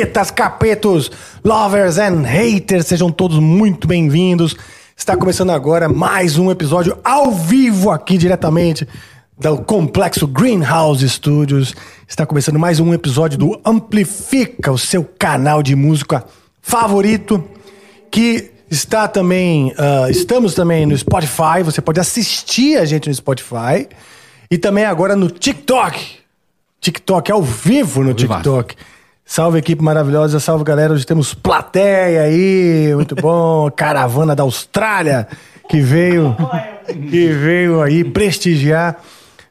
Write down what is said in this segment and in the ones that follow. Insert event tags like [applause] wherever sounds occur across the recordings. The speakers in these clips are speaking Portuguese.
Capetas, capetos, lovers and haters, sejam todos muito bem-vindos. Está começando agora mais um episódio ao vivo aqui diretamente do complexo Greenhouse Studios. Está começando mais um episódio do Amplifica, o seu canal de música favorito, que está também, ah, estamos também no Spotify. Você pode assistir a gente no Spotify e também agora no TikTok. TikTok ao vivo no vivaço. Salve equipe maravilhosa, salve galera. Hoje temos plateia aí, muito bom. [laughs] Caravana da Austrália que veio, que veio aí prestigiar.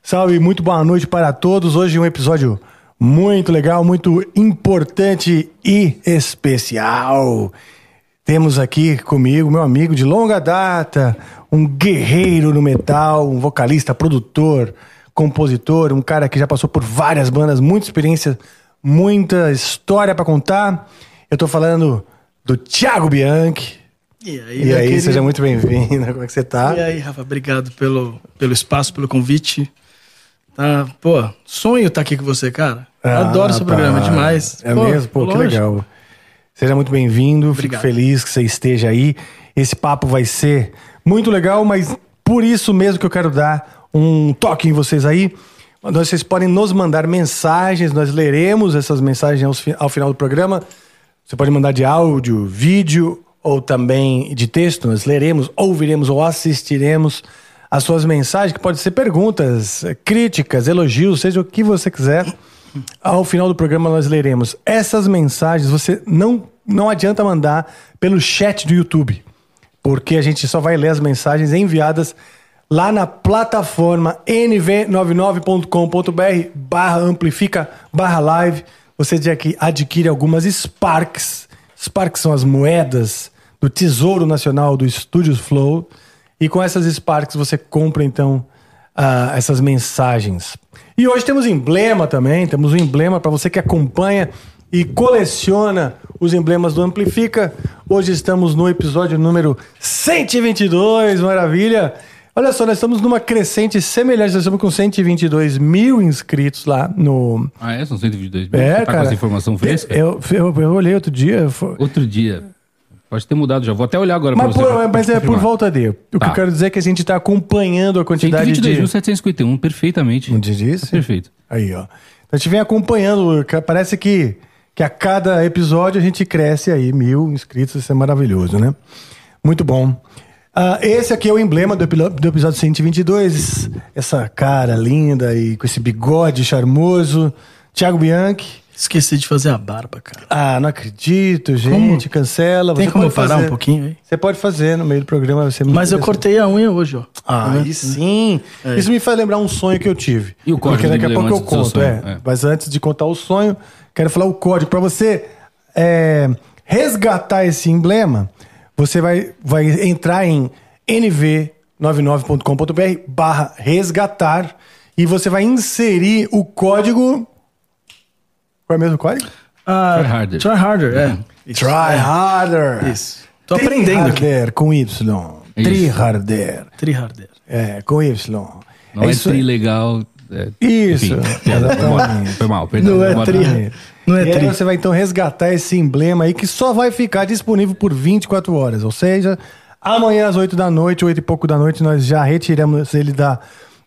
Salve, muito boa noite para todos. Hoje um episódio muito legal, muito importante e especial. Temos aqui comigo meu amigo de longa data, um guerreiro no metal, um vocalista, produtor, compositor, um cara que já passou por várias bandas, muita experiência, muita história pra contar. Eu tô falando do Thiago Bianchi. E aí, E meu aí, querido? seja muito bem-vindo. [laughs] Como é que você tá? E aí, Rafa, obrigado pelo, pelo espaço, pelo convite. Tá, pô, sonho estar aqui com você, cara. Ah, Adoro seu tá. programa demais. É mesmo? Pô, que lógico. legal. Seja muito bem-vindo. Fico feliz que você esteja aí. Esse papo vai ser muito legal, mas por isso mesmo que eu quero dar um toque em vocês aí. Vocês podem nos mandar mensagens, nós leremos essas mensagens ao, fi- ao final do programa. Você pode mandar de áudio, vídeo ou também de texto. Nós leremos, ouviremos ou assistiremos as suas mensagens, que podem ser perguntas, críticas, elogios, seja o que você quiser. Ao final do programa nós leremos essas mensagens. Você não não adianta mandar pelo chat do YouTube, porque a gente só vai ler as mensagens enviadas lá na plataforma nv99.com.br barra amplifica barra live. Você adquire algumas Sparks. Sparks são as moedas do Tesouro Nacional do Studios Flow. E com essas Sparks você compra então ah, essas mensagens. E hoje temos emblema também, temos um emblema para você que acompanha e coleciona os emblemas do Amplifica. Hoje estamos no episódio número 122, maravilha! Olha só, nós estamos numa crescente semelhante, nós estamos com 122 mil inscritos lá no... Ah, é? São 122 mil? É, Você tá cara. com essa informação fresca? Eu, eu, eu olhei outro dia... foi- Outro dia. Pode ter mudado já. Vou até olhar agora Mas, pra você. por, mas é por volta de. O que Tá. eu quero dizer é que a gente está acompanhando a quantidade de... 122.751, perfeitamente. Não te disse? Perfeito. Aí, ó. Então a gente vem acompanhando, parece que, que a cada episódio a gente cresce aí, mil inscritos, isso é maravilhoso, né? Muito bom. Ah, esse aqui é o emblema do, do episódio 122, essa cara linda e com esse bigode charmoso. Thiago Bianchi. Esqueci de fazer a barba, cara. Ah, não acredito, gente, cancela. Tem Você como pode parar fazer. um pouquinho aí? Você pode fazer no meio do programa. Vai ser muito Mas eu cortei a unha hoje, ó. Ah, aí sim. Isso me faz lembrar um sonho que eu tive. E o código Porque daqui a pouco eu conto, é. É. Mas antes de contar o sonho, quero falar o código. Para você é, resgatar esse emblema, você vai, vai entrar em nv99.com.br barra resgatar e você vai inserir o código... Qual é o mesmo código? Ah, Try harder. Try harder, é. Isso. Try harder. Isso. Tô aprendendo aqui. Harder com Y. Isso. Tri harder. Try harder. É, com Y. Não é, isso tri legal. é, Isso, enfim, foi mal, exatamente. Foi mal, perdão. Não é tri. Não é e tri. você vai então resgatar esse emblema aí que só vai ficar disponível por 24 horas. Ou seja, amanhã às 8 da noite, 8 e pouco da noite, nós já retiramos ele da,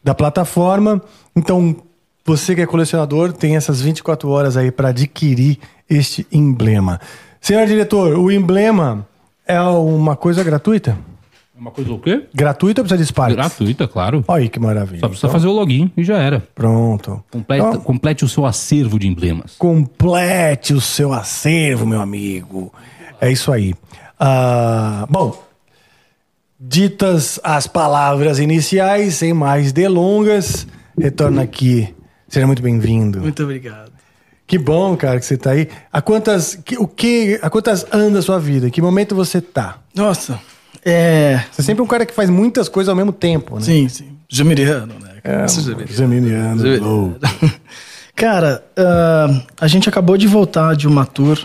da plataforma. Então, você que é colecionador tem essas 24 horas aí para adquirir este emblema. Senhor diretor, o emblema é uma coisa gratuita? Uma coisa o quê? Gratuita ou precisa de Sparks? Gratuita, claro. Olha aí que maravilha. Só precisa fazer o login e já era. Pronto. Completa- Então, complete o seu acervo de emblemas. Complete o seu acervo, meu amigo. É isso aí. Ah, bom, ditas as palavras iniciais, sem mais delongas, retorno aqui. Seja muito bem-vindo. Muito obrigado. Que bom, cara, que você tá aí. A quantas, que- o que, a quantas anda a sua vida? Em que momento você tá? Nossa, é. Você é sempre um cara que faz muitas coisas ao mesmo tempo, né? Sim, sim. Geminiano, né? É, geminiano. Geminiano, Geminiano. louco. [laughs] Cara, ah, a gente acabou de voltar de uma tour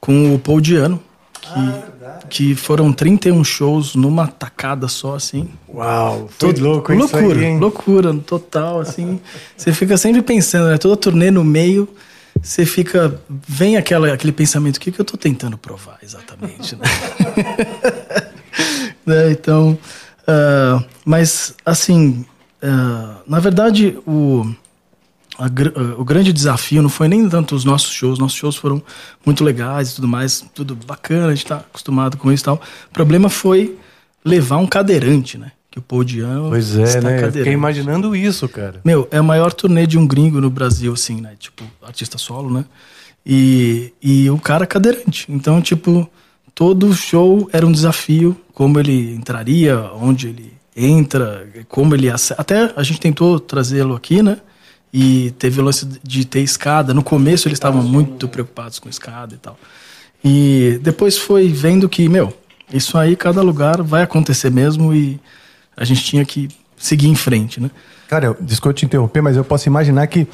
com o Paul Diano, que, que foram 31 shows numa tacada só, assim. Uau, foi Todo- louco isso loucura, aí, loucura, total, assim. você fica sempre pensando, né? Toda turnê no meio, você fica. Vem aquela, aquele pensamento, o que, que eu tô tentando provar exatamente, né? [laughs] [laughs] Né, Então. ah, mas, assim. ah, na verdade, o. a ah, o grande desafio não foi nem tanto os nossos shows, nossos shows foram muito legais e tudo mais, tudo bacana, a gente tá acostumado com isso e tal. O problema foi levar um cadeirante, né? Que o Paul Diano Pois é, está né? Eu fiquei imaginando isso, cara. Meu, é a maior turnê de um gringo no Brasil, assim, né? Tipo, artista solo, né? E, e o cara cadeirante. Então, tipo, todo show era um desafio. Como ele entraria, onde ele entra, como ele... Até a gente tentou trazê-lo aqui, né? E teve o lance de ter escada. No começo eles estavam muito preocupados com escada e tal. E depois foi vendo que, meu, isso aí, cada lugar vai acontecer mesmo e a gente tinha que seguir em frente, né? Cara, eu, desculpa te interromper, mas eu posso imaginar que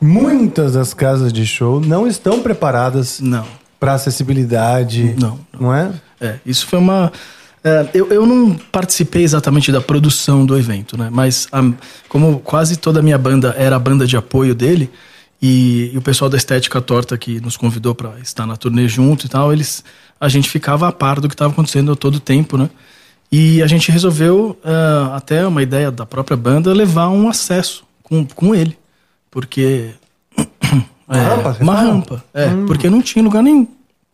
muitas das casas de show não estão preparadas Não, para acessibilidade. Não, Não é? é, isso foi uma. é, eu, eu não participei exatamente da produção do evento, né? Mas a- como quase toda a minha banda era a banda de apoio dele, e, e o pessoal da Estética Torta que nos convidou para estar na turnê junto e tal, eles, a gente ficava a par do que estava acontecendo todo o tempo, né? E a gente resolveu, é, até uma ideia da própria banda, levar um acesso com, com ele. Porque. Uma é, rampa, você Uma fala? rampa, é. Porque não tinha lugar nenhum.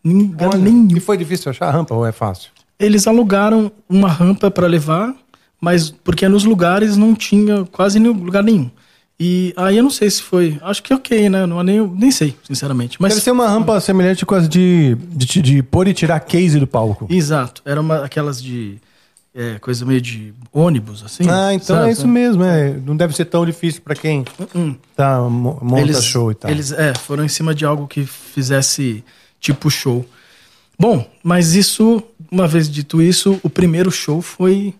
Lugar nenhum. E foi difícil achar a rampa ou é fácil? Eles alugaram uma rampa para levar, mas porque nos lugares não tinha quase nenhum lugar nenhum. E aí eu não sei se foi. Acho que ok, né? Não, nem, nem sei, sinceramente. Mas Deve ser uma rampa semelhante com as de, de, de pôr e tirar case do palco. Exato. Era uma aquelas de. É, coisa meio de ônibus, assim. Ah, então sabe? é isso mesmo. É. Não deve ser tão difícil para quem Hum. tá, mo- monta eles, show e tal. Eles é, foram em cima de algo que fizesse tipo show. Bom, mas isso, uma vez dito isso, o primeiro show foi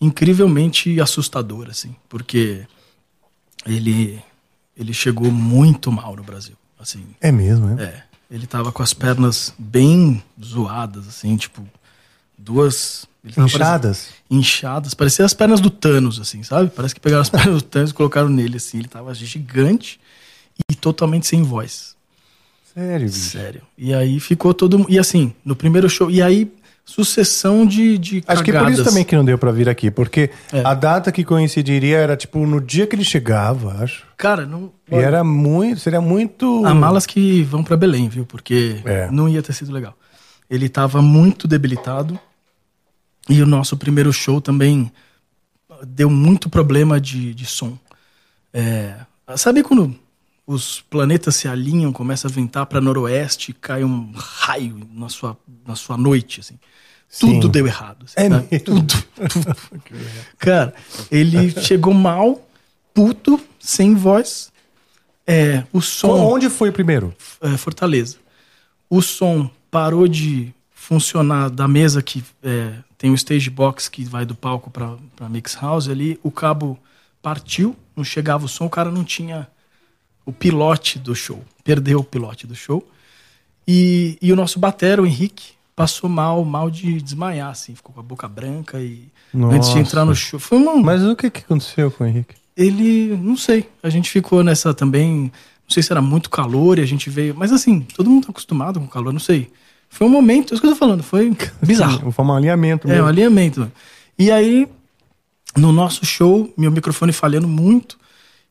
incrivelmente assustador, assim, porque ele ele chegou muito mal no Brasil, assim. É mesmo, é? É, ele tava com as pernas bem zoadas, assim, tipo duas Inchadas? inchadas, parecia as pernas do Thanos, assim, sabe? Parece que pegaram as [laughs] pernas do Thanos e colocaram nele, assim. Ele tava gigante e totalmente sem voz. Sério, bicho. Sério. E aí ficou todo E assim, no primeiro show. E aí, sucessão de, de Acho que por cagadas. isso também que não deu pra vir aqui, porque É. a data que coincidiria era tipo no dia que ele chegava, acho. Cara, não. E era muito, seria muito. Há malas que vão pra Belém, viu? Porque É. não ia ter sido legal. Ele tava muito debilitado. E o nosso primeiro show também deu muito problema de, de som. É, sabe quando os planetas se alinham, começa a ventar para noroeste e cai um raio na sua, na sua noite, assim? Sim. Tudo deu errado. assim, É mesmo? Tudo. tudo. [laughs] Cara, ele chegou mal, puto, sem voz. É, o som Onde foi o primeiro? é, Fortaleza. O som parou de funcionar da mesa que é, tem o stage box que vai do palco para mix house ali. O cabo partiu, não chegava o som, o cara não tinha o pilote do show, perdeu o pilote do show. E, e o nosso batera, o Henrique, passou mal, mal de desmaiar, assim, ficou com a boca branca e antes de Nossa. entrar no show. Foi uma, Mas o que, que aconteceu com o Henrique? ele, não sei, a gente ficou nessa também, não sei se era muito calor e a gente veio, mas assim, todo mundo tá acostumado com calor, não sei. Foi um momento, é isso que eu tô falando, foi bizarro. Foi um alinhamento É, mesmo. um alinhamento. E aí, no nosso show, meu microfone falhando muito.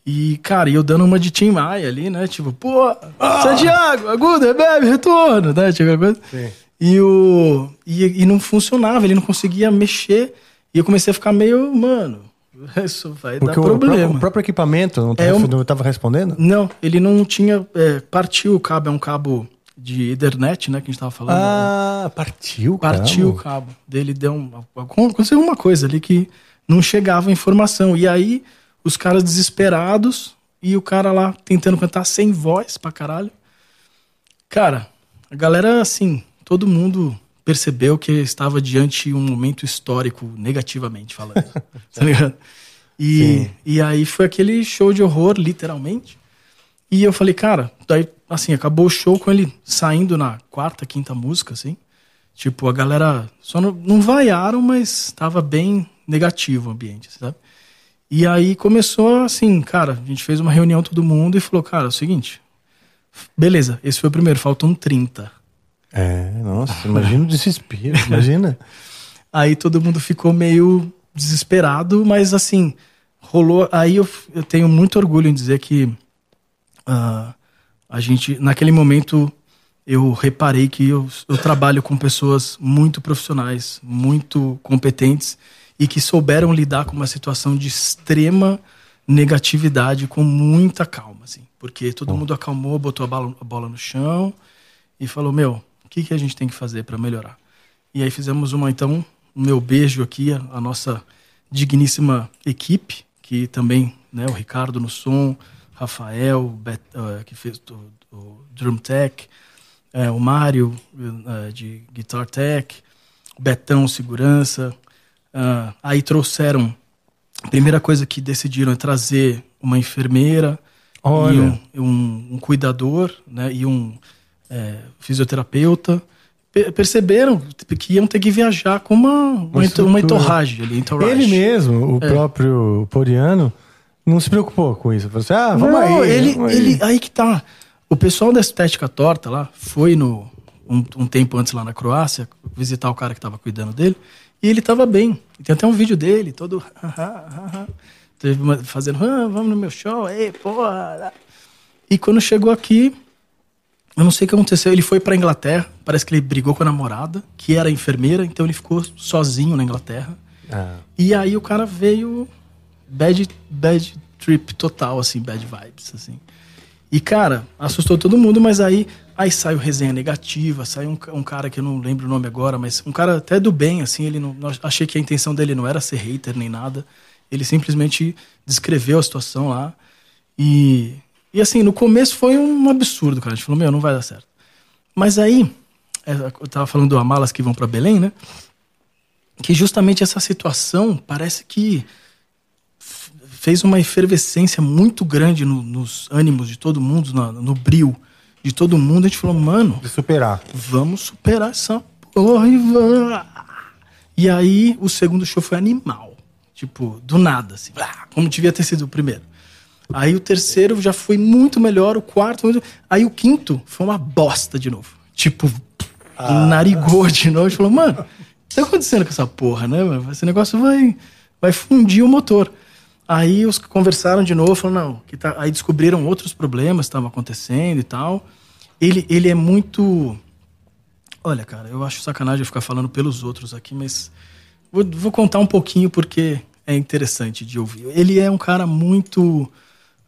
E, cara, eu dando uma de Tim Maia ali, né? Tipo, pô, Santiago, agudo, rebebe, retorno, né? Tipo, coisa. Sim. E, o, e, e não funcionava, ele não conseguia mexer. E eu comecei a ficar meio, mano, [laughs] isso vai Porque dar o, problema. próprio, o próprio equipamento não É, estava um- respondendo? Não, ele não tinha. é, partiu o cabo, é um cabo de Ethernet, né? Que a gente tava falando. Ah, partiu, Partiu o cabo. Dele deu um, aconteceu uma coisa ali que não chegava informação. E aí, os caras desesperados e o cara lá tentando cantar sem voz pra caralho. Cara, a galera, assim, todo mundo percebeu que estava diante de um momento histórico, negativamente falando. [laughs] tá ligado? E, e aí foi aquele show de horror, literalmente. E eu falei, cara, daí, assim, acabou o show com ele saindo na quarta, quinta música, assim. Tipo, a galera só não, não vaiaram, mas tava bem negativo o ambiente, sabe? E aí começou assim, cara, a gente fez uma reunião todo mundo e falou, cara, é o seguinte, beleza, esse foi o primeiro, faltam 30. É, nossa, imagina o desespero, [laughs] imagina. Aí todo mundo ficou meio desesperado, mas assim, rolou. Aí eu, eu tenho muito orgulho em dizer que ah, a gente, naquele momento, eu reparei que eu, eu trabalho com pessoas muito profissionais, muito competentes e que souberam lidar com uma situação de extrema negatividade com muita calma, assim. Porque todo mundo acalmou, botou a bola, a bola no chão e falou: Meu, o que, que a gente tem que fazer para melhorar? E aí fizemos uma, então, o meu beijo aqui, a, a nossa digníssima equipe, que também, né, o Ricardo no som, Rafael, Bet, uh, que fez o, o Drum Tech, é, o Mário uh, de Guitar Tech, o Betão Segurança. Aí trouxeram. A primeira coisa que decidiram é trazer uma enfermeira Olha. e um, um, um cuidador né, e um é, fisioterapeuta. Pe- perceberam que iam ter que viajar com uma, uma, uma entorragem ali. entourage. Ele mesmo, o É. próprio Poriano, não se preocupou com isso. Falou assim: ah, vamos Não, aí. ele, vamos aí. ele, aí que tá. O pessoal da Estética Torta lá foi no um, um tempo antes lá na Croácia visitar o cara que tava cuidando dele e ele tava bem. Tem até um vídeo dele, todo Teve uma- fazendo, ah, vamos no meu show, ei, porra. E quando chegou aqui, eu não sei o que aconteceu, ele foi pra Inglaterra, parece que ele brigou com a namorada, que era enfermeira, então ele ficou sozinho na Inglaterra. Ah, E aí o cara veio bad, bad trip total, assim, bad vibes, assim. E, cara, assustou todo mundo, mas aí, aí saiu resenha negativa, saiu um, um cara que eu não lembro o nome agora, mas um cara até do bem, assim, ele não, achei que a intenção dele não era ser hater nem nada. Ele simplesmente descreveu a situação lá. E, e assim, no começo foi um absurdo, cara. A gente falou, meu, não vai dar certo. Mas aí, é, eu tava falando do Amalas que vão pra Belém, né? que justamente essa situação parece que fez uma efervescência muito grande no- nos ânimos de todo mundo, na- no brilho de todo mundo. A gente falou, mano, de superar. vamos superar essa porra e vamos. E aí o segundo show foi animal. Tipo, do nada, assim, blá, como devia ter sido o primeiro. Aí o terceiro já foi muito melhor, o quarto. muito- Aí o quinto foi uma bosta de novo. Tipo, narigou de novo. A gente falou, mano, o que tá acontecendo com essa porra, né? Esse negócio vai, vai fundir o motor. Aí os que conversaram de novo, falaram, não, que tá... aí descobriram outros problemas que estavam acontecendo e tal. Ele, ele é muito. Olha, cara, eu acho sacanagem eu ficar falando pelos outros aqui, mas vou, vou contar um pouquinho porque é interessante de ouvir. Ele é um cara muito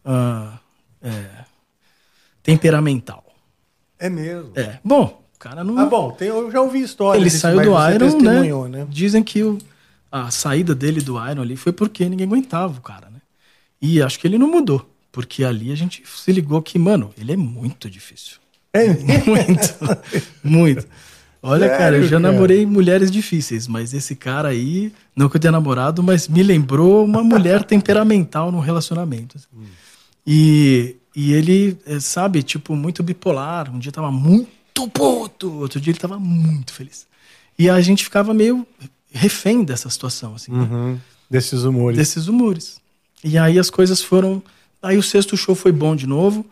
ah, é, temperamental. É mesmo. É. Bom, o cara não. Ah, bom, tem- eu já ouvi história. ele saiu do Iron, né? né? Dizem que o- a saída dele do Iron ali foi porque ninguém aguentava o cara, né? E acho que ele não mudou. Porque ali a gente se ligou que, mano, ele é muito difícil. É, Muito. [laughs] muito. Olha, Sério, cara, eu já cara? namorei mulheres difíceis, mas esse cara aí, não que eu tenha namorado, mas me lembrou uma mulher [laughs] temperamental no relacionamento. assim. E, e ele, é, sabe, tipo, muito bipolar. Um dia tava muito puto, outro dia ele tava muito feliz. E a gente ficava meio refém dessa situação, assim, né? Uhum. Desses humores. desses humores. E aí as coisas foram. Aí o sexto show foi bom de novo.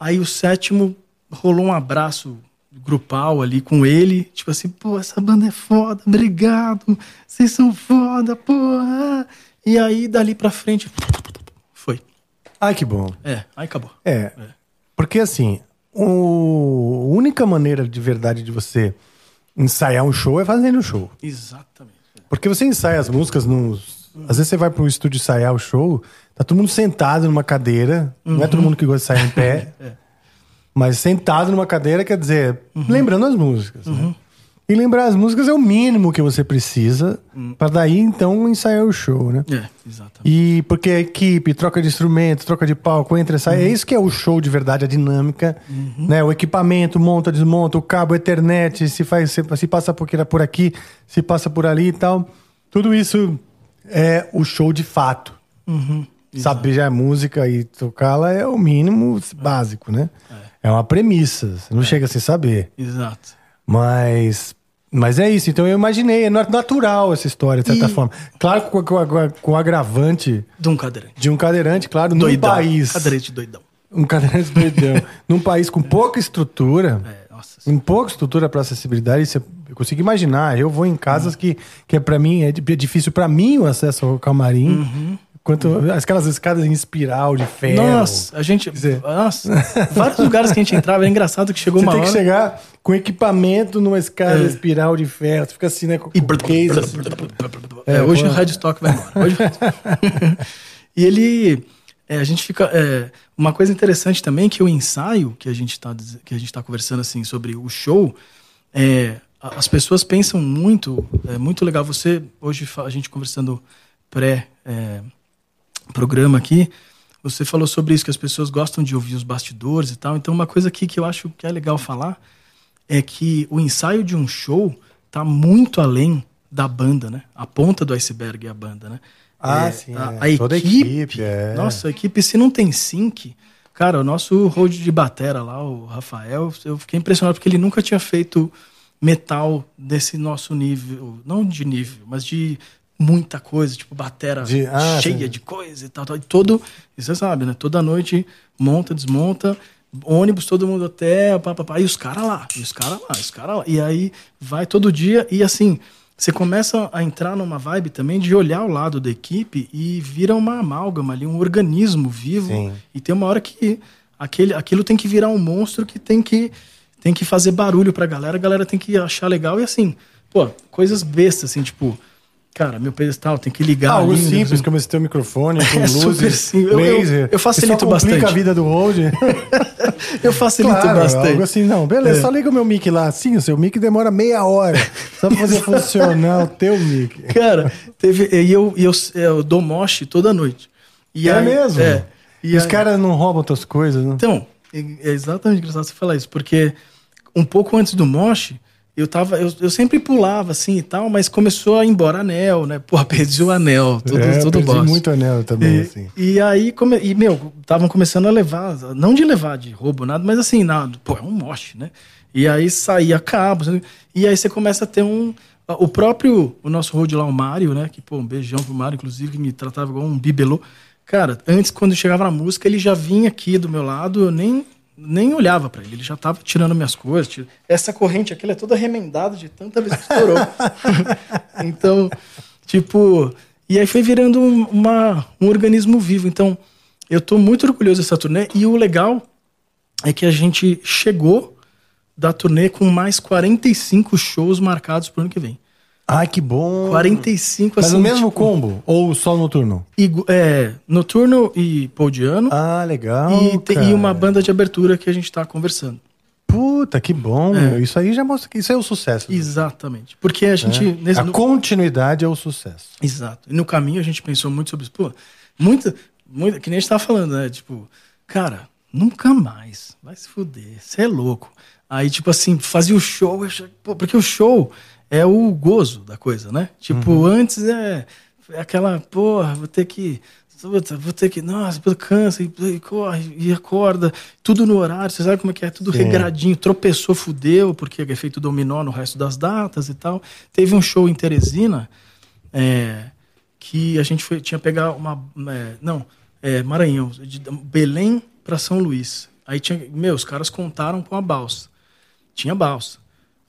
Aí o sétimo rolou um abraço grupal ali com ele. Tipo assim, pô, essa banda é foda, obrigado. Vocês são foda, porra. E aí dali pra frente. Foi. Ai, que bom. É, aí acabou. É. Porque assim, o- a única maneira de verdade de você ensaiar um show é fazendo um show. Exatamente. Porque você ensaia as músicas nos. Às vezes você vai para um estúdio ensaiar o show, tá todo mundo sentado numa cadeira. Não é todo mundo que gosta de sair em pé. [laughs] É. Mas sentado numa cadeira quer dizer, lembrando as músicas. né? E lembrar as músicas é o mínimo que você precisa pra daí então ensaiar o show, né? É, exatamente. E porque a equipe, troca de instrumento, troca de palco, entra e sai. É isso que é o show de verdade, a dinâmica. Né? O equipamento, monta, desmonta, o cabo, a internet, se faz, se, se passa por aqui, por aqui, se passa por ali e tal. Tudo isso é o show de fato. Saber já a música e tocá-la é o mínimo básico, né? É. uma premissa. Você não chega sem saber. Exato. Mas. Mas é isso, então eu imaginei, é natural essa história, de certa E- forma. Claro, com, com, com, agravante De um cadeirante. de um cadeirante, claro, num Doidão. país. Cadeirante doidão. Um cadeirante doidão. [laughs] num país com pouca estrutura, É, nossa. com pouca estrutura para acessibilidade, você, eu consigo imaginar. Eu vou em casas Uhum. que, que é para mim, é, é difícil para mim o acesso ao camarim. Uhum. Quanto, aquelas escadas em espiral de ferro. Nossa, a gente. dizer- Nossa, [laughs] vários lugares que a gente entrava, é engraçado que chegou Você uma tem hora. que chegar com equipamento numa escada É. espiral de ferro. Você fica assim, né? Com, E com o case, assim. É, É, hoje o Radstock vai embora. Hoje... [laughs] e ele. é, a gente fica. é, uma coisa interessante também que o ensaio que a gente está que a gente tá conversando assim sobre o show. É, as pessoas pensam muito. É muito legal. Você, hoje, a gente conversando pré. Programa aqui, você falou sobre isso, que as pessoas gostam de ouvir os bastidores e tal. Então, uma coisa aqui que eu acho que é legal falar é que o ensaio de um show tá muito além da banda, né? A ponta do iceberg é a banda, né? Ah, É, sim, A, é. a Toda a equipe, equipe, é. nossa, a equipe, se não tem sync, cara, o nosso road de batera lá, o Rafael, eu fiquei impressionado porque ele nunca tinha feito metal desse nosso nível, não de nível, mas de muita coisa, tipo batera De- ah, cheia sim. de coisa e tal, tal. E todo, e você sabe, né? Toda noite monta, desmonta, ônibus, todo mundo até, pá, pá, pá, e os caras lá, e os caras lá, os caras lá. E aí vai todo dia e assim, você começa a entrar numa vibe também de olhar o lado da equipe e vira uma amálgama ali, um organismo vivo. Sim. E tem uma hora que aquele, aquilo tem que virar um monstro que tem que tem que fazer barulho pra galera, a galera tem que achar legal e assim, pô, coisas bestas assim, tipo, cara, meu pedestal tem que ligar Algo ali, simples, como esse teu microfone [laughs] com É luzes, simples. Eu- eu- laser. eu facilito bastante. a vida do Road. [laughs] Eu facilito Claro, bastante. algo assim, não. Beleza, É. só liga o meu mic lá. Sim, o seu mic demora meia hora. Só pra fazer funcionar o teu mic. [laughs] Cara, teve. E eu, e eu, eu dou moche toda noite. E é aí- mesmo? É. E Os aí- caras não roubam tuas coisas, né? Então, é é exatamente engraçado você falar isso, porque um pouco antes do moche, eu tava. Eu, eu sempre pulava assim e tal, mas começou a ir embora anel, né? Pô, [laughs] perdi o anel, tudo, é, tudo perdi bosta. muito anel também, E, assim. e aí, come, e, meu, estavam começando a levar, não de levar de roubo, nada, mas assim, nada, pô, é um moche, né? E aí saía cabos, né? e aí você começa a ter um. O próprio, o nosso road lá, o Mário, né? Que, pô, um beijão pro Mário, inclusive, que me tratava igual um bibelô. Cara, antes, quando chegava na música, ele já vinha aqui do meu lado, eu nem, nem olhava pra ele, ele já tava tirando minhas coisas. Essa corrente aqui, é toda remendada de tanta vez que estourou. [laughs] então, tipo. E aí foi virando um, uma, um organismo vivo. Então, eu tô muito orgulhoso dessa turnê. E o legal é que a gente chegou da turnê com mais 45 shows marcados pro ano que vem. Ai, que bom. 45 Mas assim. no mesmo tipo, combo? Ou só noturno? igu- é, noturno e Paudiano. Ah, legal. e, te- e uma banda de abertura que a gente tá conversando. Puta, que bom. É. Isso aí já mostra que isso é o sucesso. Exatamente. Porque a gente. né? nesse- A no- continuidade é o sucesso. Exato. E no caminho a gente pensou muito sobre isso. Pô, muita, muita, que nem a gente tava falando, né? Tipo, cara, nunca mais. Vai se fuder. Você é louco. Aí, tipo assim, fazia o show. pô, porque o show é o gozo da coisa, né? Tipo, antes é, é aquela, porra, vou ter que. Vou ter que. Nossa, cansa e, e corre e acorda. Tudo no horário, você sabe como é que é? Tudo Sim. regradinho. Tropeçou, fudeu, porque é efeito dominó no resto das datas e tal. Teve um show em Teresina é, que a gente foi, tinha pegar uma. é, não, é, Maranhão, de Belém para São Luís. Aí tinha. Meu, os caras contaram com a balsa. Tinha balsa.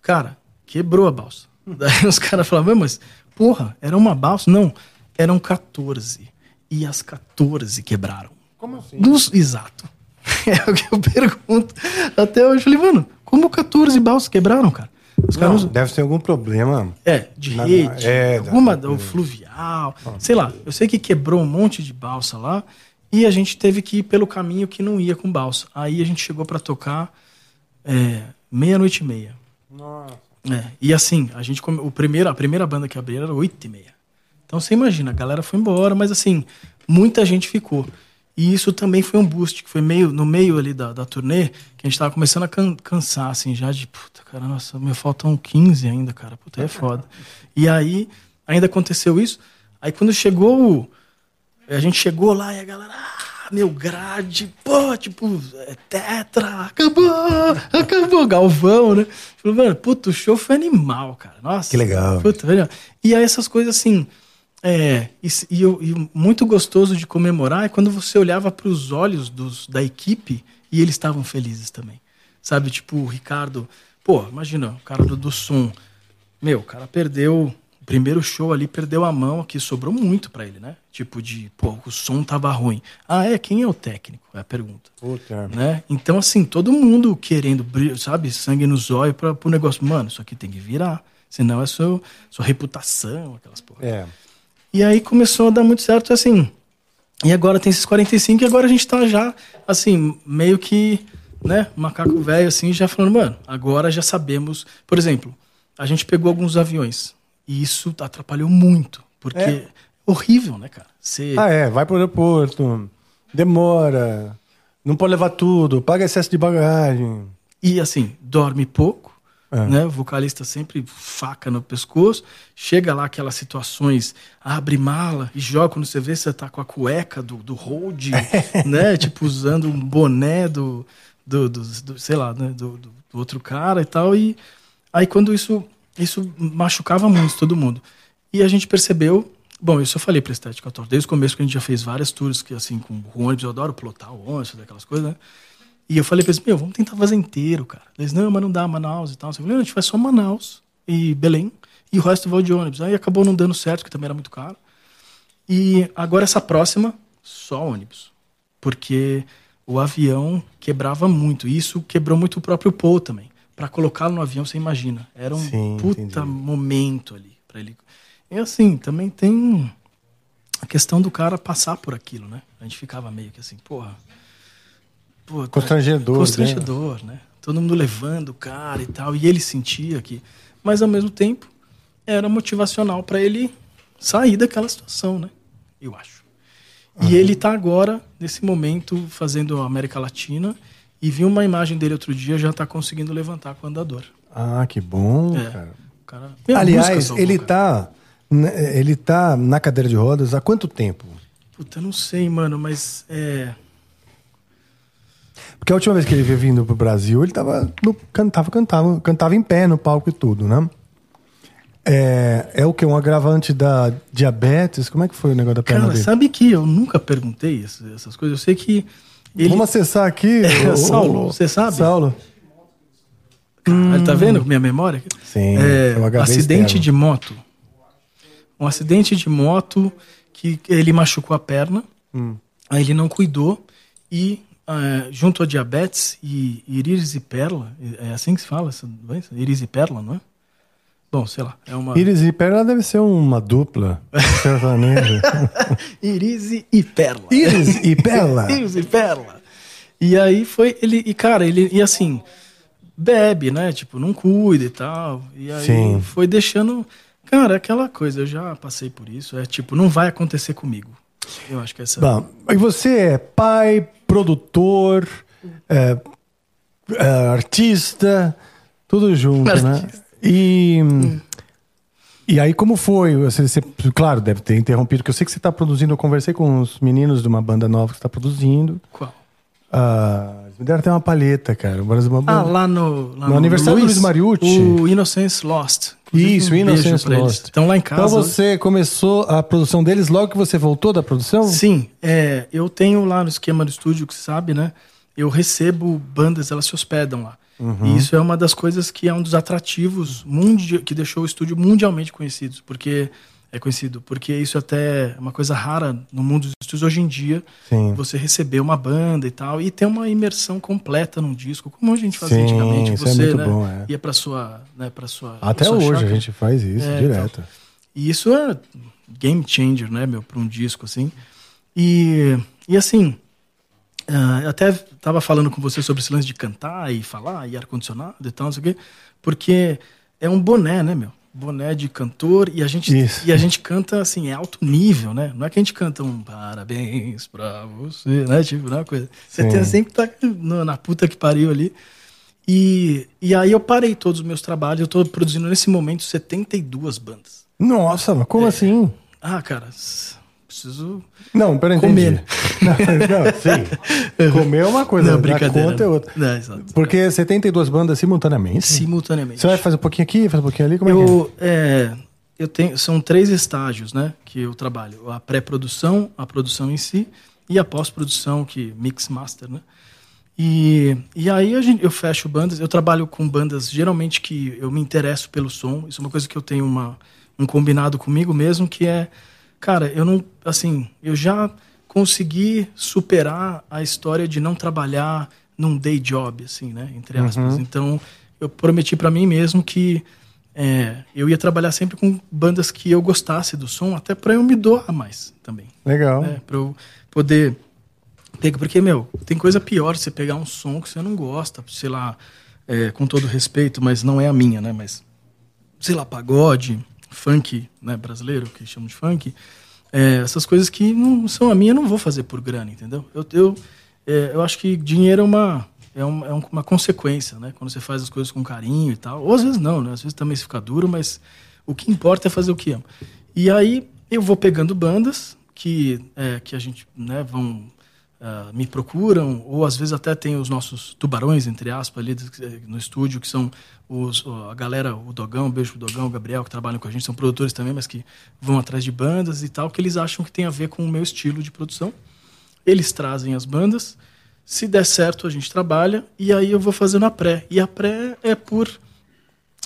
Cara, quebrou a balsa. [laughs] Daí os caras falavam, mas, porra, era uma balsa? Não, eram 14. E as 14 quebraram. Como assim? Dos, exato. [laughs] É o que eu pergunto. Até hoje eu falei, mano, como 14 balsas quebraram, cara? Os Não, caras deve ter algum problema. é, de Na- rede, é, alguma da- fluvial, sei lá. Eu sei que quebrou um monte de balsa lá e a gente teve que ir pelo caminho que não ia com balsa. Aí a gente chegou pra tocar é, meia-noite e meia. Nossa. É, e assim, a gente come- o primeiro, a primeira banda que abriu era 8 e meia. Então você imagina, a galera foi embora, mas assim, muita gente ficou. E isso também foi um boost, que foi meio no meio ali da, da turnê, que a gente tava começando a can- cansar, assim, já de, puta, cara, nossa, me faltam 15 ainda, cara, puta, é [laughs] foda. E aí, ainda aconteceu isso. Aí quando chegou o, a gente chegou lá e a galera, ah, meu grade, pô, tipo, é tetra, acabou, acabou, Galvão, né? Falou, mano, puta, o show foi animal, cara. Nossa. Que legal. Puta. E aí essas coisas assim, é, e, e, eu- e muito gostoso de comemorar é quando você olhava para os olhos dos, da equipe e eles estavam felizes também. Sabe, tipo, o Ricardo, pô, imagina, o cara do, do som, meu, o cara perdeu primeiro show ali, perdeu a mão aqui, sobrou muito pra ele, né? Tipo de, pô, o som tava ruim. Ah, é? Quem é o técnico? É a pergunta. Puta. Né? Então, assim, todo mundo querendo, sabe, sangue nos olhos para pro negócio. Mano, isso aqui tem que virar. Senão é sua, sua reputação, aquelas porra. É. E aí começou a dar muito certo, assim. E agora tem esses 45 e agora a gente tá já, assim, meio que, né, macaco velho, assim, já falando, mano, agora já sabemos. Por exemplo, a gente pegou alguns aviões e isso atrapalhou muito, porque É. é horrível, né, cara? Você. Ah, é. Vai pro aeroporto. Demora. Não pode levar tudo. Paga excesso de bagagem. E assim, dorme pouco, É. né? O vocalista sempre faca no pescoço. Chega lá aquelas situações, abre mala e joga quando você vê, você tá com a cueca do, do hold, [laughs] né? Tipo, usando um boné do, do, do- do- sei lá, né? Do, do- do outro cara e tal. E aí quando isso, isso machucava muito todo mundo. E a gente percebeu. Bom, isso eu falei pra Estética Tour. Desde o começo que a gente já fez várias tours, que assim, com o ônibus, eu adoro plotar o ônibus, fazer aquelas coisas, né? E eu falei pra eles, meu, vamos tentar fazer inteiro, cara. Eles, não, mas não dá, Manaus e tal. Eu falei, não, a gente faz só Manaus e Belém, e o resto vai de ônibus. Aí acabou não dando certo, que também era muito caro. E agora essa próxima, só ônibus. Porque o avião quebrava muito. E isso quebrou muito o próprio Paul também. Pra colocá-lo no avião, você imagina. Era um Sim, puta entendi. momento ali para ele. E assim, também tem a questão do cara passar por aquilo, né? A gente ficava meio que assim, porra. Pô, tá- Constrangedor, né? Constrangedor, né? Todo mundo levando o cara e tal. E ele sentia que. Mas ao mesmo tempo, era motivacional para ele sair daquela situação, né? Eu acho. E ele tá agora, nesse momento, fazendo a América Latina. E vi uma imagem dele outro dia, já tá conseguindo levantar com o andador. Ah, que bom, É. cara. Cara, Aliás, ele tá, né, ele tá na cadeira de rodas há quanto tempo? Puta, não sei, mano, mas é. Porque a última vez que ele veio vindo pro Brasil, ele tava no, cantava, cantava, cantava em pé no palco e tudo, né? É, é o que? Um agravante da diabetes? Como é que foi o negócio da perna Cara, dele? sabe que eu nunca perguntei essas coisas? Eu sei que. Ele, Vamos acessar aqui. [laughs] É, o- Saulo, o- você sabe? Saulo. Ele tá vendo minha memória? Sim, É, é o HD acidente externo. de moto. Um acidente de moto que ele machucou a perna, Hum. aí ele não cuidou e eh, junto a diabetes e íris e perla, é assim que se fala essa doença? Íris e perla, não é? Bom, sei lá, é uma Iris e Perla deve ser uma dupla [laughs] sertaneja. íris e perla. Iris e Perla. [laughs] Íris e perla. E aí foi ele e cara, ele e assim, bebe, né? Tipo, não cuida e tal. E aí Sim. foi deixando. Cara, aquela coisa, eu já passei por isso. É tipo, não vai acontecer comigo. Eu acho que essa. Bom, e você é pai, produtor, é, é, artista, tudo junto, né? E, e aí, como foi? Você, você- claro, deve ter interrompido, porque eu sei que você está produzindo. Eu conversei com os meninos de uma banda nova que está produzindo. Qual? Ah, me deram até uma palheta, cara. Uma, Ah, lá no. Lá No aniversário do Luiz Mariucci. O Innocence Lost. Inclusive, Isso, um Innocence. Lost. Estão lá em casa. Então você começou a produção deles logo que você voltou da produção? Sim, é, eu tenho lá no esquema do estúdio, que você sabe, né? Eu recebo bandas, elas se hospedam lá. E isso é uma das coisas que é um dos atrativos mundi que deixou o estúdio mundialmente conhecido, porque é conhecido, porque isso até é uma coisa rara no mundo dos estúdios hoje em dia. Sim. Você receber uma banda e tal e ter uma imersão completa num disco, como a gente fazia Sim, antigamente. isso é Você, muito né, bom, é. ia para sua, né, para sua Até sua hoje a gente faz isso É, direto. E isso é game changer, né, meu, para um disco, assim. E, e assim, ah, eu até tava falando com você sobre esse lance de cantar e falar e ar-condicionado e tal, não sei o quê, porque é um boné, né, meu? Boné de cantor e a gente Isso. e a gente canta assim, é alto nível, né? Não é que a gente canta um parabéns pra você, né? Tipo, não é uma coisa. Você tem sempre tá no- na puta que pariu ali. E, e aí eu parei todos os meus trabalhos, eu tô produzindo nesse momento 72 bandas. Nossa, mas É. como assim? Ah, cara, preciso Não, pera, Comer. [laughs] Não, não, sim. [laughs] Comer é uma coisa, Não, brincadeira. conta é outra. Não, exato. Porque 72 bandas simultaneamente. Simultaneamente. Você vai fazer um pouquinho aqui, faz um pouquinho ali, como é que é? Eu, é, eu tenho, são três estágios, né, que eu trabalho: a pré-produção, a produção em si e a pós-produção, que mix master, né. E, e aí a gente, eu fecho bandas. Eu trabalho com bandas geralmente que eu me interesso pelo som. Isso é uma coisa que eu tenho uma, um combinado comigo mesmo, que é, cara, eu não, assim, eu já consegui superar a história de não trabalhar num day job, assim, né, entre aspas. Então, eu prometi para mim mesmo que é, eu ia trabalhar sempre com bandas que eu gostasse do som, até para eu me doar mais também Legal. né? Pra eu poder. Porque, meu, tem coisa pior você pegar um som que você não gosta, sei lá, é, com todo respeito, mas não é a minha, né? Mas, sei lá, pagode, funk né, brasileiro, que chamam de funk, é, essas coisas que não são a minha, eu não vou fazer por grana, entendeu? Eu, eu, é, eu acho que dinheiro é uma. É uma, é um- uma consequência, né? Quando você faz as coisas com carinho e tal. Ou às vezes não, né? Às vezes também se fica duro, mas o que importa é fazer o que ama. E aí eu vou pegando bandas que, é, que a gente, né, vão ah, me procuram, ou às vezes até tem os nossos tubarões, entre aspas, ali no estúdio, que são os, a galera, o Dogão, um beijo pro Dogão, o Gabriel, que trabalham com a gente, são produtores também, mas que vão atrás de bandas e tal, que eles acham que tem a ver com o meu estilo de produção. Eles trazem as bandas, se der certo a gente trabalha, e aí eu vou fazendo a pré. E a pré é por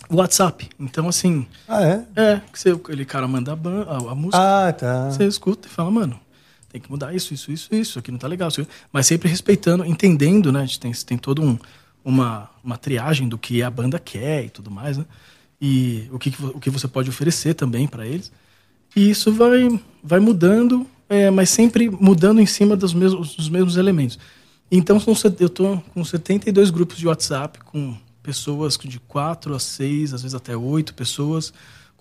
WhatsApp. Então, assim, Ah, é? é, que você, ele cara manda a, ban- a, a música, Ah, tá. você escuta e fala, mano, tem que mudar isso, isso, isso, isso, aqui não tá legal. isso- Mas sempre respeitando, entendendo, né? A gente tem, tem todo um, uma, uma triagem do que a banda quer e tudo mais, né? E o que, o que você pode oferecer também para eles. E isso vai, vai mudando, é, mas sempre mudando em cima dos mesmos, dos mesmos elementos. Então, eu tô com 72 grupos de WhatsApp, com pessoas de 4 a 6, às vezes até 8 pessoas,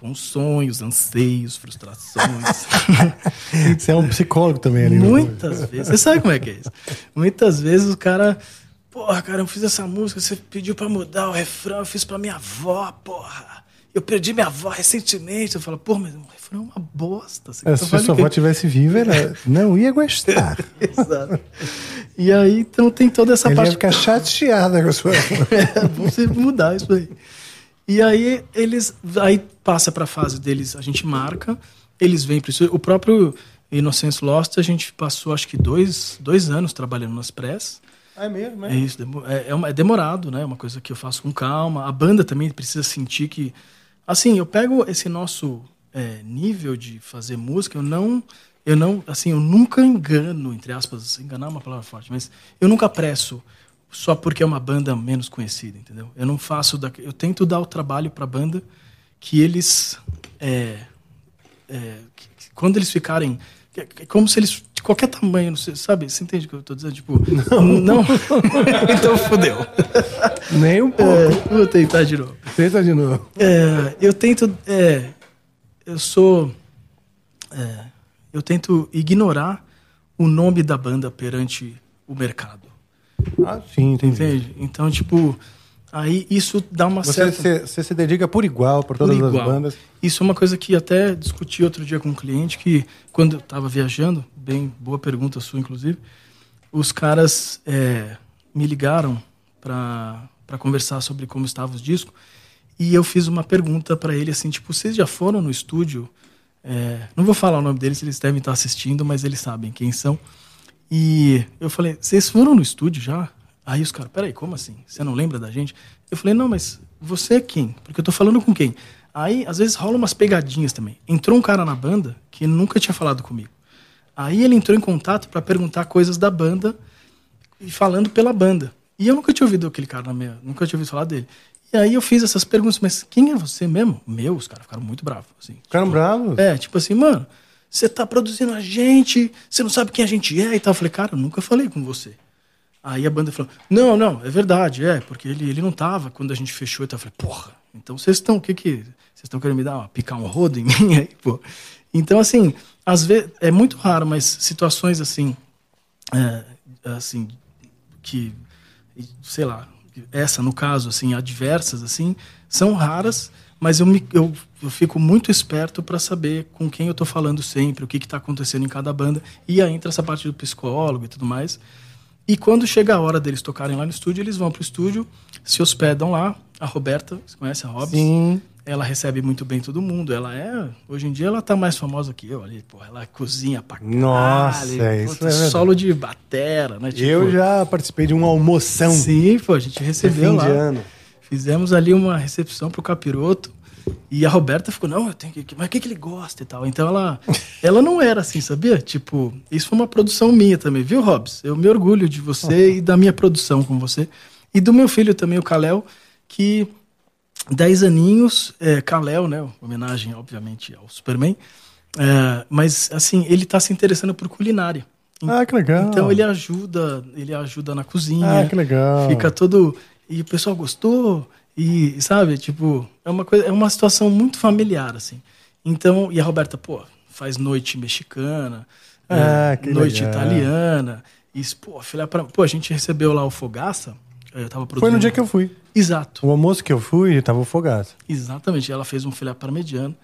com sonhos, anseios, frustrações. [laughs] Você é um psicólogo também ali. né? Muitas vezes. Você sabe como é que é isso? Muitas vezes o cara. Porra, cara, eu fiz essa música, você pediu pra mudar o refrão, eu fiz pra minha avó, porra. Eu perdi minha avó recentemente. Eu falo, pô, mas o refrão é uma bosta. Você É, tá se sua avó [laughs] tivesse viva, ela não ia gostar. [laughs] Exato. E aí, então tem toda essa ia parte. ficar chateada com a sua avó. É você mudar isso aí. E aí eles aí passa para a fase deles, a gente marca, eles vêm para isso. O próprio Innocence Lost a gente passou acho que dois, dois anos trabalhando nas press. É mesmo, É isso, demo- é, é uma- é demorado, né? É uma coisa que eu faço com calma. A banda também precisa sentir que, assim, eu pego esse nosso é, nível de fazer música, eu não, eu não, assim, eu nunca engano, entre aspas, enganar é uma palavra forte, mas eu nunca presso só porque é uma banda menos conhecida, entendeu? Eu não faço, da, eu tento dar o trabalho para a banda que eles, é, é, que- que quando eles ficarem que- como se eles de qualquer tamanho, não sei, sabe? Você entende o que eu tô dizendo? Tipo, não. [laughs] então fodeu. Nem um pouco. É, vou tentar de novo. Tenta de novo. É, eu tento. É, eu sou. é, eu tento ignorar o nome da banda perante o mercado. Ah, sim, entendi. Entende? Então, tipo, aí isso dá uma Você, certa. se, você se dedica por igual por por todas as igual. bandas. Isso é uma coisa que até discuti outro dia com um cliente que, quando eu estava viajando, bem boa pergunta sua, inclusive, os caras é, me ligaram para conversar sobre como estavam os discos e eu fiz uma pergunta para ele assim, tipo, vocês já foram no estúdio? É, não vou falar o nome deles, eles devem estar assistindo, mas eles sabem quem são. E eu falei, vocês foram no estúdio já? Aí os caras, peraí, como assim? Você não lembra da gente? Eu falei, não, mas você é quem? Porque eu tô falando com quem? Aí, às vezes, rola umas pegadinhas também. Entrou um cara na banda que nunca tinha falado comigo. Aí ele entrou em contato para perguntar coisas da banda e falando pela banda. E eu nunca tinha ouvido aquele cara na minha, nunca tinha ouvido falar dele. E aí eu fiz essas perguntas, mas quem é você mesmo? Meu, os caras ficaram muito bravos, assim. Ficaram bravos? É, tipo assim, mano, você tá produzindo a gente, você não sabe quem a gente é e tal. Eu falei, cara, eu nunca falei com você. Aí a banda falou, não, não, é verdade, é, porque ele, ele não tava quando a gente fechou e tal. Eu falei, porra, Então vocês estão, o que que. Vocês estão querendo me dar, uma, picar um rodo em [laughs] mim aí, pô? Então, assim, às vezes, é muito raro, mas situações assim, é, assim, que, sei lá, essa no caso, assim, adversas, assim, são raras, mas eu, me, eu, eu fico muito esperto para saber com quem eu tô falando sempre, o que que tá acontecendo em cada banda, e aí entra essa parte do psicólogo e tudo mais. E quando chega a hora deles tocarem lá no estúdio, eles vão pro estúdio, se hospedam lá. A Roberta, você conhece a Hobbs? Sim. Ela recebe muito bem todo mundo. Ela é. Hoje em dia ela tá mais famosa que eu ali. Pô, ela cozinha pra caralho. Nossa, puta, isso é. Solo de batera, né? Tipo, Eu já participei de uma almoção Sim, pô, a gente recebeu fim lá. de ano. Fizemos ali uma recepção pro capiroto. E a Roberta ficou, não, eu tenho que. Mas o que, que ele gosta e tal? Então ela, [laughs] ela não era assim, sabia? Tipo, isso foi uma produção minha também, viu, Hobbs? Eu me orgulho de você e da minha produção com você. E do meu filho também, o Kalel, que 10 aninhos, é, Kalel, né? Homenagem, obviamente, ao Superman. É, mas, assim, ele tá se interessando por culinária. Ah, que legal. Então ele ajuda, ele ajuda na cozinha. Ah, que legal. Fica todo. E o pessoal gostou. E, sabe, tipo, é uma coisa, é uma situação muito familiar, assim. Então, e a Roberta, pô, faz noite mexicana, Ah, é, que noite legal. italiana. E, pô, filha pra, pô, a gente recebeu lá o Fogaça. Eu tava produzindo. Foi no dia que eu fui. Exato. O almoço que eu fui, tava o fogaço. Exatamente. Ela fez um filé parmegiano.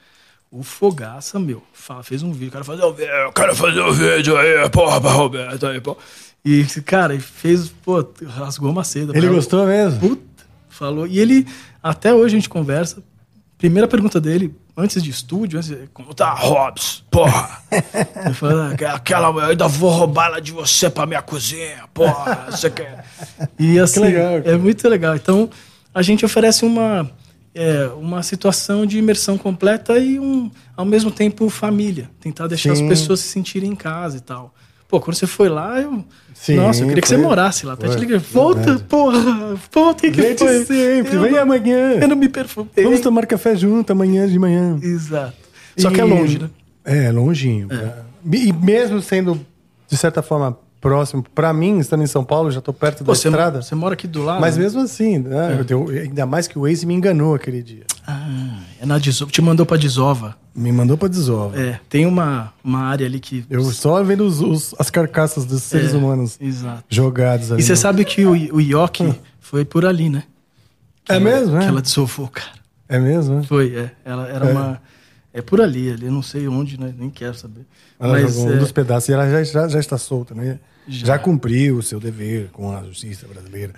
O Fogaça, meu, fa- fez um vídeo. O cara fazer o vídeo, eu quero fazer o vídeo aí, porra, pra Roberto aí, pô. E, cara, e fez, pô, rasgou uma seda. Ele gostou mesmo? Puta, falou. E ele, até hoje a gente conversa. Primeira pergunta dele, antes de estúdio, antes de, como tá, Robs? Porra. [laughs] ele falou, "Ah, aquela, eu ainda vou roubar ela de você pra minha cozinha, porra. Você quer. [laughs] E assim, legal, é muito legal. Então, a gente oferece uma, é, uma situação de imersão completa e, um, ao mesmo tempo, família. Tentar deixar Sim. as pessoas se sentirem em casa e tal. Pô, quando você foi lá, eu. Sim, Nossa, eu queria que foi- você morasse lá. Até te foi, liguei. Volta, verdade. porra! Volta, que Vem foi? sempre, Eu vem não- amanhã. Eu não me perfumei. Vamos tomar café junto amanhã de manhã. Exato. Só que é E- longe, né? É, longinho. E mesmo sendo, de certa forma, próximo, pra mim, estando em São Paulo, já tô perto Pô, da você, estrada. você mora aqui do lado. Mas né? mesmo assim, né, eu- ainda mais que o Waze me enganou aquele dia. Ah, é na Desova. Te mandou pra Desova. Me mandou pra desova. É, tem uma, uma área ali que. Eu só vendo os- os- as carcaças dos seres É, humanos Exato. jogados ali. E você no- sabe que o, o Yoki foi por ali, né? Que É ela- mesmo, é? Que ela desovou, cara. É mesmo, né? Foi, é. Ela era É. uma. É por ali, ali. Eu não sei onde, né? Nem quero saber. Ela Mas jogou é, um dos pedaços e ela já, já, já está solta, né? Já. Já. cumpriu o seu dever com a justiça brasileira.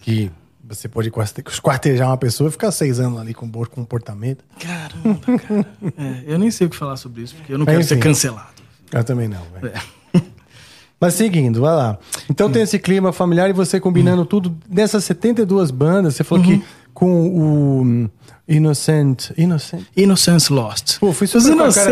Que você pode esquartejar uma pessoa e ficar seis anos ali com bom comportamento. Caramba, cara. É, eu nem sei o que falar sobre isso, porque eu não quero ser enfim. cancelado. Eu também não, velho. É. [laughs] Mas seguindo, vai lá. Então tem esse clima familiar e você combinando Hum. tudo. Nessas 72 bandas, você falou Uhum. que com o hum, Innocent. Innocent. Innocence Lost. Pô, fui Os super com a cara.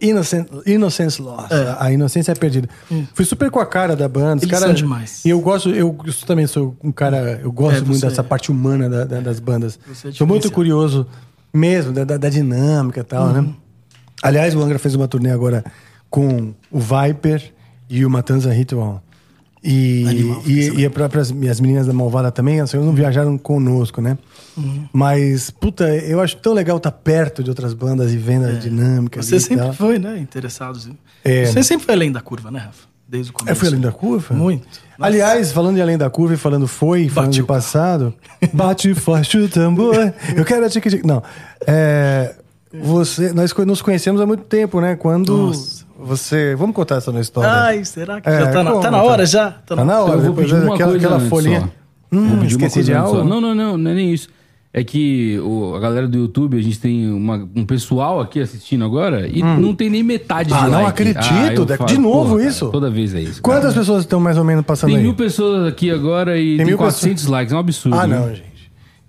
Innocent, Innocence Lost. É. A inocência é perdida. Fui super com a cara da banda. Eles cara, são demais. E eu gosto, eu, eu também sou um cara, eu gosto É, muito você dessa é. parte humana da- da- das bandas. Você é sou muito curioso mesmo da, da- da dinâmica e tal, Uhum. né? Aliás, o Angra fez uma turnê agora com o Viper e o Matanza Ritual. E, Animal, e, e a própria, e as meninas da Malvada também, elas não viajaram conosco, né? Uhum. Mas, puta, eu acho tão legal estar perto de outras bandas e vendo a dinâmica. É. Você sempre tal. foi, né? Interessado. É. Você sempre foi além da curva, né, Rafa? Desde o começo. É, foi além da curva? Muito. Nossa. Aliás, falando de além da curva e falando foi, falando Bate de passado, bate forte o tambor. [laughs] Eu quero a tique tique. Não. É, você, nós nos conhecemos há muito tempo, né? Quando Nossa. você. Vamos contar essa história. Ai, será que É, já tá na, tá na hora já? Tá na hora. Eu vou depois uma aquela, coisa aquela folhinha. Hum, esqueci de algo. Não, não, não, não é nem isso. É que o- a galera do YouTube, a gente tem uma- um pessoal aqui assistindo agora e não tem nem metade de Ah, não like. acredito, de- falo, de novo cara, isso? toda vez é isso. cara. Quantas pessoas estão mais ou menos passando Tem aí? mil pessoas aqui agora e Tem tem, mil 400 likes, é um absurdo. Ah, né? não, gente.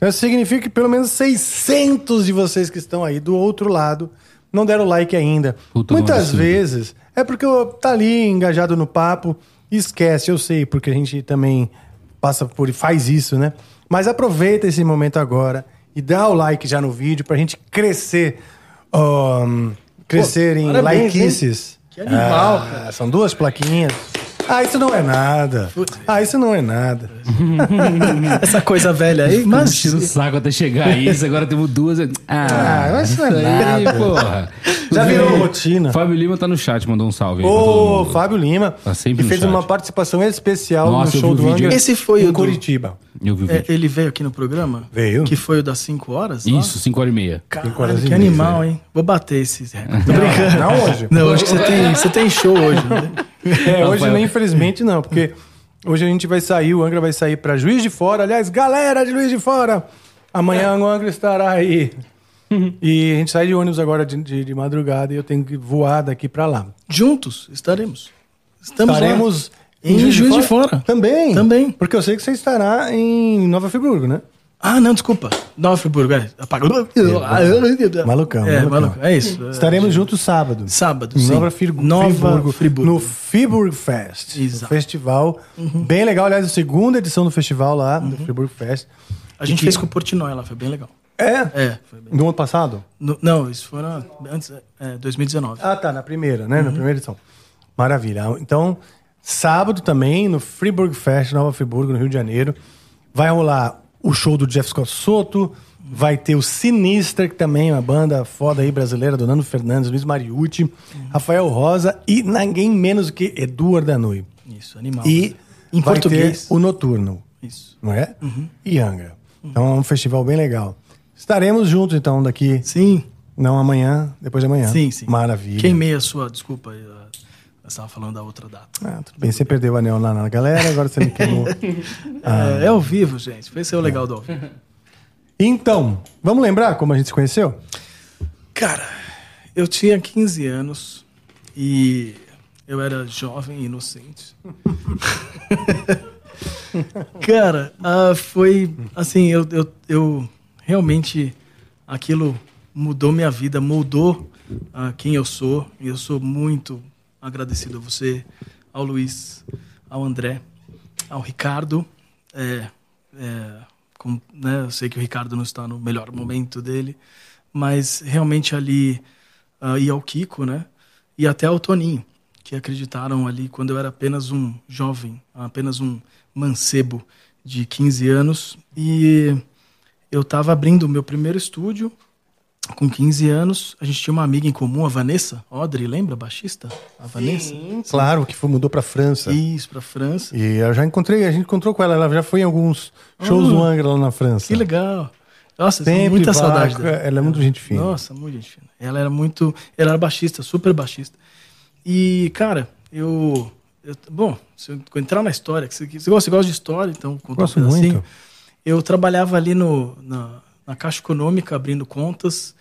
Então isso significa que pelo menos 600 de vocês que estão aí do outro lado não deram like ainda. Puta, um Muitas vezes é porque tá ali engajado no papo e esquece, eu sei, porque a gente também passa por e faz isso, né? Mas aproveita esse momento agora e dá o like já no vídeo pra gente crescer. ahn, crescer em parabéns? Que animal, Ah, São duas plaquinhas. Ah, isso não é nada. Ah, isso não é nada. [laughs] Essa coisa velha aí, Mas tira o saco até chegar a isso, [laughs] agora temos duas. Ah, Ah, mas isso não é aí, nada. porra. Já virou rotina. Fábio Lima tá no chat, mandou um salve aí. Ô, mundo. Fábio Lima, Tá sempre que fez chat. uma participação especial Nossa, no show do vídeo. Angra Esse foi em o do- Curitiba. Eu vi o É, vídeo. ele veio aqui no programa? Veio. Que foi o das 5 horas? lá? Isso, 5 horas e meia. Cinco horas Caralho, e que meia, animal, hein? Vou bater esses recordes. Tô Não, brincando. não hoje. Não, acho que você tem, você tem show hoje, né? [laughs] [laughs] É, hoje, nem infelizmente, não, porque hoje a gente vai sair, o Angra vai sair pra Juiz de Fora. Aliás, galera de Juiz de Fora, amanhã o Angra estará aí. E a gente sai de ônibus agora de, de- de madrugada e eu tenho que voar daqui pra lá. Juntos estaremos. Estamos lá. Estaremos em Juiz de Fora. Também. Também. Porque eu sei que você estará em Nova Friburgo, né? Ah, não, desculpa. Nova Friburgo, é. Apaga. Malucão, É, malucão. malucão. É isso. Estaremos juntos sábado. Sábado, sim. Nova, Fir- Nova Friburgo, Friburgo. No Friburg Fest. Exato. Festival bem legal. Aliás, a segunda edição do festival lá, Uhum. do Friburg Fest. A gente que- fez com o Portnoy lá, foi bem legal. É? É, foi bem. Do ano passado? No- não, isso foi na, antes, é, 2019. Ah, tá, na primeira, né? Na Uhum. primeira edição. Maravilha. Então, sábado também, no Friburg Fest, Nova Friburgo, no Rio de Janeiro, vai rolar o show do Jeff Scott Soto, vai ter o Sinister, que também é uma banda foda aí brasileira, do Nando Fernandes, Luiz Mariucci, Uhum. Rafael Rosa e ninguém menos do que Eduardo Danui. Isso, animal. E né? em vai português. ter o Noturno, Isso. não é? E Angra. Então é um festival bem legal. Estaremos juntos, então, daqui, Sim, não amanhã, depois de amanhã. sim, sim. Maravilha. Queimei a sua, desculpa, eu, estava falando da outra data. Ah, tudo bem, você perdeu o anel lá na galera, agora você me queimou. Ah. [laughs] É, é ao vivo, gente. Esse é o legal do ao vivo. [laughs] Então, vamos lembrar como a gente se conheceu? Cara, eu tinha 15 anos e eu era jovem e inocente. [laughs] Cara, ah, foi assim, eu, eu, eu realmente aquilo mudou minha vida, mudou ah, quem eu sou. E eu sou muito agradecido a você, ao Luiz, ao André, ao Ricardo. É, é, com- né, eu sei que o Ricardo não está no melhor momento dele, mas realmente ali ah, e ao Kiko, né? E até ao Toninho, que acreditaram ali quando eu era apenas um jovem, apenas um mancebo de 15 anos e eu estava abrindo o meu primeiro estúdio com 15 anos. A gente tinha uma amiga em comum, a Vanessa Audrey, lembra, baixista? A Vanessa? Claro, que foi, mudou pra França. Isso, para França. E eu já encontrei, a gente encontrou com ela, ela já foi em alguns shows do Angra lá na França. Que legal. Nossa, Sempre muita vai, saudade dela. Ela é muito gente fina. Nossa, muito gente fina. Ela era muito. Ela era baixista, super baixista. E, cara, eu. eu- bom, se eu entrar na história, que você, você gosta, você gosta de história, então Gosto um muito. Eu trabalhava ali no, na, na Caixa Econômica, abrindo contas.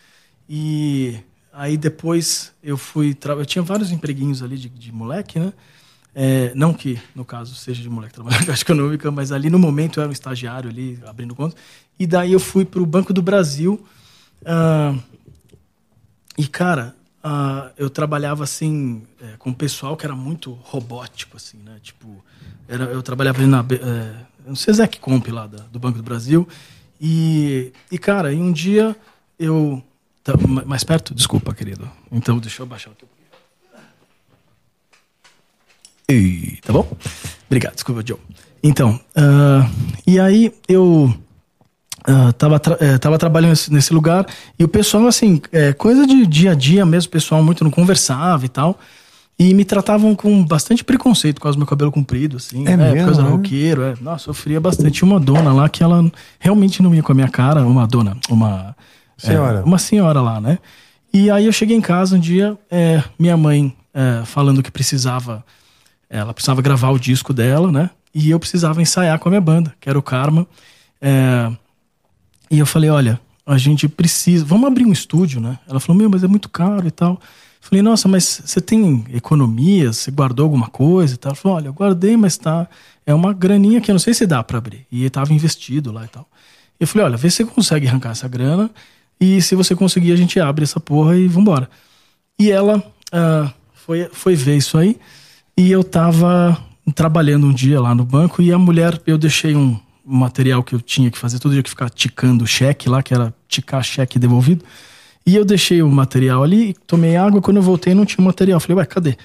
E aí depois eu fui. Eu tinha vários empreguinhos ali de, de moleque, né? É, não que, no caso, seja de moleque trabalhar [laughs] na Caixa Econômica, mas ali no momento eu era um estagiário ali, abrindo contas. E daí eu fui para o Banco do Brasil. ah, e, cara, ah, eu trabalhava assim, é, com um pessoal que era muito robótico, assim, né? Tipo, era, eu trabalhava ali na. É, no Sesec Comp lá da- do Banco do Brasil. E, e, cara, e um dia eu. tá, ma- mais perto? Desculpa, querido. Então, deixa eu baixar aqui. E, tá bom? Obrigado, desculpa, Joe. Então, ah, e aí eu ah, tava, tra- eh, tava trabalhando nesse, nesse lugar e o pessoal, assim, é, coisa de dia a dia mesmo, o pessoal muito não conversava e tal. E me tratavam com bastante preconceito por causa do meu cabelo comprido, assim. É né, mesmo, Por causa do né? roqueiro, é. Nossa, sofria bastante. Tinha uma dona lá que ela realmente não ia com a minha cara, uma dona, uma... é, Senhora. uma senhora lá, né? E aí eu cheguei em casa um dia, é, minha mãe é, falando que precisava, ela precisava gravar o disco dela, né? E eu precisava ensaiar com a minha banda, que era o Karma. É, e eu falei, olha, a gente precisa, vamos abrir um estúdio, né? Ela falou, meu, mas é muito caro e tal. Falei, nossa, mas você tem economia? Você guardou alguma coisa e tal? Falou, olha, eu guardei, mas tá, é uma graninha que eu não sei se dá para abrir. E estava investido lá e tal. Eu falei, olha, vê se você consegue arrancar essa grana e se você conseguir a gente abre essa porra e vambora. E ela ah, foi, foi ver isso aí e eu tava trabalhando um dia lá no banco e a mulher, eu deixei um material que eu tinha que fazer todo dia que ficar ticando cheque lá, que era ticar cheque devolvido. E eu deixei o material ali, tomei água, quando eu voltei não tinha material. Falei, ué, cadê?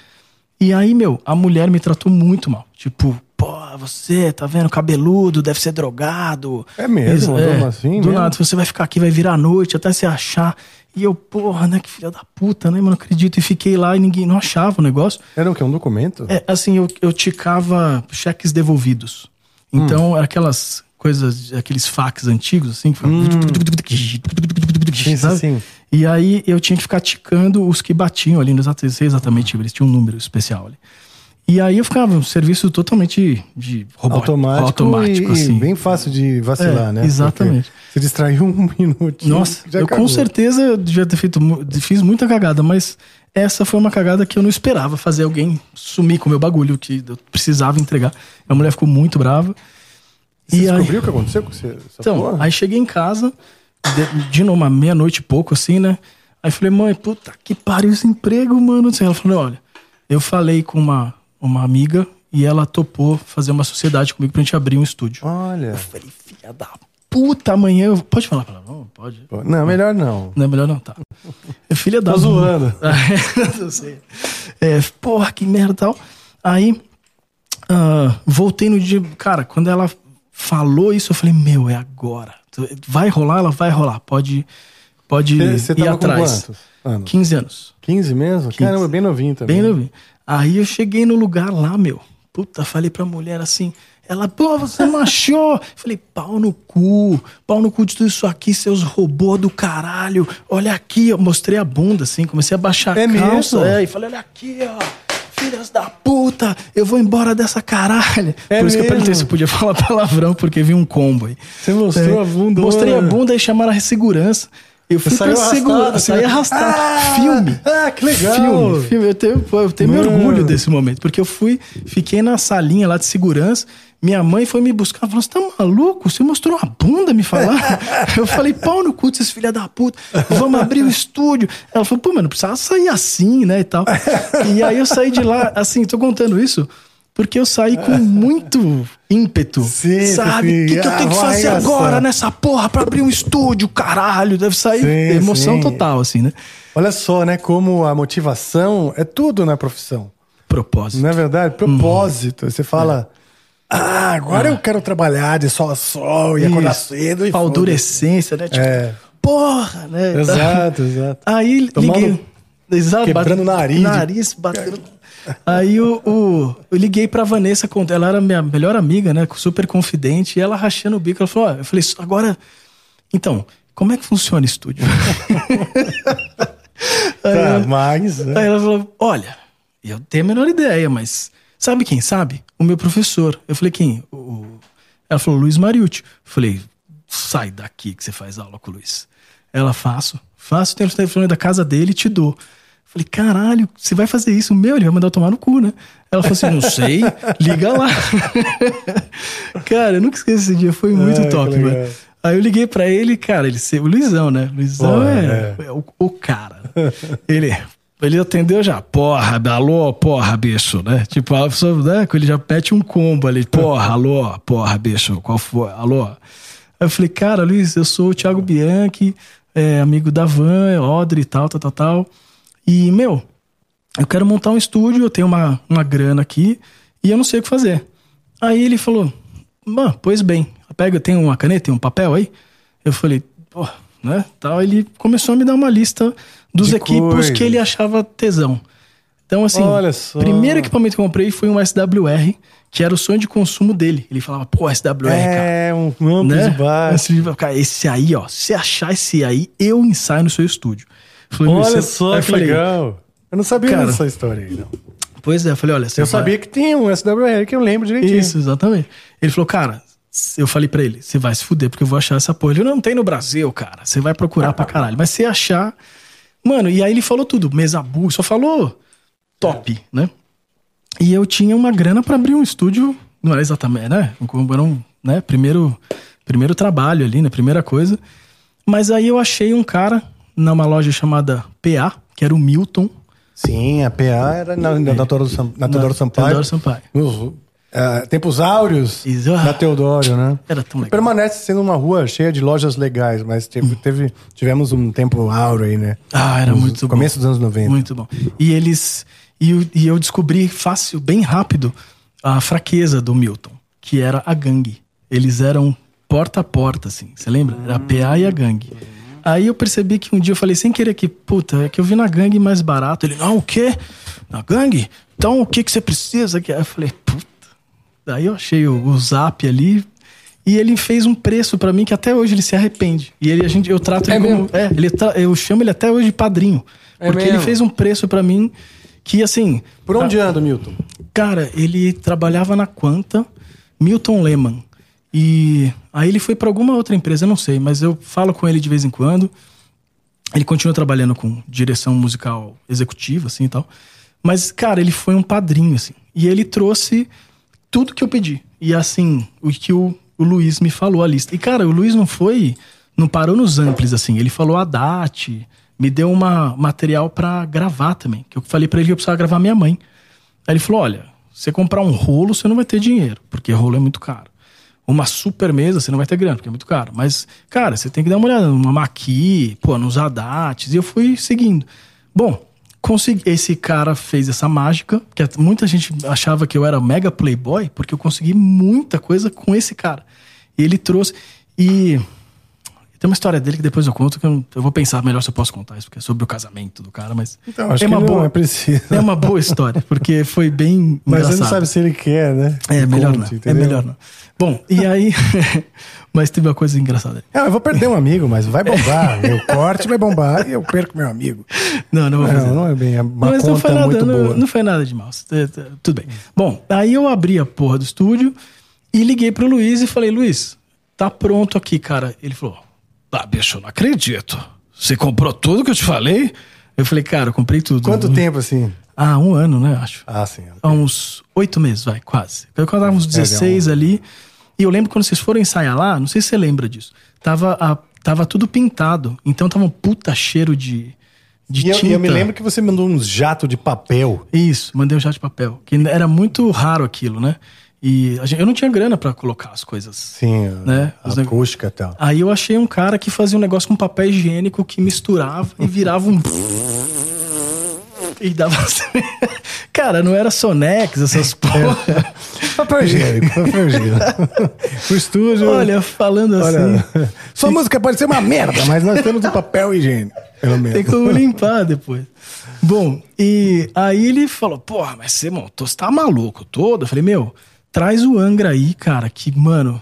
E aí, meu, a mulher me tratou muito mal. Tipo, pô, você tá vendo, cabeludo, deve ser drogado. É mesmo? É, Dona assim do mesmo? nada, você vai ficar aqui, vai virar a noite até se achar. E eu, porra, né, que filha da puta, né, mano, não acredito. E fiquei lá e ninguém não achava o negócio. Era o quê? Um documento? É, assim, eu, eu ticava cheques devolvidos. Então, era aquelas coisas, aqueles fax antigos, assim. que Sim, sabe? sim. E aí eu tinha que ficar ticando os que batiam ali, não exato- sei exatamente, eles tinham um número especial ali. E aí eu ficava um serviço totalmente de robô, Automático, automático e, assim. bem fácil de vacilar, É, né? exatamente. Porque Se distraiu um [laughs] minutinho. Nossa, eu acabou. com certeza devia ter feito, fiz muita cagada, mas essa foi uma cagada que eu não esperava fazer alguém sumir com o meu bagulho que eu precisava entregar. A mulher ficou muito brava. Você e aí, descobriu o que aconteceu com você? Então, porra? aí cheguei em casa, de, de novo, uma meia-noite e pouco, assim, né? Aí falei, mãe, puta que pariu esse emprego, mano. Não sei. Ela falou, olha, eu falei com uma, uma amiga e ela topou fazer uma sociedade comigo pra gente abrir um estúdio. Olha. Eu falei, filha da puta, amanhã. eu- Pode falar palavrão? Pode. Não, melhor não. Não é melhor não, tá. É filha da. Tô zoando. [laughs] É, eu sei. É, porra, que merda e tal. Aí, ah, voltei no dia. Cara, quando ela falou isso, eu falei, meu, é agora. Vai rolar, ela vai rolar. Pode, pode Você, você ir tava com atrás. quantos anos? 15 anos. 15 mesmo? Caramba, bem novinho também. Bem novinho. Aí eu cheguei no lugar lá, meu. Puta, falei pra mulher assim. Ela, pô, você não achou? Falei, pau no cu, pau no cu de tudo isso aqui, seus robôs do caralho. Olha aqui, eu mostrei a bunda, assim, comecei a baixar É a calça. mesmo? É, e falei, olha aqui, ó. Filhas da puta, eu vou embora dessa caralho. É Por isso que eu perguntei se podia [laughs] falar palavrão, porque vi um combo aí. Você mostrou a bunda, Mostrei a olha. bunda e chamaram a segurança. Eu fui saiu arrastado, segurança, assim. saí arrastado. Ah, filme. ah, que legal. Filme, filme. Eu tenho, eu tenho meu orgulho desse momento, porque eu fui, fiquei na salinha lá de segurança. Minha mãe foi me buscar, falou: Você tá maluco? Você mostrou a bunda me falar? [laughs] eu falei: Pau no cu desses filha da puta, vamos abrir o estúdio. Ela falou: Pô, mano, precisava sair assim, né? E tal. E aí eu saí de lá, assim, tô contando isso. Porque eu saí com muito ímpeto. Sim, sabe? O que, que eu Ah, tenho que fazer agora nessa porra pra abrir um estúdio? Caralho, deve sair Sim, emoção sim. total, assim, né? Olha só, né? Como a motivação é tudo na profissão. Propósito. Não é verdade? Propósito. Você fala. Ah, agora eu quero trabalhar de sol a sol e acordar cedo e Paldurecência, né? Tipo, É. porra, né? Exato, exato. Aí Tomando- liguei. Exato, quebrando o nariz. Nariz, batendo. [laughs] Aí o, o- eu liguei pra Vanessa, ela era minha melhor amiga, né? Super confidente, e ela rachando o bico. Ela falou: ó, eu falei, agora. Então, como é que funciona o estúdio? [laughs] aí, Tá, mas. né? aí ela falou: olha, eu tenho a menor ideia, mas sabe quem sabe? O meu professor. Eu falei: quem? O-. Ela falou: Luiz Mariucci. Eu falei: sai daqui que você faz aula com o Luiz. Ela, faço. Faço, o telefone da casa dele e te dou. Eu Falei, caralho, você vai fazer isso? Meu, ele vai mandar eu tomar no cu, né? Ela falou assim, não sei, liga lá. [laughs] cara, eu nunca esqueci esse dia, foi muito Ai, top, mano. Aí eu liguei pra ele, cara, ele, o Luizão, né? Luizão Porra, é, é o, o cara. ele, ele atendeu já, porra, alô, porra, bicho, né? Tipo, a pessoa, né? Ele já mete um combo ali, porra, [laughs] alô, porra, bicho, qual foi? Alô? Aí eu falei, cara, Luiz, eu sou o Thiago Bianchi, é, amigo da Van, Audrey e tal, tal, tal, tal. E, meu, eu quero montar um estúdio, eu tenho uma, uma grana aqui e eu não sei o que fazer. Aí ele falou, mano, pois bem, pega, tem uma caneta, tem um papel aí? Eu falei, pô, né? Tal, ele começou a me dar uma lista dos equipos coisas. que ele achava tesão. Então, assim, só. primeiro equipamento que eu comprei foi um SWR, que era o sonho de consumo dele. Ele falava, pô, SWR, cara É, um amplo né? baixo. Esse, cara, esse aí, ó, se achar esse aí, eu ensaio no seu estúdio. Falei, Olha "Meu, só que falei, legal. Eu não sabia Cara, dessa história aí, não. Pois é, eu falei, olha, você Eu vai- sabia que tinha um SWR que eu lembro direitinho. Isso, exatamente. Ele falou, cara, eu falei pra ele, você vai se fuder, porque eu vou achar essa porra. Ele falou, não tem no Brasil, cara. Você vai procurar pra [laughs] caralho. Mas se achar. Mano, e aí ele falou tudo, mesa bu, só falou top, né? E eu tinha uma grana pra abrir um estúdio, não era exatamente, né? Era um, né? Primeiro, primeiro trabalho ali, né? Primeira coisa. Mas aí eu achei um cara numa loja chamada PA, que era o Milton. Sim, a PA era na, na, na Sam- na Teodoro Sampaio. Teodoro Sampaio. Uhum. Ah, tempos áureos Isso. da Teodoro, né? Era tão legal. Permanece sendo uma rua cheia de lojas legais, mas teve, teve- tivemos um tempo áureo aí, né? Ah, era Nos muito bom. Começo dos anos 90. Muito bom. E eles. E, eu- e eu descobri fácil, bem rápido, a fraqueza do Milton, que era a gangue. Eles eram porta a porta, assim. Você lembra? Era a PA e a gangue. Aí eu percebi que um dia eu falei sem querer que, puta, é que eu vi na gangue mais barato. Ele, não, o quê? Na gangue? Então o que, que você precisa? Aí eu falei, puta. Daí eu achei o, o zap ali. E ele fez um preço pra mim que até hoje ele se arrepende. E ele, a gente, eu trato É ele como. mesmo? É, ele tra- eu chamo ele até hoje de padrinho. É porque ele mesmo? fez um preço pra mim que, assim. Por onde anda, Milton? Cara, ele trabalhava na Quanta, Milton Lehman. E aí ele foi pra alguma outra empresa, eu não sei, mas eu falo com ele de vez em quando. Ele continua trabalhando com direção musical executiva, assim e tal. Mas, cara, ele foi um padrinho, assim. E ele trouxe tudo que eu pedi. E, assim, o que o, o Luiz me falou a lista. E, cara, o Luiz não foi. Não parou nos amplis, assim. Ele falou a DAT, me deu uma material pra gravar também. Que eu falei pra ele que eu precisava gravar minha mãe. Aí ele falou: olha, você comprar um rolo, você não vai ter dinheiro, porque rolo é muito caro. Uma super mesa, você não vai ter grana, porque é muito caro. Mas, cara, você tem que dar uma olhada numa maqui, pô, nos adates. E eu fui seguindo. Bom, consegui, esse cara fez essa mágica, que muita gente achava que eu era mega playboy, porque eu consegui muita coisa com esse cara. Ele trouxe. E tem uma história dele que depois eu conto, que eu, eu vou pensar melhor se eu posso contar isso, porque é sobre o casamento do cara, mas. Então, acho é que uma não boa, é preciso. é uma boa história, porque foi bem [laughs] Mas engraçado. você não sabe se ele quer, né? É, melhor não. Conte, É entendeu? melhor não. Bom, e aí. [laughs] mas teve uma coisa engraçada. Ah, eu vou perder um amigo, mas vai bombar. meu corte vai bombar e eu perco meu amigo. Não, não vou fazer. Não, não é bem uma mas não foi nada, muito não, boa. não foi nada de mal. É, é, Tudo bem. Bom, aí eu abri a porra do estúdio e liguei pro Luiz e falei, Luiz, tá pronto aqui, cara. Ele falou, ah, bicho, eu não acredito. Você comprou tudo que eu te falei? Eu falei, cara, eu comprei tudo. Quanto tempo assim? Ah, um ano, né, acho. Ah, sim. Há uns oito meses, vai, quase. Eu tava uns É, 16 ali. E eu lembro quando vocês foram ensaiar lá, não sei se você lembra disso. Tava, a- tava tudo pintado. Então tava um puta cheiro de, de E eu, tinta. eu me lembro que você mandou uns jatos de papel. Isso, mandei um jato de papel. Que era muito raro aquilo, né? E a gente- eu não tinha grana pra colocar as coisas. Sim, Né? a Os acústica e tal. Aí eu achei um cara que fazia um negócio com papel higiênico que misturava e virava um. [laughs] E dava. [laughs] Cara, não era Sonex, essas [laughs] porra. Papel higiênico, papel higiênico. o estúdio. Olha, falando assim. olha, sua música pode ser uma merda, mas nós temos o papel higiênico. Pelo menos. Tem como limpar depois. Bom, e aí ele falou: Porra, mas você montou, você tá maluco todo? Eu falei: Meu, traz o Angra aí, cara, que, mano,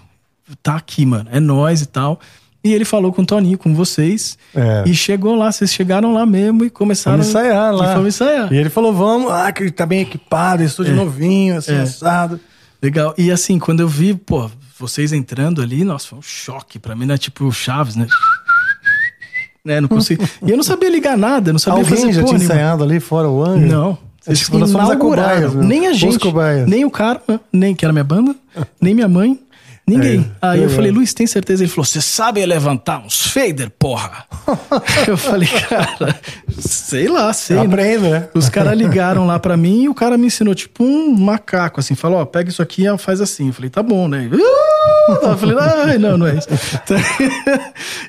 tá aqui, mano, é nós e tal. E ele falou com o Toninho, com vocês, É. e chegou lá, vocês chegaram lá mesmo e começaram Vamos ensaiar lá. E fomos ensaiar. E ele falou: vamos, ah, que tá bem equipado, estúdio novinho, assim, É. assado. Legal. E assim, quando eu vi, pô, vocês entrando ali, nossa, foi um choque pra mim, né? Tipo o Chaves, né? [laughs] né? Não consegui. E eu não sabia ligar nada, não sabia Alguém fazer já tinha nenhuma. ensaiado ali fora o Angra? Não. É, Vocês tipo, nós inauguraram. cobaias, né? Nem a gente, nem o cara, nem que era minha banda, [laughs] nem minha mãe, ninguém. É, Aí eu legal. falei, Luiz, tem certeza? Ele falou, você sabe levantar uns fader, porra? [laughs] eu falei, cara, sei lá, sei. né? Aprenda, né? Os caras [laughs] ligaram lá pra mim e o cara me ensinou, tipo, um macaco, assim, falou, ó, pega isso aqui e faz assim. Eu falei, tá bom, né? Eu falei, ai, não, não é isso.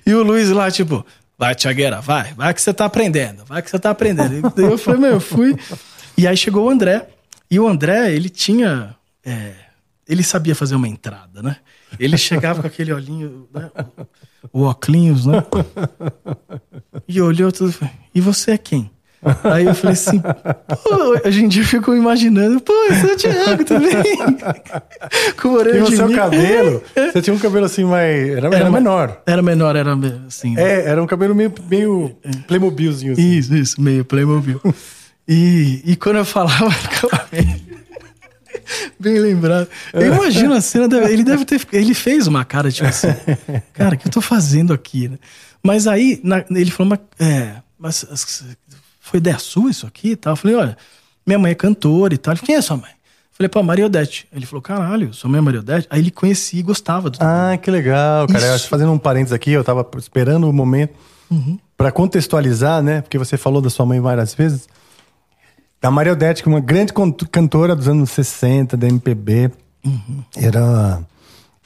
e o Luiz lá, tipo, vai, Tiagueira, vai, vai que você tá aprendendo, vai que você tá aprendendo. Daí eu falei, meu, eu fui. E aí chegou o André, e o André, ele tinha. é, ele sabia fazer uma entrada, né? Ele [laughs] chegava com aquele olhinho, né? O óculos, né? E olhou tudo. e falou, E você é quem? Aí eu falei assim, pô, a gente ficou imaginando, pô, eu sou o Thiago também. [laughs] Com E orelha o seu milho. cabelo, você tinha um cabelo assim mais. Era, era menor. Era menor, era assim. É, era um cabelo meio, meio Playmobilzinho. Assim. Isso, isso, meio Playmobil. [laughs] E, e quando eu falava, [laughs] ficava bem, bem lembrado. Eu imagino a cena, dele, ele deve ter. Ele fez uma cara, tipo assim, [laughs] cara, o que eu tô fazendo aqui, né? Mas aí, na- ele falou, mas, é, mas as- foi ideia sua isso aqui e tal? Eu falei, olha, minha mãe é cantora e tal. Ele falou, quem é sua mãe? Falei, pô, Maria Odete. Ele falou, caralho, sua mãe é Maria Odete? Aí ele conhecia e gostava do Ah, que legal, cara. Isso. fazendo um parênteses aqui, eu tava esperando o momento pra contextualizar, né? Porque você falou da sua mãe várias vezes. Da Maria Odete, que é uma grande cantora dos anos 60, da MPB. Era.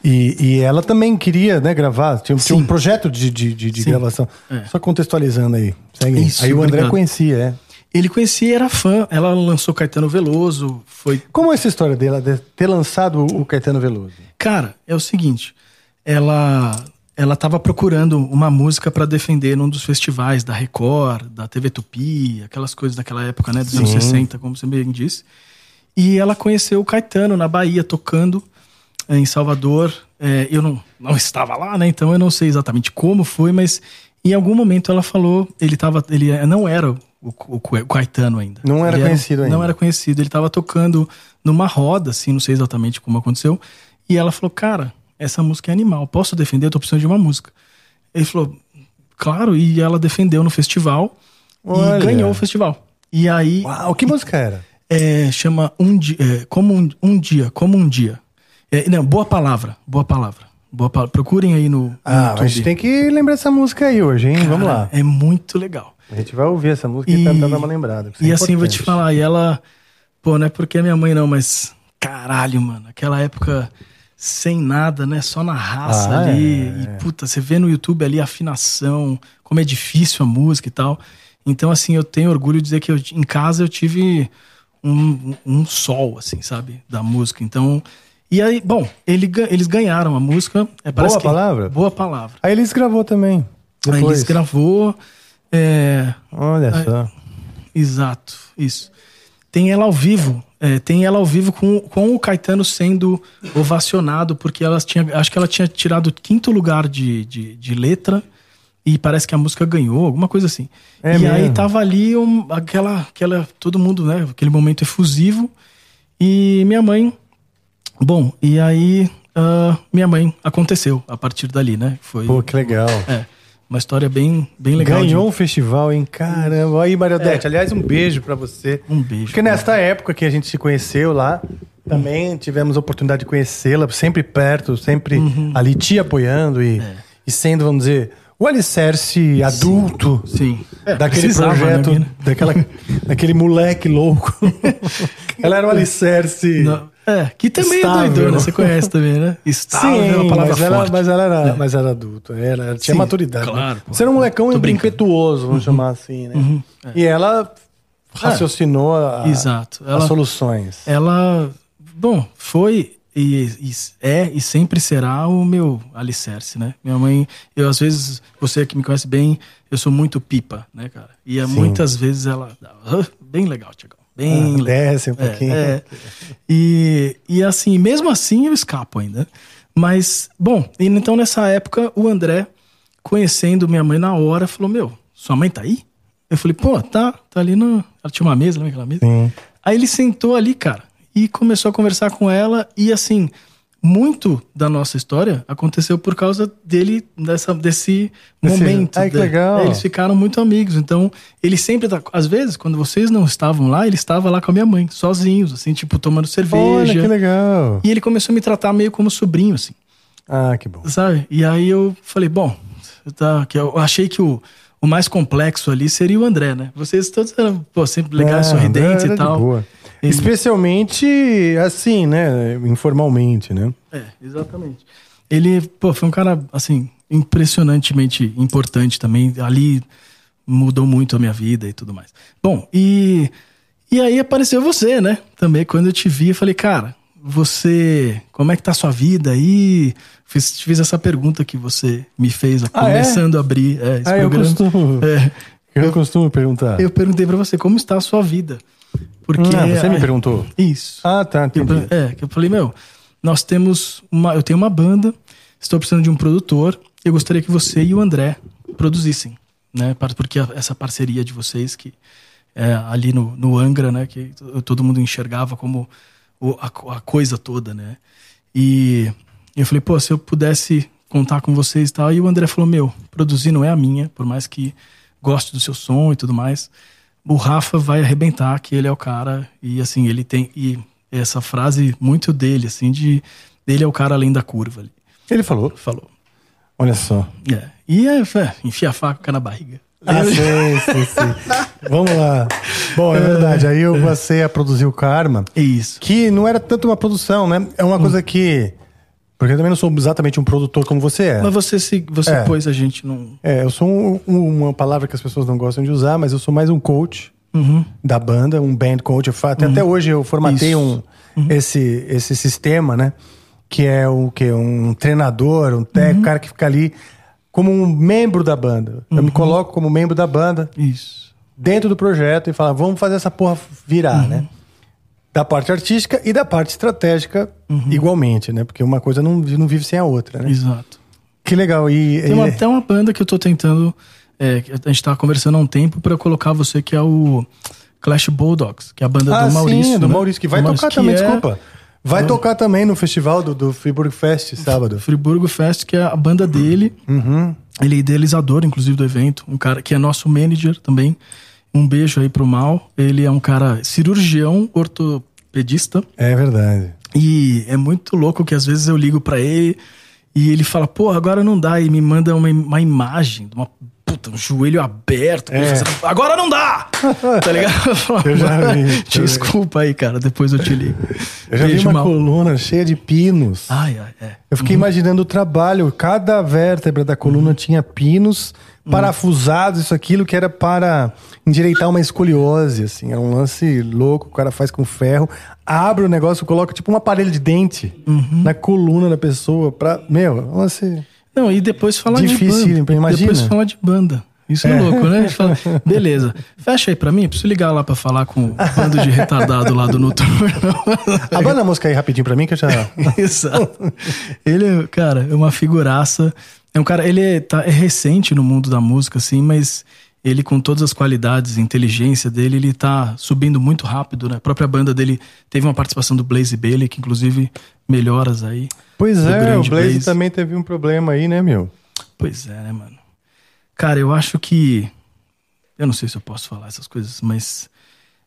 E, e ela também queria, né, gravar. Tinha, tinha um projeto de, de, de, de gravação. É. Só contextualizando aí. Segue aí. Isso, aí o André obrigado. conhecia, é. Ele conhecia, era fã. Ela lançou Caetano Veloso. Foi. Como é essa história dela de ter lançado o Caetano Veloso? Cara, é o seguinte. Ela. Ela tava procurando uma música pra defender num dos festivais da Record, da TV Tupi, aquelas coisas daquela época, né? Dos anos 60, como você bem disse. E ela conheceu o Caetano na Bahia, tocando eh, em Salvador. Eh, eu não, não estava lá, né? Então eu não sei exatamente como foi, mas em algum momento ela falou. Ele tava. Ele eh, não era o, o, o Caetano ainda. Não era Ele conhecido ainda. Não era conhecido. Ele tava tocando numa roda, assim, não sei exatamente como aconteceu. E ela falou, cara, essa música é animal. Posso defender? Eu tô precisando de uma música. Ele falou, claro, e ela defendeu no festival Olha. e ganhou o festival. E aí Uau, que música era? é, chama um dia, é, como um, um dia, como um dia. É, não, boa palavra, boa palavra. Boa palavra. Procurem aí no, no Ah, YouTube. a gente tem que lembrar essa música aí hoje, hein? Vamos lá. É muito legal. A gente vai ouvir essa música e, E- tentar dar uma lembrada. é E assim, vou te falar, e ela, pô, não é porque é minha mãe não, mas caralho, mano, aquela época sem nada, né? Só na raça Ah, ali. é, E é. puta, você vê no YouTube ali a afinação, como é difícil a música e tal. Então, assim, eu tenho orgulho de dizer que eu, em casa eu tive um, um sol, assim, sabe? Da música. Então. E aí, bom, ele, eles ganharam a música. É, Boa palavra? Boa palavra. Aí eles gravou também. Aí Depois. eles gravou. É, Olha só. Exato, isso. Tem ela ao vivo, é, tem ela ao vivo com, com o Caetano sendo ovacionado, porque ela tinha, acho que ela tinha tirado o quinto lugar de, de, de letra e parece que a música ganhou, alguma coisa assim. É e aí mesmo? tava ali um- aquela, aquela, todo mundo, né, aquele momento efusivo e minha mãe, bom, e aí ah, minha mãe aconteceu a partir dali, né? Foi Pô, que legal. é, uma história bem, bem legal. de- Ganhou um festival, hein? Caramba. Aí, Mariodete, aliás, um beijo pra você. Um beijo. Porque nesta época que a gente se conheceu lá, também tivemos a oportunidade de conhecê-la, sempre perto, sempre Uhum. ali te apoiando e, É. e sendo, vamos dizer, o alicerce adulto Sim. É, daquele precisava, projeto, né, mina? daquela, daquele moleque louco. [laughs] Ela era o alicerce. Não, é, que também Estável. é doidona, você conhece também, né? [laughs] Estável é uma palavra mas, ela, forte. mas ela era, mas era adulto, ela, ela tinha Sim, maturidade. claro, né? Você era um molecão impetuoso, vamos chamar assim, né? E ela raciocinou a, Exato. as Ela, soluções. ela, bom, foi e, e é e sempre será o meu alicerce, né? Minha mãe, eu às vezes, você que me conhece bem, eu sou muito pipa, né, cara? E é, muitas vezes ela, "Ah, bem legal, Tiagão, bem Ah, desce um É, pouquinho. é. E, e assim, mesmo assim eu escapo ainda. Mas, bom, então nessa época o André, conhecendo minha mãe na hora, falou: Meu, sua mãe tá aí? Eu falei: Pô, tá, tá ali no. Ela tinha uma mesa, lembra aquela mesa? Sim. Aí ele sentou ali, cara, e começou a conversar com ela, e assim, muito da nossa história aconteceu por causa dele, dessa, desse Desse- momento. Ai, que né? legal. Eles ficaram muito amigos. Então, ele sempre tá. Às vezes, quando vocês não estavam lá, ele estava lá com a minha mãe, sozinhos, assim, tipo, tomando Olha cerveja. que legal. E ele começou a me tratar meio como sobrinho, assim, Ah, que bom. sabe? E aí eu falei, bom, tá, que eu achei que o, o mais complexo ali seria o André, né? Vocês todos eram, pô, sempre legais, Ah, sorridentes e de tal. boa. Especialmente assim, né? Informalmente, né? É, exatamente. Ele, pô, foi um cara, assim, impressionantemente importante também. Ali mudou muito a minha vida e tudo mais. Bom, e, e aí apareceu você, né? Também, quando eu te vi, eu falei, cara, você, como é que tá a sua vida aí? Fiz, te fiz essa pergunta que você me fez, Ah, é? começando a abrir é, esse Ah, eu programa. costumo, É, eu costumo perguntar. eu perguntei pra você, como está a sua vida? Porque... Ah, você me ai, perguntou. Isso. Ah, tá, entendi. é, que eu falei, meu, nós temos uma. Eu tenho uma banda, estou precisando de um produtor. Eu gostaria que você e o André produzissem, né? Porque essa parceria de vocês, que é ali no, no Angra, né? Que to- todo mundo enxergava como a, a coisa toda, né? E eu falei, pô, se eu pudesse contar com vocês e tal. E o André falou, meu, produzir não é a minha, por mais que goste do seu som e tudo mais. O Rafa vai arrebentar, que ele é o cara. E assim, ele tem. E essa frase muito dele, assim, de. Ele é o cara além da curva ali. Ele falou. Falou. Olha só. É. E é, é enfia a faca na barriga. Ah, sim, sim. Vamos lá. Bom, é verdade. Aí eu passei a produzir o Karma, isso. que não era tanto uma produção, né? É uma coisa que. Porque eu também não sou exatamente um produtor como você é. Mas você, se, você É. pôs a gente num. É, eu sou um- um- uma palavra que as pessoas não gostam de usar, mas eu sou mais um coach Uhum. da banda, um band coach. Eu faço, Até hoje eu formatei Isso. um, esse, esse sistema, né? Que é o que Um treinador, um técnico, cara que fica ali como um membro da banda. Eu me coloco como membro da banda Isso. dentro do projeto e falo, vamos fazer essa porra virar, né? Da parte artística e da parte estratégica igualmente, né? Porque uma coisa não, não vive sem a outra, né? Exato. Que legal. E, Tem uma, e- até uma banda que eu tô tentando. é, que a gente tava conversando há um tempo pra colocar você, que é o Clash Bulldogs, que é a banda Ah, do Maurício. sim, do né? Maurício, que vai Maurício, tocar também, é desculpa. Vai tocar também no festival do, do Friburg Fest, sábado. Friburgo Fest, que é a banda dele. Uhum. Ele é idealizador, inclusive, do evento. Um cara que é nosso manager também. Um beijo aí pro Mal. Ele é um cara cirurgião ortopedista. É verdade. E é muito louco que às vezes eu ligo pra ele e ele fala, pô, agora não dá. E me manda uma, uma imagem de uma puta, um joelho aberto. É. agora não dá! [laughs] tá ligado? Eu, já vi, "Mano, eu já vi. Desculpa aí, cara. Depois eu te ligo. Eu já vi Beijo, uma Mal. coluna cheia de pinos. Ai, ai, é. Eu fiquei imaginando o trabalho. Cada vértebra da coluna Uhum. tinha pinos parafusados, isso, aquilo, que era para endireitar uma escoliose, assim. É um lance louco, o cara faz com ferro, abre o negócio, coloca tipo um aparelho de dente Uhum. na coluna da pessoa pra... Meu, é um lance... Não, e depois fala Difícil, de banda. imagina. Depois fala de banda. Isso é, louco, né? A gente fala, beleza, fecha aí pra mim, preciso ligar lá pra falar com o bando de retardado lá do Noturno. Abana a música aí rapidinho pra mim, que eu já... [laughs] Exato. Ele, é, cara, é uma figuraça. É um cara, ele é, tá, é recente no mundo da música, assim, mas ele, com todas as qualidades inteligência dele, ele tá subindo muito rápido, né? A própria banda dele teve uma participação do Blaze Bailey, que inclusive melhoras aí. Pois é, o Blaze, Blaze. também teve um problema aí, né, meu? Pois é, né, mano? Cara, eu acho que. Eu não sei se eu posso falar essas coisas, mas.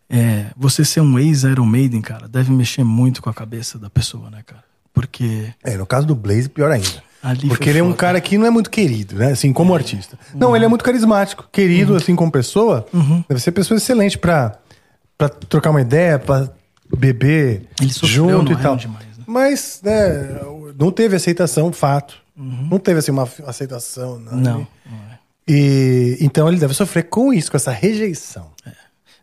É, você ser um ex-Iron Maiden, cara, deve mexer muito com a cabeça da pessoa, né, cara? Porque. É, no caso do Blaze, pior ainda. Ali Porque ele é um foda. cara que não é muito querido, né? Assim, como artista. Não, ele é muito carismático. Querido, Uhum. assim, como pessoa. Deve ser pessoa excelente pra, pra trocar uma ideia, pra beber Ele sofreu junto no e tal. demais? Mas, né, não teve aceitação, fato. Não teve, assim, uma aceitação. Não. Uhum. Não, não é. E, então ele deve sofrer com isso, com essa rejeição.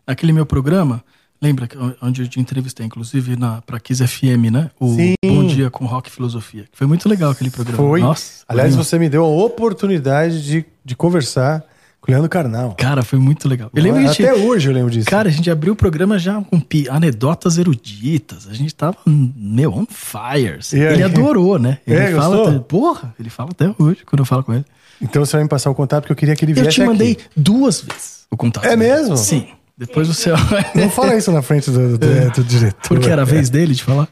Naquele meu programa, lembra onde eu te entrevistei, inclusive na, pra Kiss FM, né? O Sim. Bom Dia com Rock e Filosofia. que Foi muito legal aquele programa. Foi. Nossa. Aliás, foi- você me deu a oportunidade de, de conversar com o Leandro Carnal. Cara, foi muito legal. Eu lembro que a gente- Até hoje eu lembro disso. Cara, a gente abriu o programa já com anedotas eruditas. A gente tava, meu, on fire. Ele adorou, né? [laughs] Ele É, fala gostou? até, porra, ele fala até hoje quando eu falo com ele. Então você vai me passar o contato porque eu queria que ele Eu viesse te mandei aqui. duas vezes o contato. É dele. mesmo? Sim. Depois você [laughs] Não fala isso na frente do, do, é, do diretor. Porque era a vez dele de falar.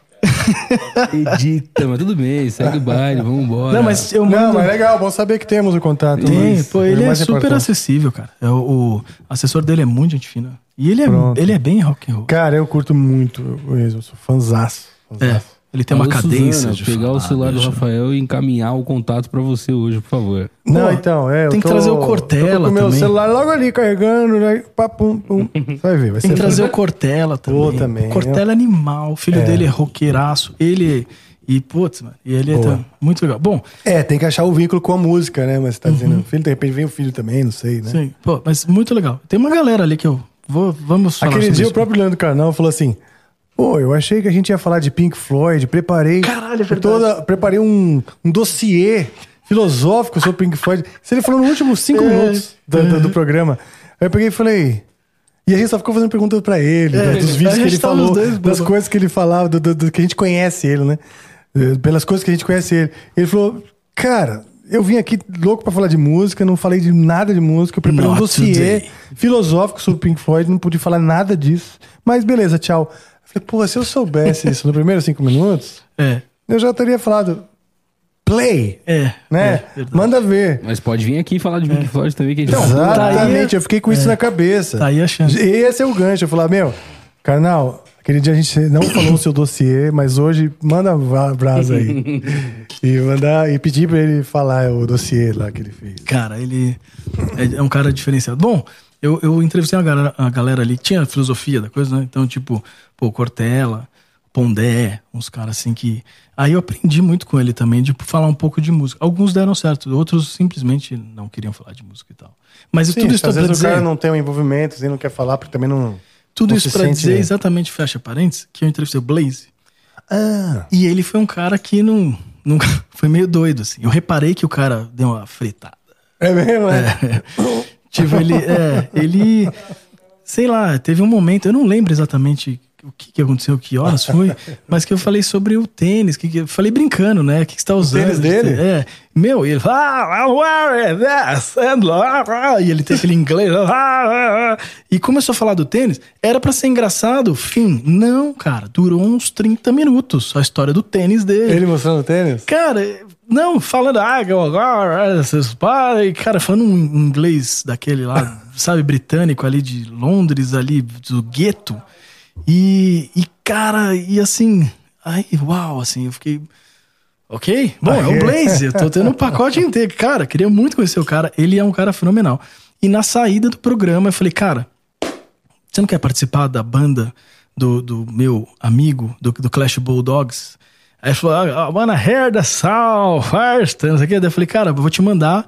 Edita, mas tudo bem, segue o baile, vamos embora. Não, mas eu Não, mando. mas é legal, bom saber que temos o contato. Tem, mas pô, ele é mais super importante. acessível, cara. É o, o assessor dele é muito gente fina. E ele é, Pronto. ele é bem rock and roll. Cara, eu curto muito mesmo, eu sou fãzaço. É, fãzaço. Ele tem uma Alô, cadência Suzana, de pegar o falar, celular do bicho. Rafael e encaminhar o contato pra você hoje, por favor. Não, Pô, então, é. eu tem que tô- trazer o tô Cortella com o meu também. celular logo ali carregando, né? Pá, pum, pum. [laughs] Vai ver, vai Tem ser. que trazer o Cortella também. Pô, também, O Cortella é animal. O filho dele é roqueiraço. Ele. E, putz, mano. E ele é Boa. tá muito legal. Bom, É, tem que achar o vínculo com a música, né? Mas você tá dizendo, filho, de repente vem o filho também, não sei, né? Uhum. sim. Pô, mas muito legal. Tem uma galera ali que eu. Vou, vamos falar Aquele dia isso. o próprio Leandro Carnal falou assim: Pô, eu achei que a gente ia falar de Pink Floyd, preparei. Caralho, é verdade. toda, preparei um, um dossiê filosófico sobre Pink Floyd. Isso ele falou nos últimos cinco É, minutos do, do- do programa. Aí eu peguei e falei. E a gente só ficou fazendo perguntas pra ele, É, né, dos vídeos que ele tava falou, dois, das coisas que ele falava, do, do- do que a gente conhece ele, né? Eh, Pelas coisas que a gente conhece ele. Ele falou, cara, eu vim aqui louco pra falar de música, não falei de nada de música, eu preparei um Not dossiê today. filosófico sobre Pink Floyd, não pude falar nada disso. Mas beleza, tchau. Falei, pô, se eu soubesse isso nos primeiros cinco minutos, É. eu já teria falado, play, É. né? é. Manda ver. Mas pode vir aqui falar de Pink Floyd também, que a gente Então, fala. Exatamente, eu fiquei com isso na cabeça. Tá aí a chance. Esse é o gancho. Eu falar, meu, carnal, aquele dia a gente não falou o seu dossiê, mas hoje manda a brasa aí. [laughs] e mandar e pedir pra ele falar o dossiê lá que ele fez. Cara, ele é, é um cara diferenciado. Bom, Eu, eu entrevistei uma galera, a galera ali que tinha filosofia da coisa, né? Então, tipo, pô, Cortella, Pondé, uns caras assim que. Aí eu aprendi muito com ele também, de falar um pouco de música. Alguns deram certo, outros simplesmente não queriam falar de música e tal. Mas Sim, tudo isso às pra vezes dizer. o cara não tem um envolvimento, assim, não quer falar, porque também não. Tudo não isso sente, dizer exatamente, fecha parênteses, que eu entrevistei o Blaze. Ah, E ele foi um cara que não. Nunca, [laughs] foi meio doido, assim. Eu reparei que o cara deu uma fritada. é mesmo, né? Tipo, ele. É, ele. Sei lá, teve um momento, eu não lembro exatamente o que, que aconteceu, que horas foi, mas que eu falei sobre o tênis, que, que eu falei brincando, né? O que, que você tá usando? tênis dele? É. Meu, e ele ah, wearing this, and ah, ah", e ele tem aquele inglês, ah, ah, ah. e começou a falar do tênis, era pra ser engraçado, fim. Não, cara, durou uns 30 minutos a história do tênis dele. Ele mostrando o tênis? Cara, não, falando, ah, agora, esses pais, cara, falando um inglês daquele lá, [laughs] sabe, britânico ali de Londres, ali do gueto. E, e cara, e assim, aí, uau, assim, eu fiquei. Ok, bom, é o Blaze, eu tô tendo um pacote [laughs] inteiro. Cara, queria muito conhecer o cara, ele é um cara fenomenal. E na saída do programa, eu falei, cara, você não quer participar da banda do, do meu amigo, do, do Clash Bulldogs? Aí ele falou, ah, I wanna hear the sound first, não sei o que. Daí eu falei, cara, eu vou te mandar.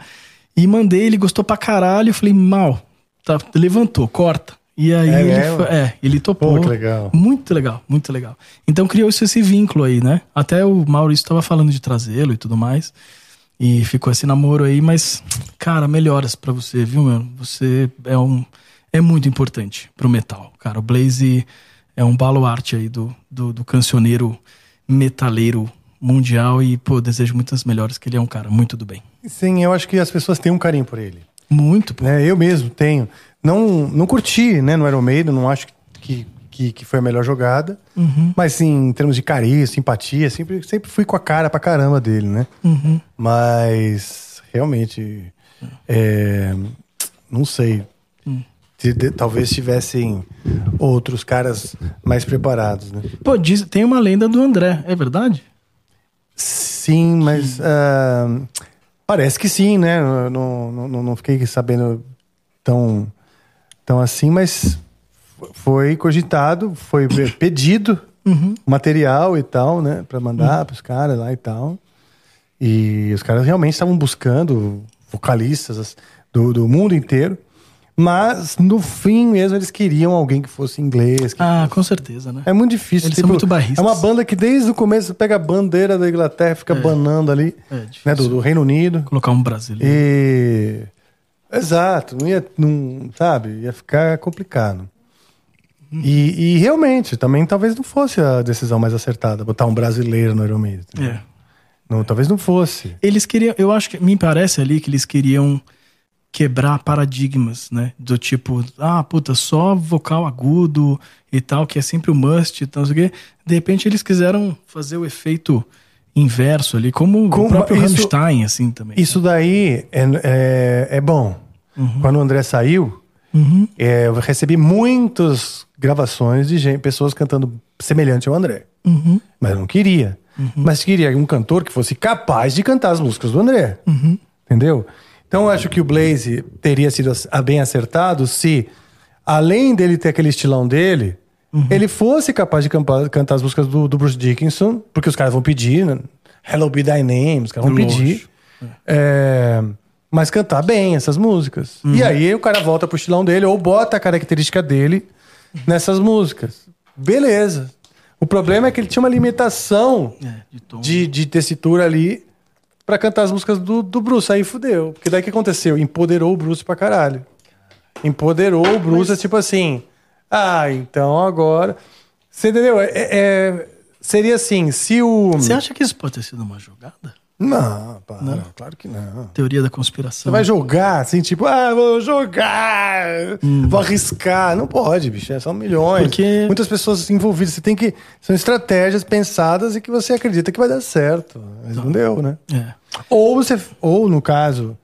E mandei, ele gostou pra caralho. Eu falei, mal, tá, levantou, corta. E aí É ele, é, ele topou. Pô, legal. Muito legal, muito legal. Então criou-se esse vínculo aí, né? Até o Maurício estava falando de trazê-lo e tudo mais. E ficou esse namoro aí, mas, cara, melhoras pra você, viu, meu? Você é um. É muito importante pro metal. Cara, o Blaze é um baluarte aí do, do, do cancioneiro metaleiro mundial e, pô, desejo muitas melhoras, que ele é um cara muito do bem. Sim, eu acho que as pessoas têm um carinho por ele. Muito, pô. né? Eu mesmo tenho. Não, não curti, né, no Iron Maiden, não acho que, que, que foi a melhor jogada. Uhum. Mas, sim, em termos de carinho, simpatia, sempre, sempre fui com a cara pra caramba dele, né? Uhum. Mas, realmente, é, não sei. Se de- talvez tivessem outros caras mais preparados, né? Pô, diz, tem uma lenda do André, é verdade? Sim, mas ah, parece que sim, né? Não, não, não- fiquei sabendo tão, tão assim, mas foi cogitado, foi pe- [coughs] pedido material e tal, né? Pra mandar pros caras lá e tal. E os caras realmente estavam buscando vocalistas as- do, do mundo inteiro. Mas no fim mesmo eles queriam alguém que fosse inglês. que Ah, com certeza, né? é muito difícil. Eles são muito barristas. É uma banda que desde o começo pega a bandeira da Inglaterra e fica banando ali, É né, do, do Reino Unido. Colocar um brasileiro. E. Exato, não ia. Não, sabe? Ia ficar complicado. E, e realmente, também talvez não fosse a decisão mais acertada, botar um brasileiro no Iron Maiden. entendeu? É. Não, talvez não fosse. Eles queriam, eu acho que me parece ali que eles queriam quebrar paradigmas, né? Do tipo, ah, puta, só vocal agudo e tal, que é sempre o must e tal, não sei o quê. De repente eles quiseram fazer o efeito inverso ali, como o próprio isso- Rammstein, assim também. Isso daí é, é, é bom. Quando o André saiu, Uhum. é, eu recebi muitas gravações de gente, pessoas cantando semelhante ao André. Uhum. Mas eu não queria. Mas queria um cantor que fosse capaz de cantar as músicas do André. Uhum. Entendeu? Então eu acho que o Blaze teria sido bem acertado se, além dele ter aquele estilão dele, Uhum. ele fosse capaz de campa- cantar as músicas do, do Bruce Dickinson, porque os caras vão pedir, né? Hello Be Thy Name, os caras vão Lógico. pedir. É, mas cantar bem essas músicas. E Uhum. aí o cara volta pro estilão dele ou bota a característica dele nessas músicas. Beleza. O problema é que ele tinha uma limitação É, de de, de tessitura ali pra cantar as músicas do, do Bruce. Aí fudeu. Porque daí o que aconteceu? Empoderou o Bruce pra caralho. Empoderou o Bruce, é tipo assim. Ah, então agora. Você entendeu? É, é- seria assim, se o. Você acha que isso pode ter sido uma jogada? Não, para, claro que não. Teoria da conspiração. Você vai jogar assim, tipo, ah, vou jogar, vou arriscar. Não pode, bicho, são milhões. Porque- Muitas pessoas envolvidas. Você tem que. São estratégias pensadas e que você acredita que vai dar certo. Mas não deu, né? É. Ou você. Ou no caso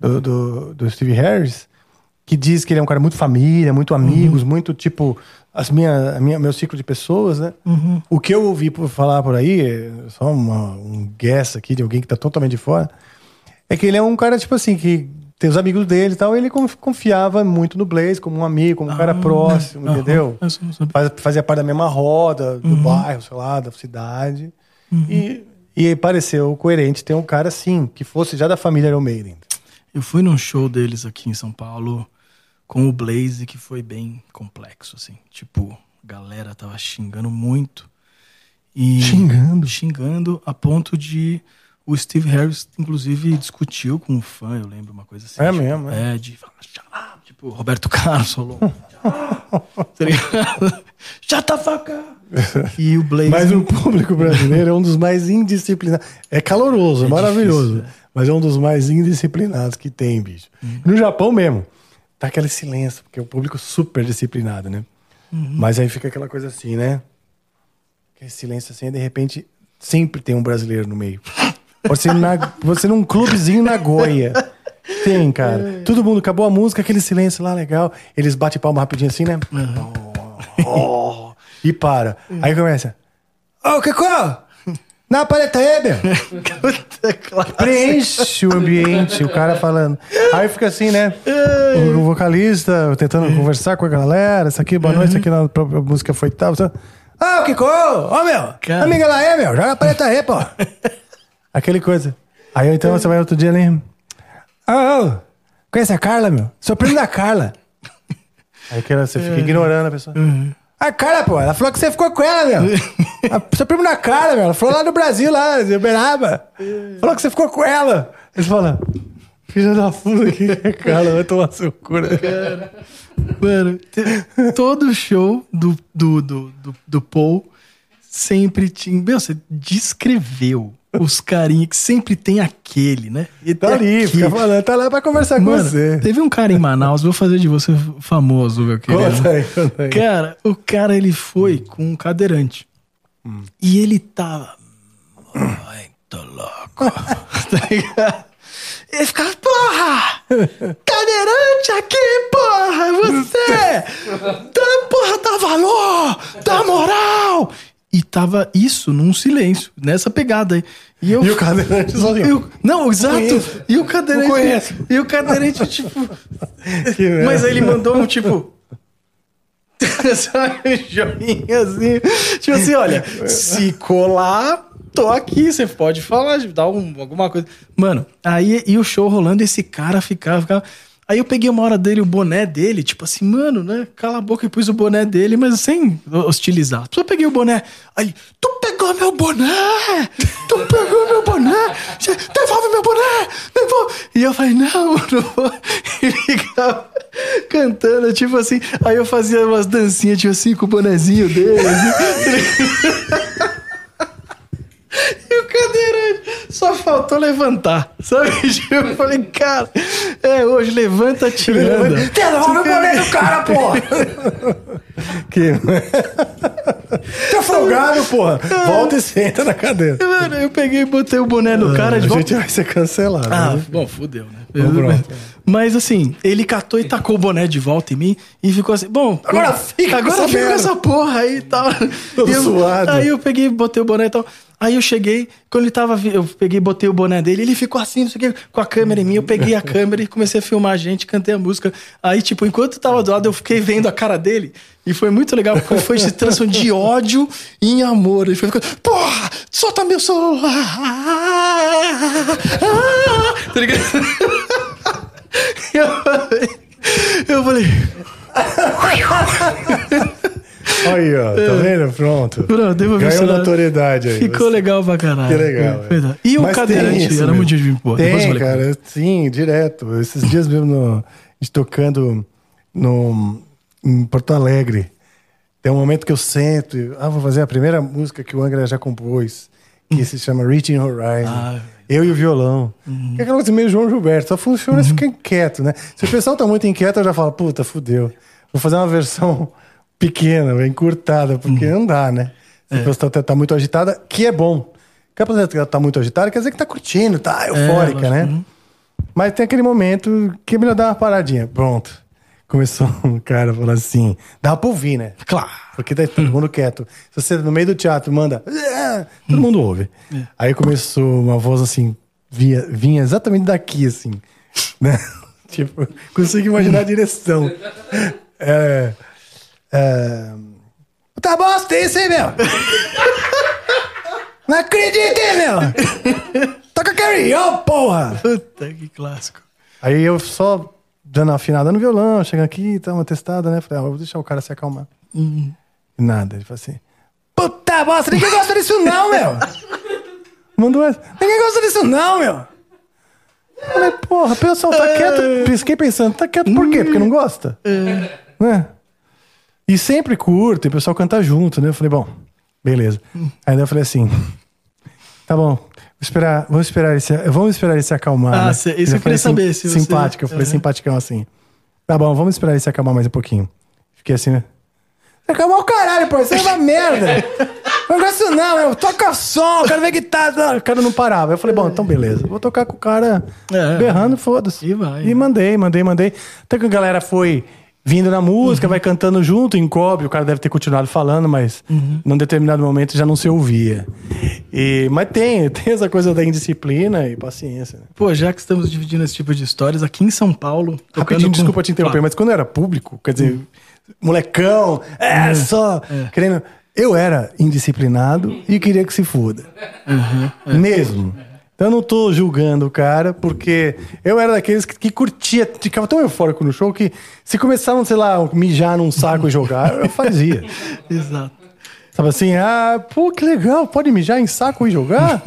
do, do, do Steve Harris, que diz que ele é um cara muito família, muito amigos, muito tipo. As minha, a minha, meu ciclo de pessoas, né? O que eu ouvi por falar por aí, só uma- um guess aqui de alguém que tá totalmente de fora, é que ele é um cara, tipo assim, que tem os amigos dele e tal, ele conf- confiava muito no Blaze como um amigo, como um cara próximo, entendeu? Faz- Fazia parte da mesma roda, do bairro, sei lá, da cidade. E, e pareceu coerente ter um cara assim, que fosse já da família Iron Maiden. Eu fui num show deles aqui em São Paulo com o Blaze que foi bem complexo, assim. Tipo, a galera tava xingando muito. E Xingando? Xingando a ponto de o Steve Harris, inclusive, discutiu com um fã, eu lembro uma coisa assim. É tipo, mesmo, é? É, de falar, tipo, Roberto Carlos falou. [laughs] tá ligado? [laughs] Faca. E o Blaze. Mas o público brasileiro é um dos mais indisciplinados. É caloroso, é, É maravilhoso. difícil, Mas é um dos mais indisciplinados que tem, bicho. No Japão mesmo, tá aquele silêncio, porque é um público super disciplinado, né? Mas aí fica aquela coisa assim, né? Aquele silêncio assim, e de repente sempre tem um brasileiro no meio. Você, na, [laughs] você num clubezinho na Goia. Tem, cara. Todo mundo acabou a música, aquele silêncio lá legal. Eles batem palma rapidinho assim, né? Oh, [laughs] e para. Aí começa. Ô, Kiko! Na paleta meu! Preenche o ambiente, o cara falando. Aí fica assim, né? O vocalista tentando conversar com a galera. Isso aqui, boa noite, isso aqui na própria música foi tal. tal. Ah, o Kiko! Ó, meu! Cara. Amiga lá é, meu! Joga a paleta aí, pô! [laughs] Aquele coisa. Aí então você vai outro dia ali. Ah, ô, conhece a Carla, meu? Sou primo da Carla. [laughs] Aí que você fica ignorando a pessoa. A Carla, pô, ela falou que você ficou com ela, meu. [laughs] A- Seu primo da Carla, meu. Ela falou lá no Brasil, lá, em Uberaba. Falou que você ficou com ela. Ele fala, filha da puta, que [laughs] é Carla? Vai tomar seu cu, né? Mano, te- todo show do, do, do, do, do Paul sempre tinha. Meu, você descreveu os carinhas que sempre tem aquele, né? E Tá ali, fica falando, tá lá pra conversar com Mano, você. teve um cara em Manaus, vou fazer de você famoso, meu querido. Conta aí, conta aí. Cara, o cara ele foi com um cadeirante. E ele tava muito louco. [laughs] tá ligado? Ele ficava, porra! Cadeirante aqui, porra! Você! Dá, [laughs] porra, dá valor! Dá moral! E tava isso num silêncio, nessa pegada aí. E, eu, E o cadeirante sozinho. Não, exato. conheço. E o cadeirante. Não conheço. E o cadeirante, tipo. [laughs] Mas aí ele mandou um tipo. [laughs] Sabe, um joinhazinho. Tipo assim, olha, se colar, tô aqui, você pode falar, dar um- alguma coisa. Mano, aí e o show rolando, esse cara ficava, ficava. Aí eu peguei uma hora dele, o boné dele, tipo assim, mano, né? Cala a boca e pus o boné dele, mas sem hostilizar. Só peguei o boné. Aí, tu pegou meu boné! Tu pegou meu boné! Devolve meu boné! Devolve! E eu falei, não, [laughs] não vou. E ficava cantando, tipo assim. Aí eu fazia umas dancinhas, tipo assim, com o bonezinho dele. assim. [laughs] E o cadeirante só faltou levantar. Sabe? [laughs] Tipo, Eu falei, cara, é hoje, levanta, te anda. Devolve o boné do cara, [laughs] porra! que... tá folgado, porra! Volta e senta na cadeira. Mano, eu peguei e botei o boné no cara de a volta. gente vai ser cancelado. Ah, né? bom, fudeu, né? Então pronto. [laughs] Mas assim, ele catou e tacou o boné de volta em mim e ficou assim, bom, Agora fica agora fica com essa porra aí e tal. [laughs] Todo E eu- suado. Aí eu peguei, botei o boné e tal. Aí eu cheguei, quando ele tava, eu peguei, botei o boné dele, ele ficou assim, não sei o que, com a câmera em mim, eu peguei a [laughs] câmera e comecei a filmar a gente, cantei a música. Aí, tipo, enquanto tava do lado, eu fiquei vendo a cara dele e foi muito legal, porque foi se transformando de [laughs] ódio em amor. Ele foi ficando, porra, solta meu celular! Tá ligado? Eu falei. Eu falei. Aí, ó, tá vendo? Pronto. Pronto, Ganhou notoriedade aí. Ficou Você- legal pra caralho. Que legal. É. verdade. E o Mas cadeirante era mesmo. muito. Depois eu Tem, cara, sim, direto. Esses dias mesmo, no, a gente tocando no, em Porto Alegre. Tem um momento que eu sento e ah, vou fazer a primeira música que o Angra já compôs, que se chama Reaching Horizon. Ah. Eu e o violão. Que é aquela coisa meio João Gilberto, só funciona se ficar inquieto, né? Se o pessoal tá muito inquieto, eu já falo, puta, fudeu. Vou fazer uma versão [laughs] pequena, encurtada, porque não dá, né? Se a pessoa tá, tá muito agitada, que é bom. Porque a pessoa tá muito agitada, quer dizer que tá curtindo, tá eufórica, lógico, né? uhum. Mas tem aquele momento que é melhor dar uma paradinha. Pronto. Começou um cara falando assim, dá pra ouvir, né? Claro. Porque tá todo mundo quieto. Se você no meio do teatro manda, "Ah", todo mundo ouve. Aí começou uma voz assim, vinha, vinha exatamente daqui, assim, né? [laughs] tipo, consigo imaginar a direção. [laughs] É. é tá bosta isso, hein, meu? [laughs] Não acredito, hein, meu? Toca Carry On, porra! Puta, que clássico. Aí eu só dando uma afinada no violão, chegando aqui, tá uma testada, né? Falei, ah, vou deixar o cara se acalmar. Uhum. E nada, ele falou assim: Puta bosta, ninguém gosta disso não, meu! [laughs] Mandou essa. Ninguém gosta disso não, meu! Falei, porra, pessoal, tá quieto. Fiquei pensando, tá quieto por quê? Porque não gosta? Né? E sempre curto, e o pessoal canta junto, né? Eu falei, bom, beleza. Aí eu falei assim: tá bom, esperar, vamos esperar ele se, vamos esperar ele se acalmar. Ah, né? isso Eu eu queria saber, se você- Simpático, eu falei Uhum. simpaticão assim. Tá bom, vamos esperar ele se acalmar mais um pouquinho. Fiquei assim, né? Acalmar o caralho, pô, isso é uma merda. [laughs] Não gosto não, eu toca som, quero ver guitarra. O cara não parava. Eu falei, bom, então beleza. Vou tocar com o cara É. berrando, foda-se. E vai. E mandei, mandei, mandei. Até que a galera foi vindo na música, vai cantando junto, encobre. O cara deve ter continuado falando, mas num determinado momento já não se ouvia. E, mas tem, [laughs] tem essa coisa da indisciplina e paciência. né? Pô, já que estamos dividindo esse tipo de histórias, aqui em São Paulo. Rapidinho, com- desculpa te interromper, Claro. mas quando era público, quer dizer, molecão, é, só querendo. Eu era indisciplinado e queria que se foda. Mesmo. Então eu não tô julgando o cara, porque eu era daqueles que, que curtia, ficava tão eufórico no show que se começavam, sei lá, mijar num saco e jogar, eu fazia. [laughs] Exato. Sabe assim, ah, pô, que legal, pode mijar em saco e jogar?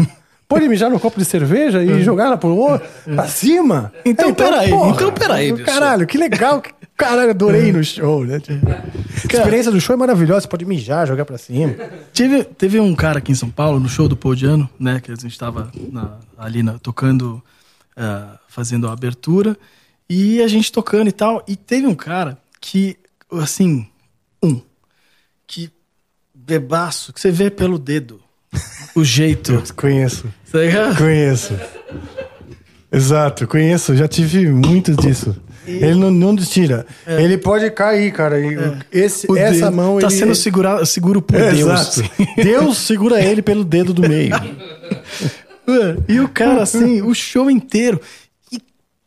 Pode mijar num copo de cerveja e jogar lá pro outro, pra cima? Então, peraí, então peraí, Wilson. Caralho, que legal, que- caralho, adorei no show, né? A experiência do show é maravilhosa, você pode mijar, jogar pra cima. Tive, teve um cara aqui em São Paulo, no show do Podiano, né? Que a gente tava na- ali na- tocando, ah, fazendo a abertura, e a gente tocando e tal. E teve um cara que, assim, um, que bebaço, que você vê pelo dedo o jeito. Conheço, tá ligado? conheço. Exato, conheço, já tive muito disso. Ele não, não tira. Ele pode cair, cara. e Esse, O essa dedo mão tá ele... sendo segura, seguro por É, Deus. Exato. [laughs] Deus segura ele pelo dedo do meio. Mano, E o cara, assim, o show inteiro. E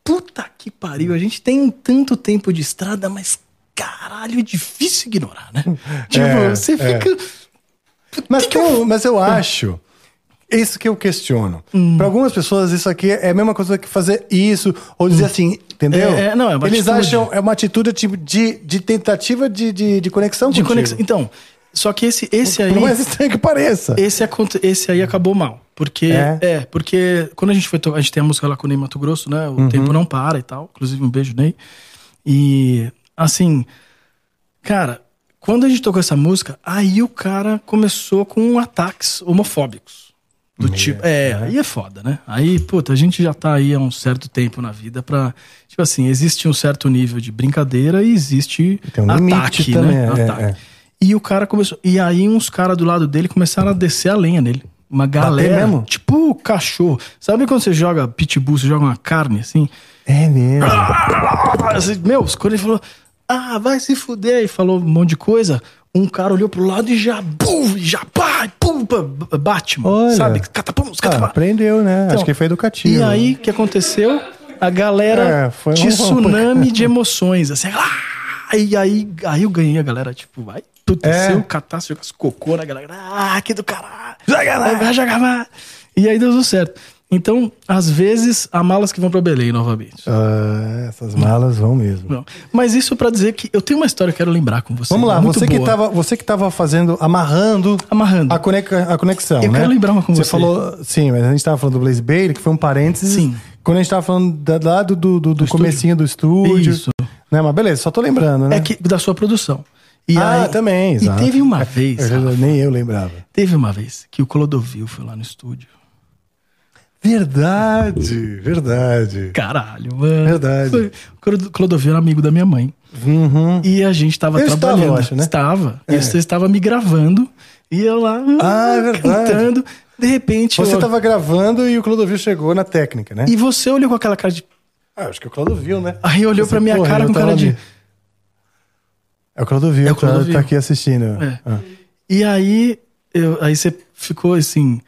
puta que pariu, a gente tem tanto tempo de estrada, mas caralho, é difícil ignorar, né? [laughs] Tipo, É, você é. fica. Mas, que que um- mas eu acho. Isso que eu questiono. Hum. Para algumas pessoas, isso aqui é a mesma coisa que fazer isso, ou dizer assim, entendeu? É, é, não, é uma Eles atitude. acham é uma atitude tipo, de, de tentativa de, de, de conexão De contigo. conexão. Então, só que esse, esse aí. Por mais estranho que pareça. Esse, esse aí acabou mal. Porque. É? É, porque quando a gente foi a gente tem a música lá com o Ney Mato Grosso, né? O Uhum. tempo não para e tal. Inclusive, um beijo, Ney. E assim, cara, quando a gente tocou essa música, aí o cara começou com ataques homofóbicos. Do tipo. É, aí é foda, né? Aí, puta, a gente já tá aí há um certo tempo na vida pra. Tipo assim, existe um certo nível de brincadeira e existe Tem um ataque, também, né? é, Ataque. é. E o cara começou. E aí uns caras do lado dele começaram a descer a lenha nele. Uma galera. mesmo? Tipo cachorro. Sabe quando você joga pitbull, você joga uma carne assim? É mesmo. Assim, Meu, quando ele falou, ah, vai se fuder, e falou um monte de coisa, um cara olhou pro lado e já, bum, já, pá, pum, Batman. Olha. Sabe? Catapum, Ah, catapum. aprendeu, né? Então, Acho que foi educativo. E aí, o que aconteceu? A galera É, foi um- tsunami de [laughs] emoções, assim, ah, e aí, aí eu ganhei a galera, tipo, vai, puta, É. se eu catasse, jogasse cocô na galera, ah, que do caralho, vai jogar mais. E aí deu tudo certo. Então, às vezes, há malas que vão pra Belém novamente. Ah, essas malas vão mesmo. Não. Mas isso pra dizer que eu tenho uma história que eu quero lembrar com você. Vamos lá, você que, tava, você que tava fazendo, amarrando Amarrando. a, coneca, a conexão, Eu né? quero lembrar uma com você. falou, sim, mas a gente tava falando do Blaze Bailey, que foi um parênteses. Sim. Quando a gente tava falando da, lá do, do, do, do comecinho do estúdio. Isso. Né, mas beleza, só tô lembrando, né? É que da sua produção. E ah, aí- também, E exato. teve uma vez, [laughs] eu já- nem eu lembrava. teve uma vez que o Clodovil foi lá no estúdio. Verdade, verdade. Caralho, mano. Verdade. Foi- O Clod- Clodovil era amigo da minha mãe. Uhum. E a gente tava Eu estava, trabalhando. eu acho, né? Estava. É. E você estava me gravando. E eu lá Ah, é verdade. cantando. De repente. Você eu- tava gravando e o Clodovil chegou na técnica, né? E você olhou com aquela cara de. Ah, acho que o Clodovil, né? Aí olhou Você, pra minha porra, cara com tava cara de. É o Clodovil, É o tá- Clodovil. Tá, aqui assistindo. É. Ah. E aí, eu, aí você ficou assim.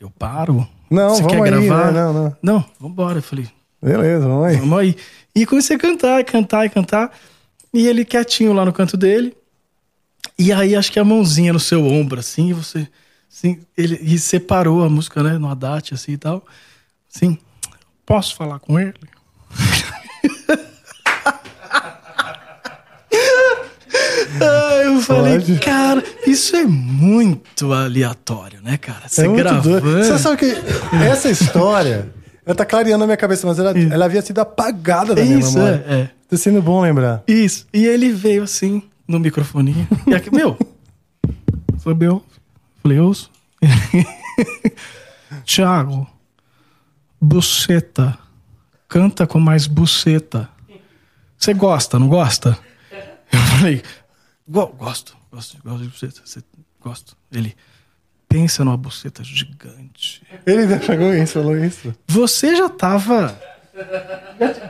Eu paro? Não, você vamos quer aí, gravar? né? Não, não. Não, vambora. Eu falei, Beleza, vamos aí. Vamos aí. E comecei a cantar, cantar, e cantar. E ele quietinho lá no canto dele. E aí acho que a mãozinha no seu ombro, assim, e você. Assim, ele e separou a música, né? No Haddad, assim e tal. Assim, posso falar com ele? [laughs] Ah, eu falei, Pode. cara, isso é muito aleatório, né, cara? Você É gravando. doido. Você sabe que essa história, ela tá clareando na minha cabeça, mas ela, ela havia sido apagada da minha Isso, memória. é, é. Tá sendo bom lembrar. Isso. E ele veio assim, no microfoninho. E aqui, meu. Falei, meu. Falei, ouço. [laughs] Thiago, buceta. Canta com mais buceta. Você gosta, não gosta? Eu falei, "Go- gosto, gosto, gosto de buceta. Você, gosto. Ele, pensa numa buceta gigante. Ele já pegou isso, falou isso. Você já tava.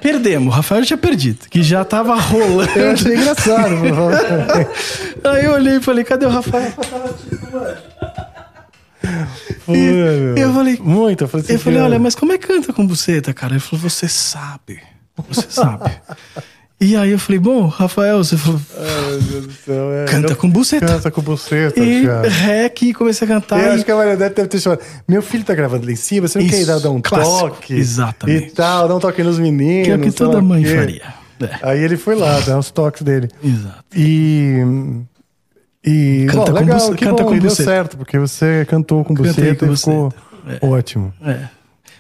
Perdemos, o Rafael tinha perdido, que já tava rolando. Eu achei engraçado. [laughs] Aí eu olhei e falei, cadê o Rafael? Meu. eu falei- Muito. Eu falei, assim, Eu falei, olha, mas como é que canta com buceta, cara? Ele falou, você sabe. Você sabe. E aí eu falei, bom, Rafael, você falou, Ai, meu Deus do céu. é, canta eu- com buceta. Canta com buceta, E cara. rec, e comecei a cantar. Eu e- acho que a Maria deve ter chamado. Meu filho tá gravando lá em cima, você não quer ir Isso, dar um clássico. toque? Exatamente. E tal, dar um toque nos meninos. que é o que toda mãe quê. faria. É, Aí ele foi lá, dar os toques dele. exato. E. E. Canta bom, com legal, buce- que canta bom, com e deu buceta. certo, porque você cantou com Cantei buceta com e ficou buceta. ótimo. É.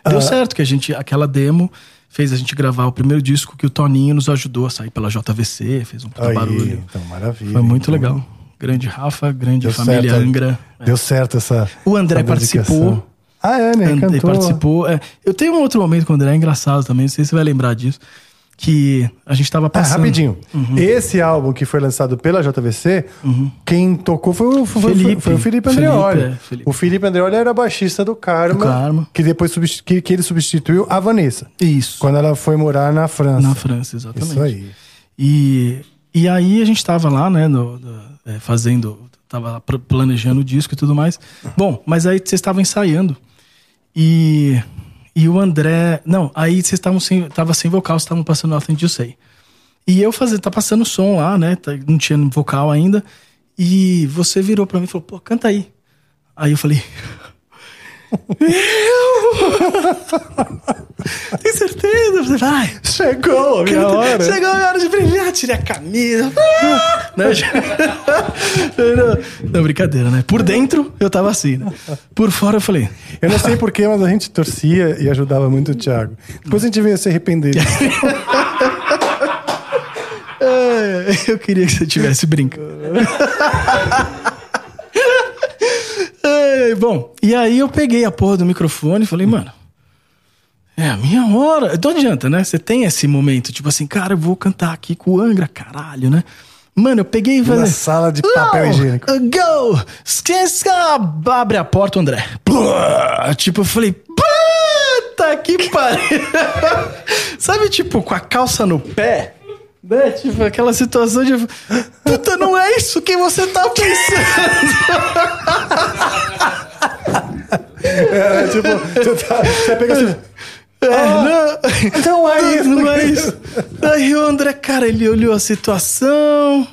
Deu certo que a gente, aquela demo fez a gente gravar o primeiro disco que o Toninho nos ajudou a sair pela JVC, fez um puta Aí, barulho. então, maravilha. Foi muito Então, legal. Grande Rafa, grande Deu família certo. Angra. Deu certo essa. O André essa dedicação. participou. Ah, é, né? André Cantou. participou. É, eu tenho um outro momento com o André engraçado também, não sei se você vai lembrar disso. Que a gente tava Ah, passando. rapidinho. Uhum. Esse álbum que foi lançado pela JVC, quem tocou foi o, foi, Felipe. foi o Felipe Felipe, Andreoli. é, Felipe. O Felipe Andreoli era baixista do Karma, Do Karma. que depois que, que ele substituiu a Vanessa, Isso. quando ela foi morar na França. Na França, exatamente. Isso aí. E, e aí a gente tava lá, né, no- no- é, fazendo, tava pr- planejando o disco e tudo mais. Bom, mas aí vocês estavam ensaiando. E, e o André. Não, aí vocês estavam sem, tava sem vocal, vocês estavam passando Nothing You Say. E eu fazendo, tá passando som lá, né? tá- não tinha vocal ainda. E você virou pra mim e falou, pô, canta aí. Aí eu falei. [laughs] Eu! [laughs] Tem certeza? Vai. Chegou a minha hora. Chegou a minha hora de brilhar, tirei a camisa. [laughs] Né? [laughs] não, não, brincadeira, né? Por dentro eu tava assim, né? Por fora eu falei. Eu não sei porquê, mas a gente torcia e ajudava muito o Thiago. Depois a gente veio se arrepender. "É, eu queria que você tivesse brincando. Bom, e aí eu peguei a porra do microfone e falei, mano. É a minha hora. Não adianta, né? Você tem esse momento, tipo assim, cara, eu vou cantar aqui com o Angra, caralho, né? Mano, eu peguei e Na falei. sala de papel "Não, higiênico. Go! Esqueça! Abre a porta, André. Blá! Tipo, eu falei, puta que pariu! [laughs] Sabe, tipo, com a calça no pé? Né? Tipo, aquela situação de. Puta, não é isso que você tá pensando! [laughs] É, tipo, você, tá, você pega assim. É, não, Não é isso. não é isso. Aí o André, cara, ele olhou a situação,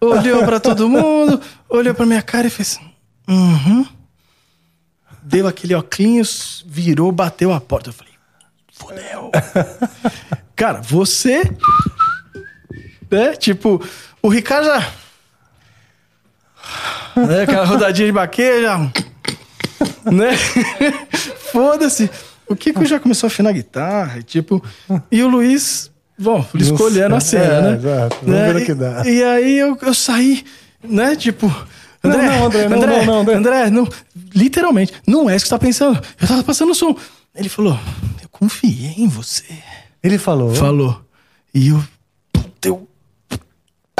olhou pra todo mundo, olhou pra minha cara e fez. Uhum. Deu aquele óculos, virou, bateu a porta. Eu falei, fodeu. [laughs] cara, você. Né? Tipo, o Ricardo já. Né? Aquela rodadinha de baqueira já. Né? [laughs] Foda-se. O Kiko já começou a afinar a guitarra, e tipo. E o Luiz, bom, escolhendo a cena, É, né? exato. Vamos Né? ver o que E- dá. E, aí eu, eu saí, né? Tipo. André, não, André, não, André, não, não, André. André, não, literalmente, não é isso que você tá pensando. Eu tava passando o som. Ele falou, eu confiei em você. Ele falou. Falou. E eu. puta, eu.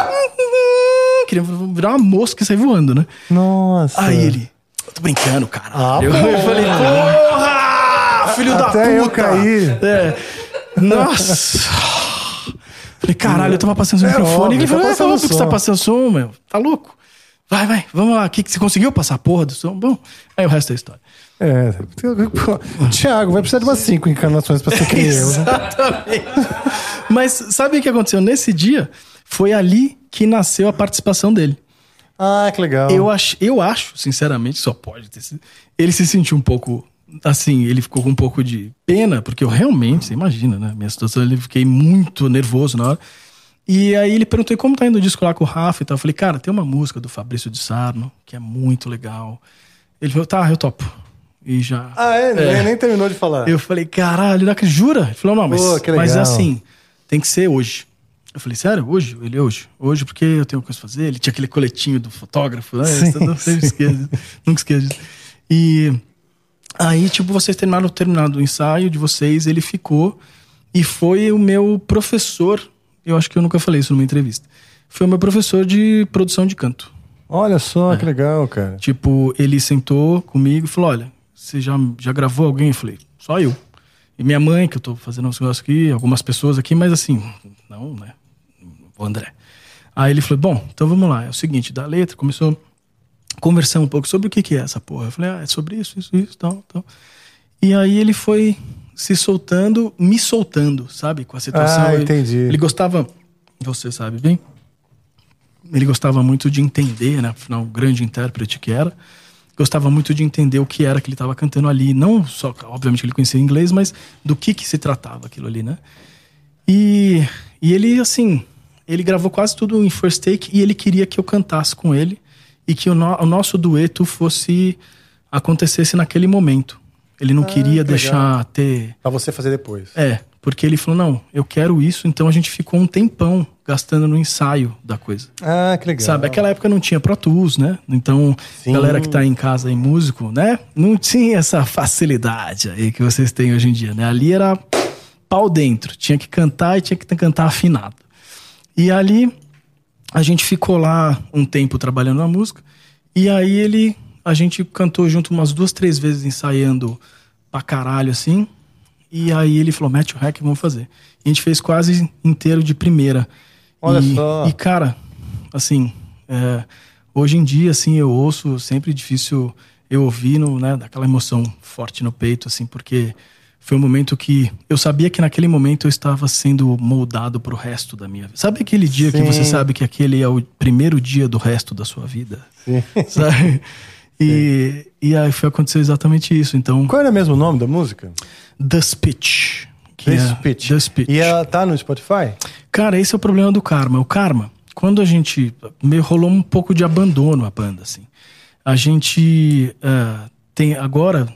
[laughs] Queria virar uma mosca e sair voando, né? Nossa. Aí ele. Eu tô brincando, cara. Ah, eu, eu [laughs] falei, porra! Filho da puta! Até eu caí. É. Nossa! Falei, caralho, eu tava passando o É microfone. óbvio, e ele tá falou, é passando óbvio que você som. tá passando som, meu. Tá louco? Vai, vai, vamos lá. Que, que você conseguiu passar a porra do som? Bom, aí o resto é história. É. Pô, Thiago, vai precisar de umas cinco encarnações pra ser que nem eu. né? [laughs] Exatamente. Mas sabe o que aconteceu? Nesse dia, foi ali que nasceu a participação dele. Ah, que legal. Eu acho, eu acho, sinceramente, só pode ter sido. Ele se sentiu um pouco. Assim, ele ficou com um pouco de pena, porque eu realmente, você imagina, né? Minha situação, eu fiquei muito nervoso na hora. E aí ele perguntou como tá indo o disco lá com o Rafa e tal. Eu falei, cara, tem uma música do Fabrício de Sarno, que é muito legal. Ele falou, tá, eu topo. E já. Ah, é? Nem- Nem terminou de falar. Eu falei, caralho. Jura? Ele falou, não, mas, Pô, mas legal. assim, tem que ser hoje. Eu falei, sério? Hoje? Ele, hoje. Hoje, porque eu tenho coisa pra fazer. Ele tinha aquele coletinho do fotógrafo, né? Sim, Eu sempre esqueço. Nunca esqueço disso. E aí, tipo, vocês terminaram terminado o ensaio de vocês, ele ficou e foi o meu professor. Eu acho que eu nunca falei isso numa entrevista. Foi o meu professor de produção de canto. Olha só, que legal, cara. Tipo, ele sentou comigo e falou: Olha, você já, já gravou alguém? Eu falei: Só eu. E minha mãe, que eu tô fazendo uns negócios aqui, algumas pessoas aqui, mas assim, não, né? O André. Aí ele falou: Bom, então vamos lá. É o seguinte, da letra, começou a conversar um pouco sobre o que, que é essa porra. Eu falei: Ah, é sobre isso, isso, isso, tal, tal. E aí ele foi se soltando, me soltando, sabe? Com a situação. Ah, Ele- entendi. Ele gostava, você sabe bem, ele gostava muito de entender, né? Afinal, o grande intérprete que era, gostava muito de entender o que era que ele estava cantando ali. Não só, obviamente, que ele conhecia inglês, mas do que que se tratava aquilo ali, né? E, e ele, assim, ele gravou quase tudo em first take e ele queria que eu cantasse com ele e que o, no- o nosso dueto fosse acontecesse naquele momento. Ele não queria Ah, que deixar ter Pra você fazer depois. é, porque ele falou: não, eu quero isso, então a gente ficou um tempão gastando no ensaio da coisa. Ah, que legal. Sabe, aquela época não tinha Pro Tools, né? Então, Sim. galera que tá em casa aí, músico, né? Não tinha essa facilidade aí que vocês têm hoje em dia, né? Ali era pau dentro, tinha que cantar e tinha que cantar afinado. E ali a gente ficou lá um tempo trabalhando na música, e aí ele, a gente cantou junto umas duas, três vezes ensaiando pra caralho assim, e aí ele falou, mete o rec, vamos fazer. E a gente fez quase inteiro de primeira. Olha e, só. E cara, assim, é, hoje em dia, assim, eu ouço sempre difícil eu ouvir, no, né, daquela emoção forte no peito, assim, porque foi um momento que eu sabia que naquele momento eu estava sendo moldado pro resto da minha vida. Sabe aquele dia que Sim. você sabe que aquele é o primeiro dia do resto da sua vida? Sim. [laughs] Sabe? E, e aí foi acontecer exatamente isso. Então, Qual era mesmo o nome da música? The Speech. que The é- Speech. The Speech. E ela tá no Spotify? Cara, esse é o problema do Karma. O Karma, quando a gente. Meio rolou um pouco de abandono a banda, assim. A gente eh, tem agora,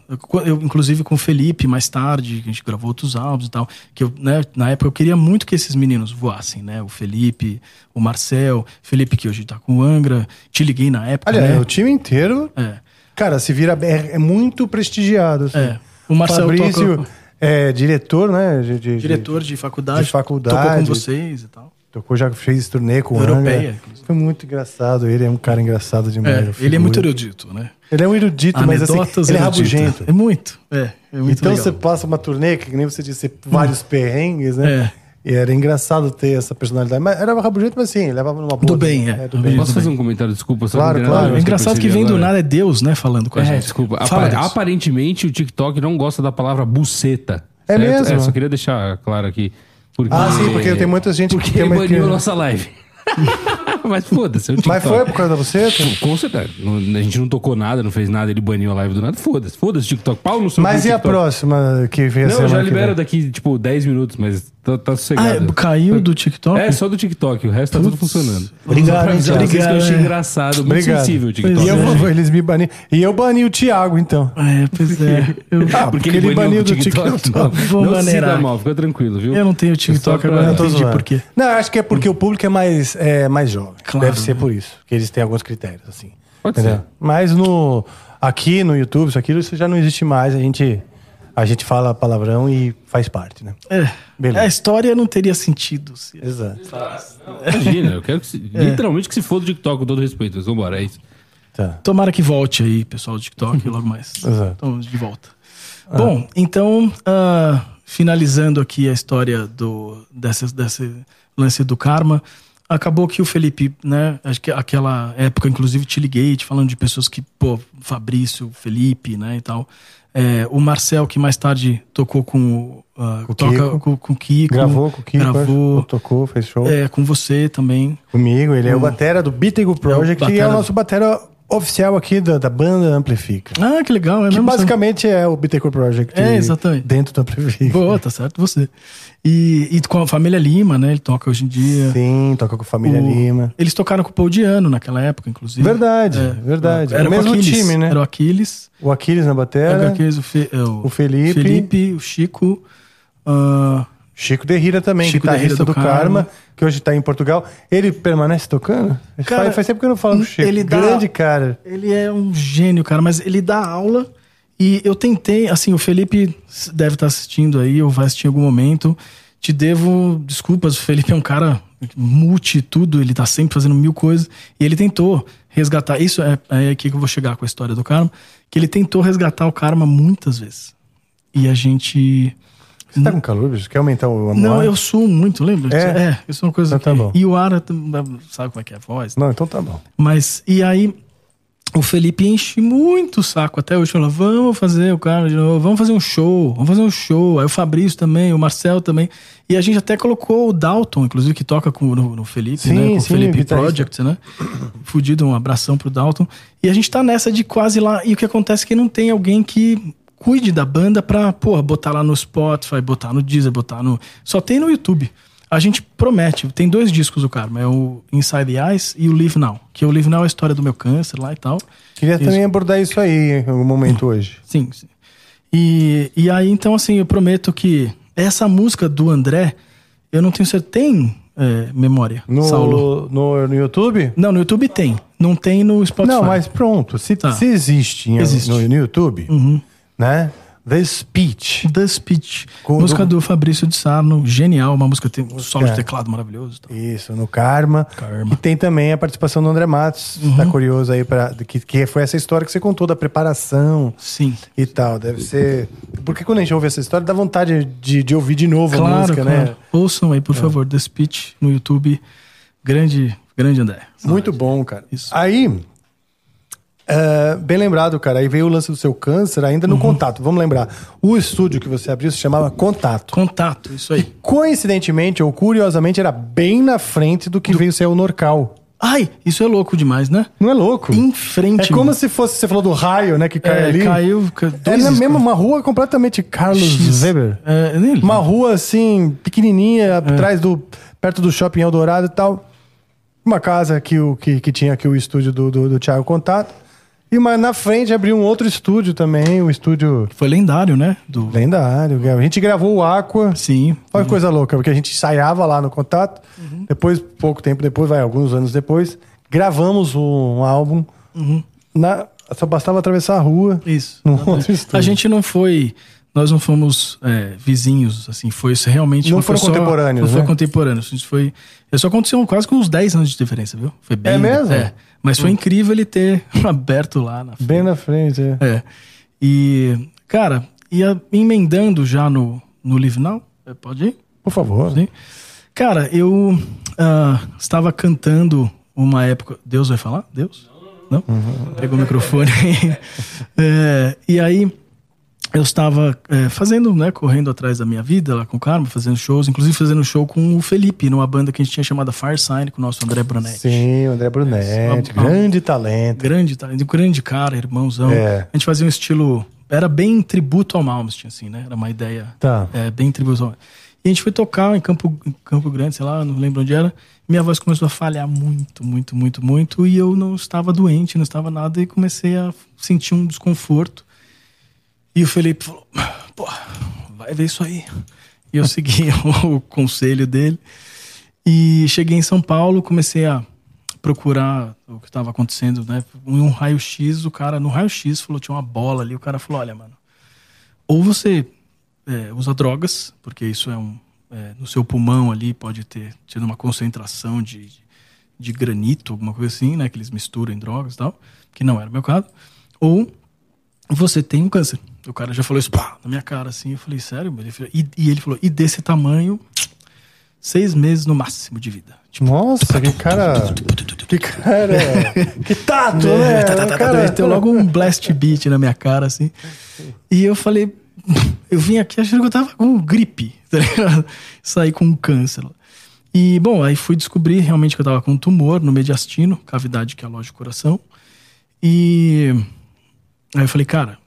eu, inclusive com o Felipe, mais tarde, a gente gravou outros álbuns e tal. Que eu, né, na época eu queria muito que esses meninos voassem, né? O Felipe, o Marcel, Felipe que hoje tá com o Angra. Te liguei na época. Aliás, né? o time inteiro, É. cara, se vira é, é muito prestigiado. assim. É. O Marcel Fabrício toca- é diretor, né? de- de- Diretor de faculdade. de faculdade. Tocou com vocês e tal. Tocou, já fez turnê com o Europeia. Foi muito engraçado. Ele é um cara engraçado demais. É, ele é muito erudito, né? Ele é um erudito, mas assim, Anedotas ele é rabugento. É muito. É, é muito então legal. você passa uma turnê, que nem você disse, vários perrengues, né? É. E era engraçado ter essa personalidade. Mas era rabugento, mas assim, levava numa boa. Do bem, é. do Do bem. Posso fazer um comentário? Desculpa, só Claro, claro. É engraçado que vem do percebi nada é Deus, né, falando com a É, gente. desculpa. Fala, Deus. aparentemente o TikTok não gosta da palavra buceta. É mesmo? É, só queria deixar claro aqui. Porque, Ah, sim, porque tem muita gente porque que tem ele uma- baniu a nossa live. [laughs] Mas foda-se. Mas foi por causa da você? Com certeza. Não- A gente não tocou nada, não fez nada, ele baniu a live do nada. Foda-se, foda-se, TikTok. Pau no seu Mas e a TikTok. próxima que vem a Não, já libera daqui, tipo, 10 minutos, mas tá, tá Ah, sossegado. é, caiu do TikTok? É, só do TikTok, o resto tá tudo funcionando. Obrigado, pra avisar vocês que eu achei É. engraçado, muito Obrigado. sensível o TikTok. E eu vou- eles me baniram. E eu bani o Thiago, então. É, pois é. Eu, Ah, porque ele baniu do TikTok. Não, Vou não se maneirar. dá mal, fica tranquilo, viu? eu não tenho Só TikTok agora, não entendi por quê. Não, eu acho que é porque o público é mais, é, mais jovem. Claro, Deve ser né? por isso. Que eles têm alguns critérios, assim. Pode Entendeu? ser. Mas no, aqui no YouTube, isso aquilo, isso já não existe mais. A gente, a gente fala palavrão e faz parte, né? É, Beleza. a história não teria sentido. se- Exato. Imagina, eu quero que se, literalmente que se foda o TikTok com todo respeito. Mas vambora, é isso. Tá. Tomara que volte aí, pessoal do TikTok, [laughs] logo mais. Exato. Estamos de volta. Bom, então, ah, finalizando aqui a história do, desse, desse lance do karma, acabou que o Felipe, né? Acho que aquela época, inclusive, te liguei, te falando de pessoas que, pô, Fabrício, Felipe, né, e tal. É, o Marcel, que mais tarde tocou com o. Uh, Com o toca Kiko. Com, com o Kiko. Gravou com o Kiko, Gravou. acho, tocou, fez show. É, com você também. Comigo, ele é o batera do Bitego Project e é batera- o nosso batera oficial aqui da, da banda Amplifica. Ah, que legal, é Que basicamente é o Bittencourt Project. É, exatamente. Dentro do Amplifica. Boa, tá certo você. E, e com a família Lima, né? Ele toca hoje em dia. Sim, toca com a família O- Lima. Eles tocaram com o Paul Diano naquela época, inclusive. Verdade, É, verdade. Era o mesmo Aquiles, time, né? Era o Aquiles. O Aquiles na Era o Aquiles, o, Fe- é, o Felipe. Felipe, o Chico. ah, Chico Derrira também, Chico guitarrista do do Karma, Karma. que hoje tá em Portugal. Ele permanece tocando? Cara, faz, faz tempo que eu não falo do Chico. ele dá- Grande cara. ele é um gênio, cara, mas ele dá aula. E eu tentei, assim, o Felipe deve estar assistindo aí, ou vai assistir em algum momento. Te devo desculpas, o Felipe é um cara multi tudo, ele tá sempre fazendo mil coisas. E ele tentou resgatar. Isso é, é aqui que eu vou chegar com a história do Karma. Que ele tentou resgatar o Karma muitas vezes. E a gente. Você tá com calor, bicho? Quer aumentar o amor? Não, eu suo muito, lembra? É? isso é uma coisa Então tá bom. E o Ara, sabe como é que é a voz? Não, então tá bom. Mas, e aí, o Felipe enche muito o saco até hoje. Fala, vamos fazer o cara de novo, vamos fazer um show, vamos fazer um show. Aí o Fabrício também, o Marcel também. E a gente até colocou o Dalton, inclusive, que toca com, no, no Felipe, Sim, né? Com o sim, Felipe guitarrista. Project, né? Fudido, um abração pro Dalton. E a gente tá nessa de quase lá. E o que acontece é que não tem alguém que cuide da banda pra, porra, botar lá no Spotify, botar no Deezer, botar no. Só tem no YouTube. A gente promete, tem dois discos do Karma, é o Inside the Eyes e o Live Now. Que o Live Now é a história do meu câncer lá e tal. Queria Isso. também abordar isso aí em algum momento hoje. Sim, sim. E, e aí, então, assim, eu prometo que essa música do André, eu não tenho certeza. Tem é, memória, Saulo? No, no, no YouTube? Não, no YouTube tem. Não tem no Spotify. Não, mas pronto. Se, Tá. se existe, em- Existe. No, no YouTube, Uhum. Né? The Speech. The Speech. Com- música do- do Fabrício de Sarno, genial. Uma música tem um solo de É. teclado maravilhoso. e tal. Isso, no Karma. Karma. E tem também a participação do André Matos. Tá curioso aí para que, que foi essa história que você contou da preparação Sim. e tal. Deve ser. Porque quando a gente ouve essa história, dá vontade de, de ouvir de novo a Claro, música, claro. né? É. Ouçam aí, por favor, The Speech no YouTube. Grande, grande André. Muito bom, cara. Isso. Aí, é, bem lembrado, cara. Aí veio o lance do seu câncer ainda Uhum. no contato. Vamos lembrar. O estúdio que você abriu se chamava Contato. Contato, isso aí. Coincidentemente ou curiosamente, era bem na frente do que veio ser o Norcal. Ai, isso é louco demais, né? Não é louco? Em frente. É como se fosse, você falou do raio, né, que cai é, ali. caiu. ca- É na mesma uma rua completamente Carlos X. Weber. É, nele. Uma rua assim, pequenininha, atrás do perto do shopping Eldorado e tal. Uma casa que, o, que, que tinha aqui o estúdio do, do, do Thiago Contato. E uma, na frente abriu um outro estúdio também, o estúdio Foi lendário, né? Do... lendário. A gente gravou o Aqua. Sim. Olha que coisa louca, porque a gente ensaiava lá no Contato. Depois, pouco tempo depois, vai, alguns anos depois, gravamos um álbum. Na, só bastava atravessar a rua. Isso. Num outro estúdio. A gente não foi. Nós não fomos é, vizinhos, assim, foi realmente. Não foi foram contemporâneos, Não foi né? contemporâneos. Isso foi. Isso aconteceu quase com uns 10 anos de diferença, viu? Foi bem. É mesmo? É. Mas foi incrível ele ter [laughs] aberto lá na Bem na frente, é. É. E, cara, ia emendando já no, no Live Now. É, Pode ir? Por favor. Sim. Cara, eu ah, estava cantando uma época. Deus vai falar? Deus? Não? Pegou o microfone. [laughs] É, e aí eu estava é, fazendo, né, correndo atrás da minha vida lá com o Carmo, fazendo shows, inclusive fazendo show com o Felipe, numa banda que a gente tinha chamada Fire Sign, com o nosso André Brunetti. Sim, o André Brunetti, É, grande talento. Grande, tá? grande cara, irmãozão. É. A gente fazia um estilo. Era bem tributo ao Malmsteen, assim, né? Era uma ideia. Tá. É, bem tributo ao. E a gente foi tocar em Campo, em Campo Grande, sei lá, não lembro onde era. Minha voz começou a falhar muito, muito, muito, muito. E eu não estava doente, não estava nada. E comecei a sentir um desconforto. E o Felipe falou: pô, vai ver isso aí. E eu segui [laughs] o conselho dele. E cheguei em São Paulo, comecei a procurar o que estava acontecendo, né? Um raio-x, o cara, no raio-x, falou: tinha uma bola ali. O cara falou: olha, mano, ou você é, usa drogas, porque isso é um. é, no seu pulmão ali pode ter tido uma concentração de, de granito, alguma coisa assim, né? Que eles misturam em drogas e tal, que não era o meu caso. Ou você tem um câncer. O cara já falou isso pá, na minha cara, assim. Eu falei, sério? Ele falou- e, e ele falou, e desse tamanho, seis meses no máximo de vida. Tipo, Nossa, que cara. Que cara. [laughs] Que tato, né? tá, tá, tá, Cara- Deu logo um blast beat na minha cara, assim. E eu falei, eu vim aqui achando que eu tava com gripe, [laughs] tá ligado? Saí com um câncer. E, bom, aí fui descobrir realmente que eu tava com um tumor no mediastino, cavidade que aloja o coração. E aí eu falei, cara,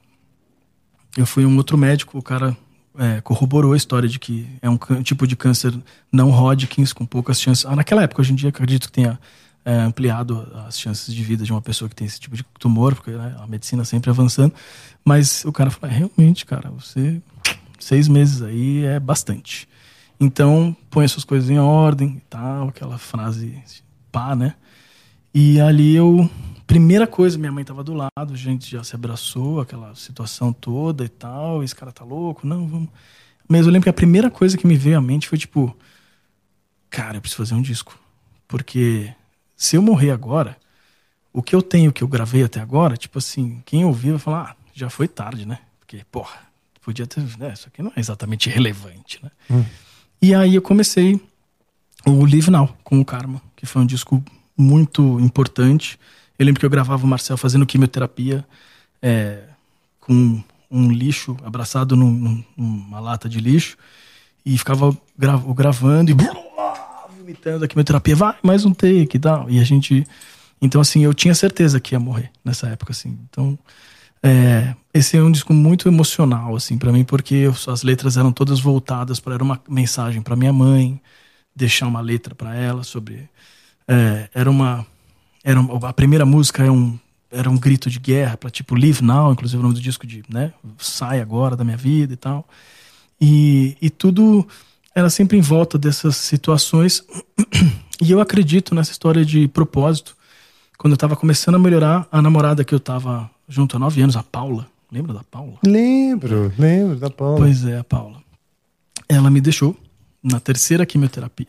eu fui um outro médico, o cara é, corroborou a história de que é um tipo de câncer não Hodgkins, com poucas chances. Ah, naquela época, hoje em dia, acredito que tenha é, ampliado as chances de vida de uma pessoa que tem esse tipo de tumor, porque né, a medicina sempre avançando. Mas o cara falou: "É, realmente, cara, você. Seis meses aí é bastante. Então, põe as suas coisas em ordem e tal, aquela frase pá, né? E ali eu. Primeira coisa, minha mãe tava do lado, a gente já se abraçou, aquela situação toda e tal. Esse cara tá louco, não, vamos. Mas eu lembro que a primeira coisa que me veio à mente foi tipo: Cara, eu preciso fazer um disco. Porque se eu morrer agora, o que eu tenho que eu gravei até agora, tipo assim, quem ouvir vai falar: Ah, já foi tarde, né? Porque, porra, podia ter. Né, isso aqui não é exatamente relevante, né? E aí eu comecei o Live Now com o Karma, que foi um disco muito importante. Eu lembro que eu gravava o Marcel fazendo quimioterapia é, com um lixo abraçado num- num- numa lata de lixo e ficava gra- gravando e vomitando a quimioterapia, vai, mais um take e tal. E a gente. Então, assim, eu tinha certeza que ia morrer nessa época, assim. Então, é, esse é um disco muito emocional, assim, para mim, porque as letras eram todas voltadas para. Era uma mensagem para minha mãe, deixar uma letra para ela sobre. é, era uma. Era a primeira música é um, era um grito de guerra para tipo Live Now, inclusive o nome do disco de, né, sai agora da minha vida e tal. E, e tudo era sempre em volta dessas situações. [clears throat] E eu acredito nessa história de propósito. Quando eu tava começando a melhorar, a namorada que eu tava junto há nove anos, a Paula, lembra da Paula? Lembro, lembro da Paula. Pois é, a Paula. Ela me deixou na terceira quimioterapia.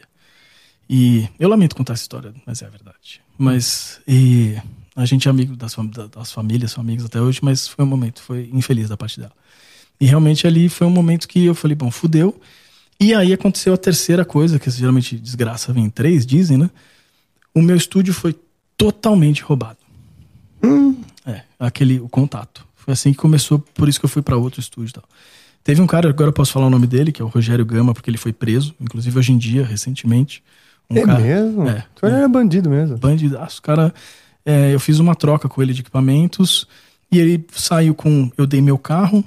E eu lamento contar essa história, mas é a verdade. Mas e a gente é amigo das, fam- da- das famílias, são amigos até hoje, mas foi um momento, foi infeliz da parte dela. E realmente ali foi um momento que eu falei, bom, fudeu. E aí aconteceu a terceira coisa, que geralmente desgraça vem em três, dizem, né? O meu estúdio foi totalmente roubado. É, aquele, o contato. Foi assim que começou, por isso que eu fui para outro estúdio e tal. Teve um cara, agora eu posso falar o nome dele, que é o Rogério Gama, porque ele foi preso, inclusive hoje em dia, recentemente. Um é cara, mesmo? É. Tu era bandido mesmo. bandidaço. O cara, é, eu fiz uma troca com ele de equipamentos e ele saiu com. Eu dei meu carro.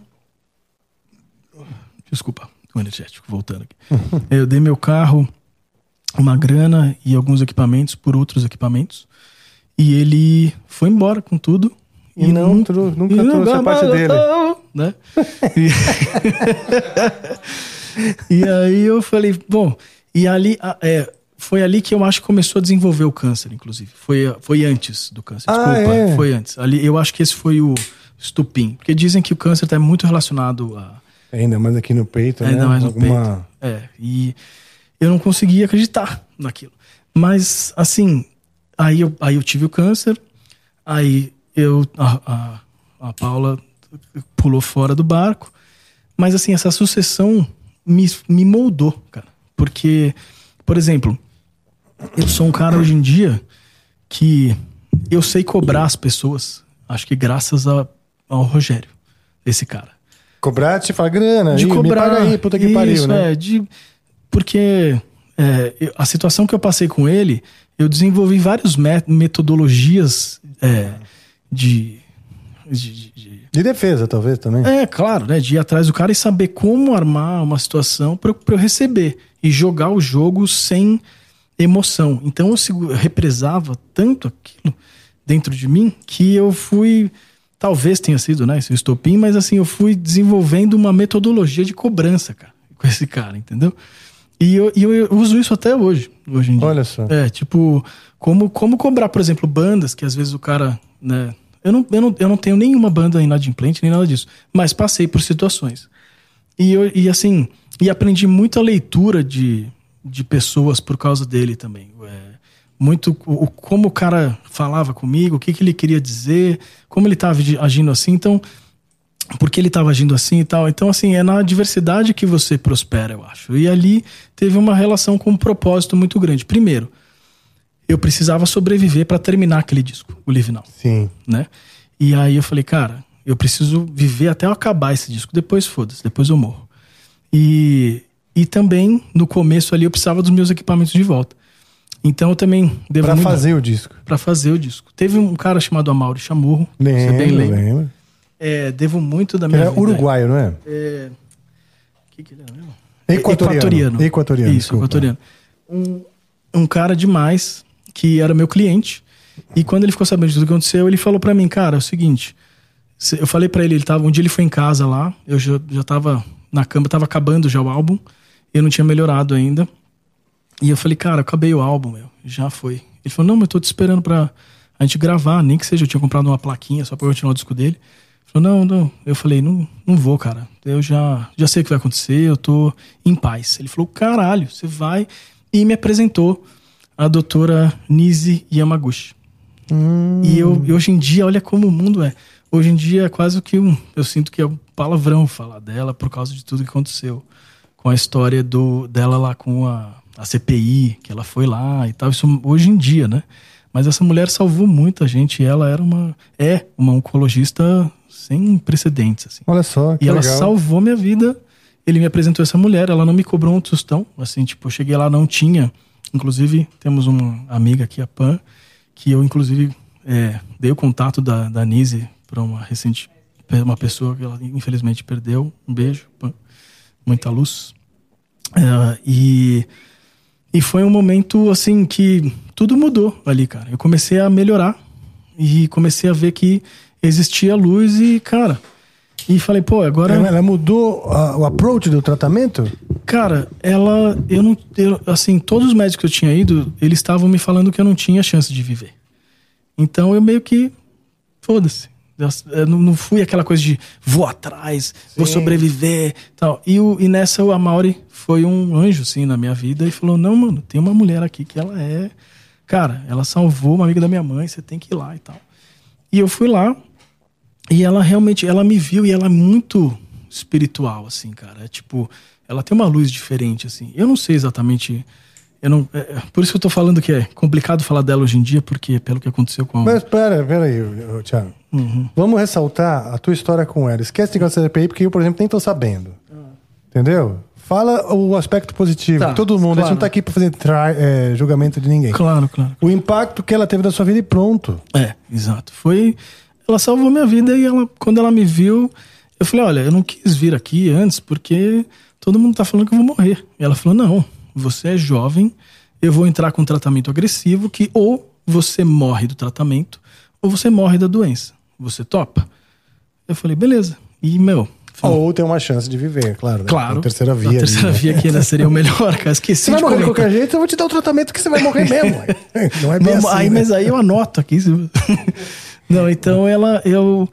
Desculpa, o energético, voltando aqui. [laughs] eu dei meu carro, uma grana e alguns equipamentos por outros equipamentos. E ele foi embora com tudo. E não trou- nunca trouxe a parte dele. Né? [laughs] E, [laughs] e aí eu falei, bom, e ali é, foi ali que eu acho que começou a desenvolver o câncer, inclusive. Foi, foi antes do câncer. Ah, Desculpa, é? foi antes. Ali eu acho que esse foi o estupim. Porque dizem que o câncer está muito relacionado a. Ainda mais aqui no peito, né? Ainda mais no Alguma... peito. É, e eu não conseguia acreditar naquilo. Mas, assim, aí eu, aí eu tive o câncer, aí eu, a, a, a Paula pulou fora do barco, mas, assim, essa sucessão me, me moldou, cara. Porque, por exemplo, eu sou um cara hoje em dia que eu sei cobrar as pessoas, acho que graças a- ao Rogério, esse cara Cobrar, te fala grana, de aí, cobrar. me paga aí, puta que Isso, pariu, né? É, de, porque é, eu- a situação que eu passei com ele, eu desenvolvi várias metodologias é, de, de- de- de- De defesa, talvez, também. É, claro, né? De ir atrás do cara e saber como armar uma situação para eu receber. E jogar o jogo sem emoção. Então eu represava tanto aquilo dentro de mim que eu fui. Talvez tenha sido, né? Esse estopim, mas assim, eu fui desenvolvendo uma metodologia de cobrança, cara, [laughs] com esse cara, entendeu? E eu, eu uso isso até hoje, hoje em dia. Olha só. É, tipo, como, como cobrar, por exemplo, bandas que às vezes o cara, né? Eu não, eu não, eu não tenho nenhuma banda inadimplente, nem nada disso. Mas passei por situações. E, eu, e assim, e aprendi muita leitura de, de pessoas por causa dele também. É, muito o, como o cara falava comigo, o que, que ele queria dizer, como ele estava agindo assim. Então, por que ele estava agindo assim e tal. Então, assim, é na diversidade que você prospera, eu acho. E ali teve uma relação com um propósito muito grande. Primeiro, eu precisava sobreviver para terminar aquele disco, o Live Now, Sim. né? E aí eu falei, cara, eu preciso viver até eu acabar esse disco. Depois, foda-se, depois eu morro. E, e também, no começo ali, eu precisava dos meus equipamentos de volta. Então eu também devo Pra fazer o disco. pra fazer o disco. Teve um cara chamado Amaury Chamorro, você bem Lembro, lembra. lembro. É, devo muito da Ele minha é vida. uruguaio, não é? É, que que ele é mesmo? Equatoriano. Equatoriano, Isso, desculpa. equatoriano. Um, um cara demais que era meu cliente. E quando ele ficou sabendo de tudo que aconteceu, ele falou pra mim, cara, é o seguinte. se- Eu falei pra ele, ele tava, um dia ele foi em casa lá, eu já, já tava na cama, tava acabando já o álbum, eu não tinha melhorado ainda. E eu falei, cara, acabei o álbum, meu, já foi. Ele falou, não, mas eu tô te esperando pra a gente gravar, nem que seja, eu tinha comprado uma plaquinha só pra eu continuar o disco dele. Ele falou, não, não. Eu falei, não, não vou, cara. Eu já, já sei o que vai acontecer, eu tô em paz. Ele falou, caralho, você vai. E me apresentou a doutora Nise Yamaguchi. E eu, e hoje em dia, olha como o mundo é. Hoje em dia é quase que um. Eu sinto que é um palavrão falar dela por causa de tudo que aconteceu. Com a história do, dela lá com a, a CPI, que ela foi lá e tal. Isso hoje em dia, né? Mas essa mulher salvou muita gente. Ela era uma. É uma oncologista sem precedentes, assim. Olha só, que E ela legal. salvou minha vida. Ele me apresentou essa mulher, ela não me cobrou um tostão. Assim, tipo, eu cheguei lá, não tinha. Inclusive, temos uma amiga aqui, a Pan, que eu, inclusive, é, dei o contato da, da Nise para uma recente. Uma pessoa que ela, infelizmente, perdeu. Um beijo, Pan. Muita luz. É, e. E foi um momento, assim, que tudo mudou ali, cara. Eu comecei a melhorar e comecei a ver que existia luz e, cara. E falei, pô, agora. Ela, ela mudou a- o approach do tratamento? Cara, ela. Eu não. eu- assim, todos os médicos que eu tinha ido, eles estavam me falando que eu não tinha chance de viver. Então eu meio que. Foda-se. Eu, não, fui aquela coisa de vou atrás, vou sobreviver tal. E, o, e nessa o Amaury foi um anjo, assim, na minha vida e falou: Não, mano, tem uma mulher aqui que ela é. Cara, ela salvou uma amiga da minha mãe, você tem que ir lá e tal. E eu fui lá e ela realmente, ela me viu e ela é muito espiritual, assim, cara. É tipo, ela tem uma luz diferente, assim. Eu não sei exatamente. Eu não, é, é por isso que eu tô falando que é complicado falar dela hoje em dia, porque pelo que aconteceu com a. Mas pera, pera aí, Thiago. Uhum. Vamos ressaltar a tua história com ela. Esquece de negócio da CPI, porque eu, por exemplo, nem tô sabendo. Entendeu? Fala o aspecto positivo. Tá, Todo mundo. A gente claro. não tá aqui pra fazer é, julgamento de ninguém. Claro, claro. O impacto que ela teve na sua vida e pronto. É, exato. Foi. Ela salvou minha vida e ela, quando ela me viu, eu falei: olha, eu não quis vir aqui antes porque todo mundo tá falando que eu vou morrer. E ela falou: não, você é jovem, eu vou entrar com um tratamento agressivo que ou você morre do tratamento ou você morre da doença. Você topa? Eu falei: beleza. E, meu. foi- Ou tem uma chance de viver, claro. né? Claro. A terceira via. A ali, terceira né? via aqui ainda seria o melhor, cara. Esqueci Você vai de morrer de qualquer jeito, eu vou te dar o tratamento que você vai morrer mesmo. [laughs] Não é bem Vamos- assim. aí, né? mas aí eu anoto aqui. [laughs] Não, então ela, eu.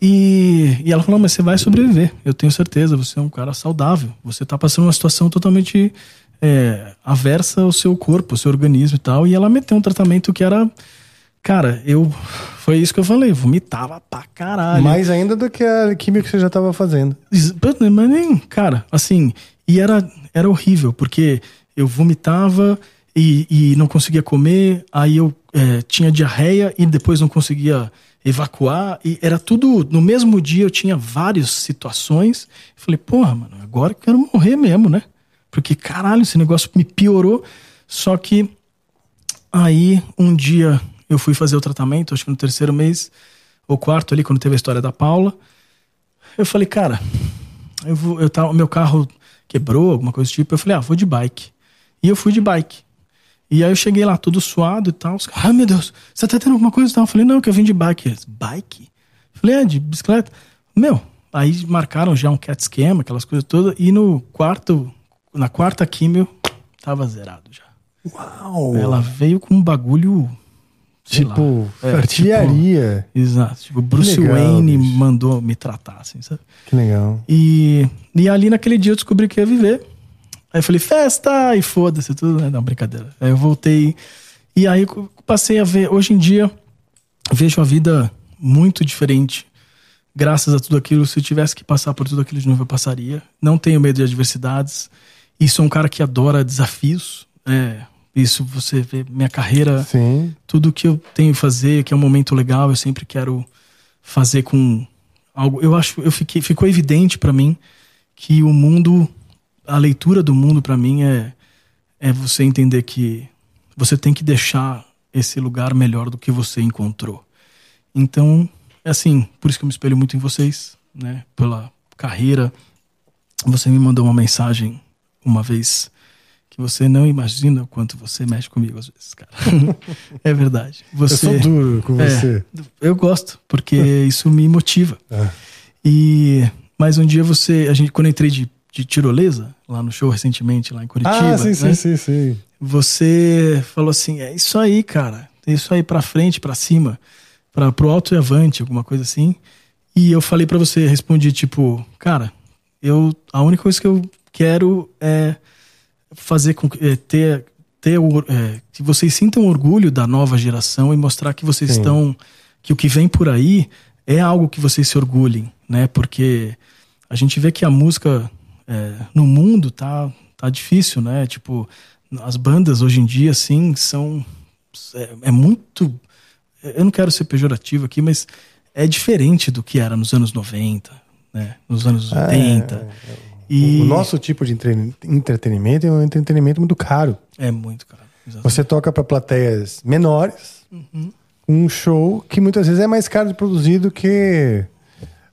E, e ela falou: "Não, mas você vai sobreviver, eu tenho certeza, você é um cara saudável. Você tá passando uma situação totalmente é, aversa ao seu corpo, ao seu organismo e tal. E ela meteu um tratamento que era. Cara, eu. Foi isso que eu falei, vomitava pra caralho. Mais ainda do que a química que você já estava fazendo. Mas nem, cara, assim, e era, era horrível, porque eu vomitava e, e não conseguia comer, aí eu é, tinha diarreia e depois não conseguia evacuar, e era tudo, no mesmo dia eu tinha várias situações, falei, porra, mano, agora eu quero morrer mesmo, né? Porque, caralho, esse negócio me piorou, só que aí um dia eu fui fazer o tratamento, acho que no terceiro mês, ou quarto ali, quando teve a história da Paula, eu falei, cara, eu vou, eu tava, meu carro quebrou, alguma coisa do tipo. Eu falei, ah, vou de bike. E eu fui de bike. E aí eu cheguei lá todo suado e tal. Os caras, ah, meu Deus, você tá tendo alguma coisa e tal? Eu falei, não, que eu vim de bike. Eles, bike? Eu falei, é, de bicicleta. Meu, aí marcaram já um cat schema, aquelas coisas todas. E no quarto, na quarta químio, tava zerado já. Uau! Ela veio com um bagulho. Sei lá. tipo, É, artilharia. Exato. Tipo, Bruce legal, Wayne bicho. mandou me tratar, assim, sabe? Que legal. E, e ali naquele dia eu descobri que ia viver. Aí eu falei, festa! E foda-se, tudo. né? Não, brincadeira. Aí eu voltei. E aí eu passei a ver. Hoje em dia, vejo a vida muito diferente graças a tudo aquilo, se eu tivesse que passar por tudo aquilo de novo, eu passaria. Não tenho medo de adversidades. E sou um cara que adora desafios. É, isso você vê minha carreira, Sim. tudo que eu tenho que fazer, que é um momento legal, eu sempre quero fazer com algo. Eu acho, eu fiquei, ficou evidente para mim que o mundo, a leitura do mundo para mim é é você entender que você tem que deixar esse lugar melhor do que você encontrou. Então, é assim, por isso que eu me espelho muito em vocês, né? Pela carreira. Você me mandou uma mensagem uma vez que você não imagina o quanto você mexe comigo às vezes, cara. [laughs] é verdade. Você, Eu sou duro com É, você. eu gosto, porque [laughs] isso me motiva. É. E mas um dia você, a gente quando eu entrei de, de tirolesa lá no show recentemente lá em Curitiba, Ah, sim, sim, né? sim, sim. você falou assim: é isso aí, cara. É isso aí pra frente, pra cima, para pro alto e avante, alguma coisa assim. E eu falei pra você, respondi tipo, cara, eu a única coisa que eu quero é fazer com que é, ter ter o, é, que vocês sintam orgulho da nova geração e mostrar que vocês Sim. estão que o que vem por aí é algo que vocês se orgulhem, né? Porque a gente vê que a música é, no mundo tá tá difícil, né? Tipo, as bandas hoje em dia assim são é, é muito eu não quero ser pejorativo aqui, mas é diferente do que era nos anos 90, né? Nos anos 80. E O nosso tipo de entre- entretenimento é um entretenimento muito caro. é muito caro. exatamente. Você toca para plateias menores, Uhum. um show que muitas vezes é mais caro de produzir do que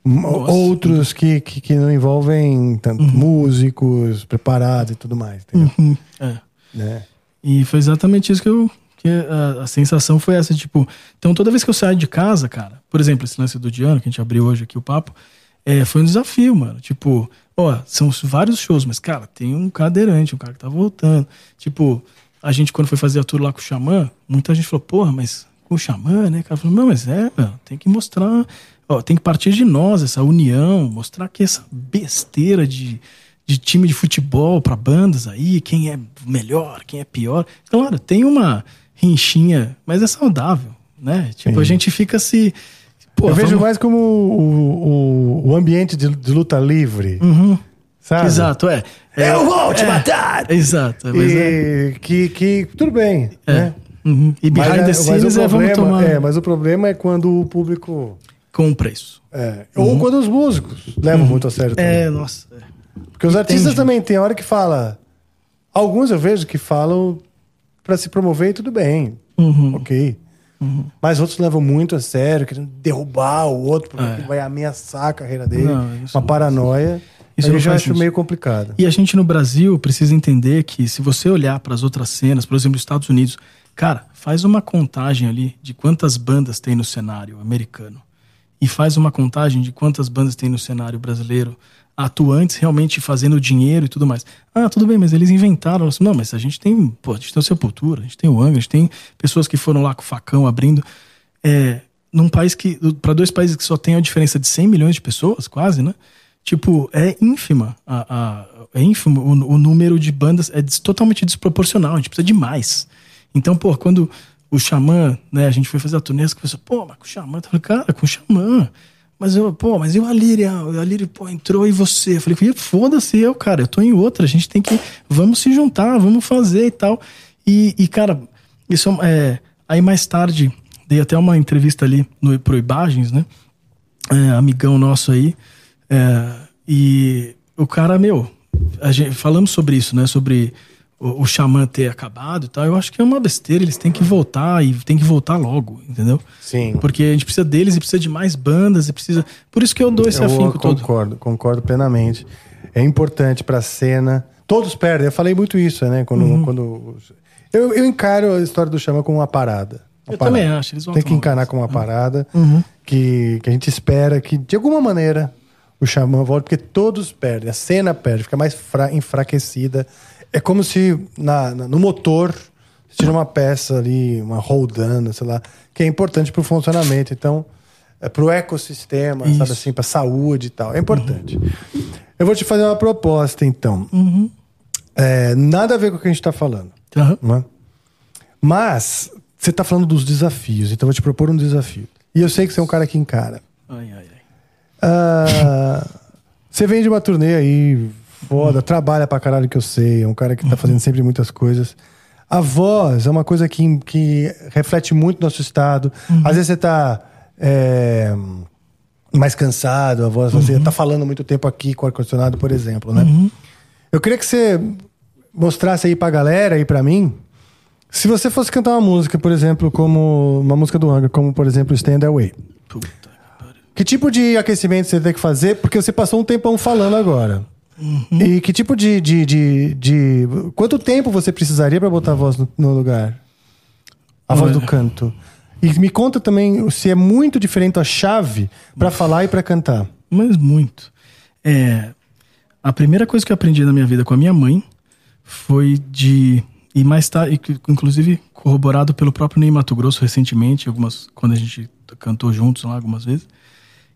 Nossa. outros que, que, que não envolvem tanto músicos preparados e tudo mais. Entendeu? Uhum. É. Né? E foi exatamente isso que eu. Que a, a sensação foi essa, tipo. Então toda vez que eu saio de casa, cara, por exemplo, esse lance do Diano, que a gente abriu hoje aqui o papo, é, foi um desafio, mano. Tipo, ó, são vários shows, mas, cara, tem um cadeirante, um cara que tá voltando. Tipo, a gente, quando foi fazer a tour lá com o Xamã, muita gente falou, porra, mas com o Xamã, né? O cara falou, não, mas é, mano, tem que mostrar. Ó, tem que partir de nós, essa união, mostrar que essa besteira de, de time de futebol para bandas aí, quem é melhor, quem é pior. Claro, tem uma rinchinha, mas é saudável, né? Tipo, Sim. a gente fica se. Pô, Eu vejo vamos- mais como o, o, o ambiente de, de luta livre, Uhum, sabe? Exato, é. É, Eu vou te é, matar! Exato, mas é. E que, que tudo bem, é. né? Uhum. E Mas, behind é- the mas scenes o é vamos tomar é, mas o problema é quando o público. com o preço. é, Ou quando os músicos levam muito a sério também. Uhum. É, nossa. é. Porque os artistas Entendi. também tem hora que fala. Alguns eu vejo que falam pra se promover e tudo bem. Uhum. Ok. Mas outros levam muito a sério, querendo derrubar o outro, porque É. vai ameaçar a carreira dele. Não, isso uma paranoia. Isso eu já acho sentido. meio complicado. E a gente no Brasil precisa entender que se você olhar para as outras cenas, por exemplo, nos Estados Unidos, cara, faz uma contagem ali de quantas bandas tem no cenário americano e faz uma contagem de quantas bandas tem no cenário brasileiro, atuantes realmente fazendo dinheiro e tudo mais. Ah, tudo bem, mas eles inventaram. Não, mas a gente tem, pô, a gente tem o Sepultura, a gente tem o Angra, a gente tem pessoas que foram lá com o facão abrindo. É, num país que, para dois países que só tem a diferença de 100 milhões de pessoas, quase, né? Tipo, é ínfima. A, a- é ínfimo o, o número de bandas, é totalmente desproporcional. A gente precisa de mais. Então, pô, quando o Xamã, né, a gente foi fazer a turnê, que pessoa, pô, mas com o Xamã, eu falei, cara, com o Xamã. Mas eu, pô, mas e o Alírio? O Alírio, pô, entrou e você? Eu falei, "Ih, foda-se eu, cara, eu tô em outra, a gente tem que, vamos se juntar, vamos fazer e tal. E, e, cara, isso é, aí mais tarde, dei até uma entrevista ali no, pro Imagens, né, é, amigão nosso aí, é, e o cara, meu, a gente, falamos sobre isso, né? Sobre o, o Xamã ter acabado e tal. Eu acho que é uma besteira, eles têm que voltar e tem que voltar logo, entendeu? Sim. Porque a gente precisa deles e precisa de mais bandas e precisa. Por isso que eu dou esse eu afinco todo. concordo, concordo plenamente. É importante pra cena. Todos perdem. Eu falei muito isso, né? Quando, Uhum. quando eu, eu encaro a história do Chama como uma parada. Uma Eu parada. também acho, eles vão Tem que encarar como uma parada Uhum. que, que a gente espera que, de alguma maneira, o Xamã volte, porque todos perdem. A cena perde, fica mais fra- enfraquecida. É como se na, na- no motor tira uma peça ali, uma roldana, sei lá, que é importante para o funcionamento. Então, é para o ecossistema, Isso. sabe assim, para saúde e tal. É importante. Eu vou te fazer uma proposta, então. Uhum. É, nada a ver com o que a gente está falando. Né? Mas você está falando dos desafios, então eu vou te propor um desafio. E eu sei que você é um cara que encara. Ai, ai, ai. Ah, [laughs] você vem de uma turnê aí, foda, trabalha pra caralho que eu sei, é um cara que tá fazendo sempre muitas coisas. A voz é uma coisa que, que reflete muito nosso estado. Às vezes você tá é, mais cansado, a voz, você tá falando muito tempo aqui com o ar-condicionado, por exemplo, né? Eu queria que você mostrasse aí pra galera e pra mim, se você fosse cantar uma música, por exemplo, como uma música do Angra, como por exemplo Stand Away. Puta. Que tipo de aquecimento você tem que fazer? Porque você passou um tempão falando agora. E que tipo de, de, de, de- Quanto tempo você precisaria pra botar a voz no, no lugar? A voz do canto. E me conta também se é muito diferente a chave pra falar e pra cantar. Mas muito. É, a primeira coisa que eu aprendi na minha vida com a minha mãe foi de. E mais tarde, inclusive corroborado pelo próprio Ney Mato Grosso recentemente, algumas, quando a gente cantou juntos lá algumas vezes,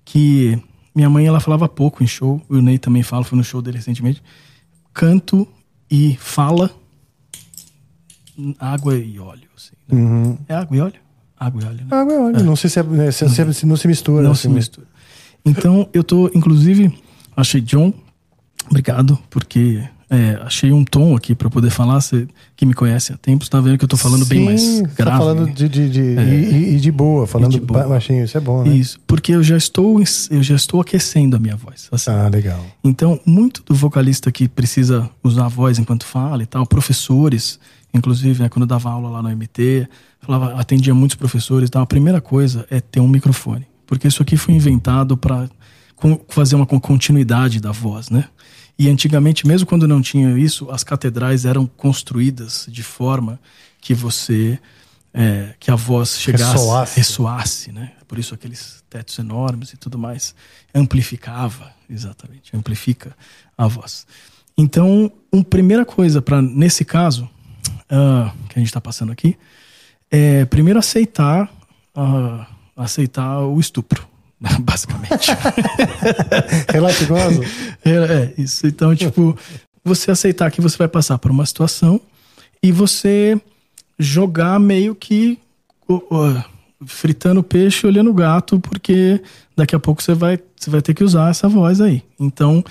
que minha mãe ela falava pouco em show, o Ney também fala, foi no show dele recentemente. Canto e fala água e óleo. assim, né? É água e óleo? Água e óleo, né? Ah, olha, não sei se, é, né, se, se- se não se mistura. Não assim. se mistura. Então, eu tô, inclusive, achei, John, obrigado, porque é, achei um tom aqui pra poder falar. Você que me conhece há tempos, tá vendo que eu tô falando bem mais Sim, você grave. Tá falando de, de, de- e, e- e de boa, falando de boa. ba- baixinho, isso é bom, né? Isso, porque eu já estou, eu já estou aquecendo a minha voz. assim. Ah, legal. Então, muito do vocalista que precisa usar a voz enquanto fala e tal, professores, inclusive, né, quando eu dava aula lá no MT, falava, atendia muitos professores, então a primeira coisa é ter um microfone, porque isso aqui foi inventado para fazer uma con- continuidade da voz, né? E antigamente, mesmo quando não tinha isso, as catedrais eram construídas de forma que você é, que a voz chegasse, Ressoasse. ressoasse, né? Por isso aqueles tetos enormes e tudo mais amplificava, exatamente, amplifica a voz. Então, uma primeira coisa para nesse caso ah, que a gente está passando aqui é primeiro aceitar ah, aceitar o estupro, [laughs] basicamente. [laughs] Relato gozo? É, é, isso. Então, tipo, você aceitar que você vai passar por uma situação e você jogar meio que ó, ó, fritando peixe e olhando o gato, porque daqui a pouco você vai, você vai ter que usar essa voz aí. Então,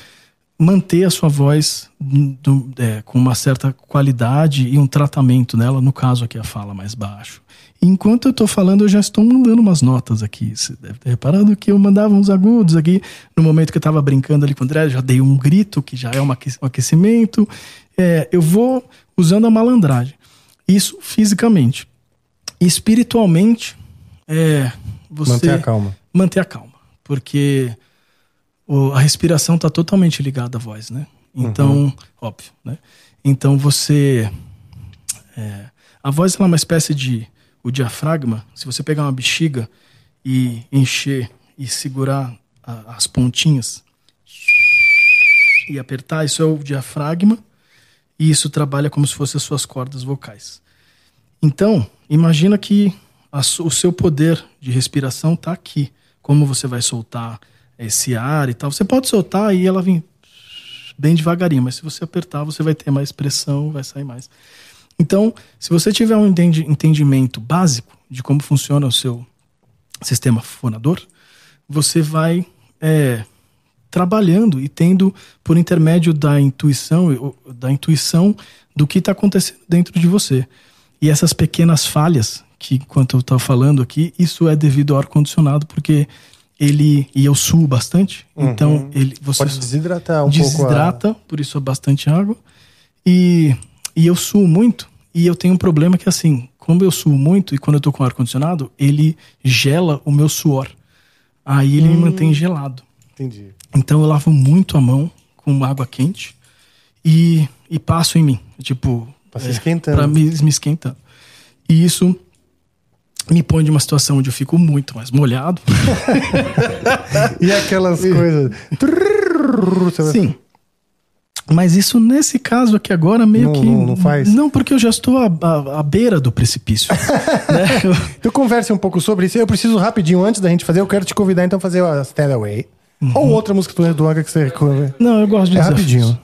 manter a sua voz do- é, com uma certa qualidade e um tratamento nela, no caso aqui a fala mais baixo. Enquanto eu tô falando, eu já estou mandando umas notas aqui. Você deve ter reparado que eu mandava uns agudos aqui. No momento que eu tava brincando ali com o André, já dei um grito, que já é um aque- aquecimento. É, eu vou usando a malandragem. Isso fisicamente. Espiritualmente, é, você Manter a calma. manter a calma, porque o- a respiração está totalmente ligada à voz, né? Então, óbvio, né? Então você, é, a voz ela é uma espécie de o diafragma. Se você pegar uma bexiga e encher e segurar a- as pontinhas e apertar, isso é o diafragma e isso trabalha como se fossem as suas cordas vocais. Então, imagina que a o seu poder de respiração está aqui. Como você vai soltar esse ar e tal. Você pode soltar e ela vem bem devagarinho, mas se você apertar, você vai ter mais pressão, vai sair mais. Então, se você tiver um entendi- entendimento básico de como funciona o seu sistema fonador, você vai é, trabalhando e tendo por intermédio da intuição, da intuição do que está acontecendo dentro de você. E essas pequenas falhas que, enquanto eu estava falando aqui, isso é devido ao ar condicionado, porque ele e eu suo bastante, então ele você Pode desidratar um pouco. a- desidrata, por isso é bastante água. E, e eu suo muito. E eu tenho um problema que, assim, como eu suo muito e quando eu tô com ar condicionado, ele gela o meu suor. Aí ele me mantém gelado. Entendi. Então eu lavo muito a mão com água quente e, e passo em mim. Tipo, Pra se esquentando. Pra me, me esquentando. E isso me põe de uma situação onde eu fico muito mais molhado. [laughs] E aquelas [laughs] coisas. Sim. Mas isso nesse caso aqui agora meio Não- que. não- não faz? Não, porque eu já estou à, à- à beira do precipício. [laughs] né? Eu- Então converse um pouco sobre isso. Eu preciso rapidinho, antes da gente fazer, eu quero te convidar então a fazer a Stand Away. Ou outra música do do Angra que você. Não, eu gosto de É desafios. rapidinho.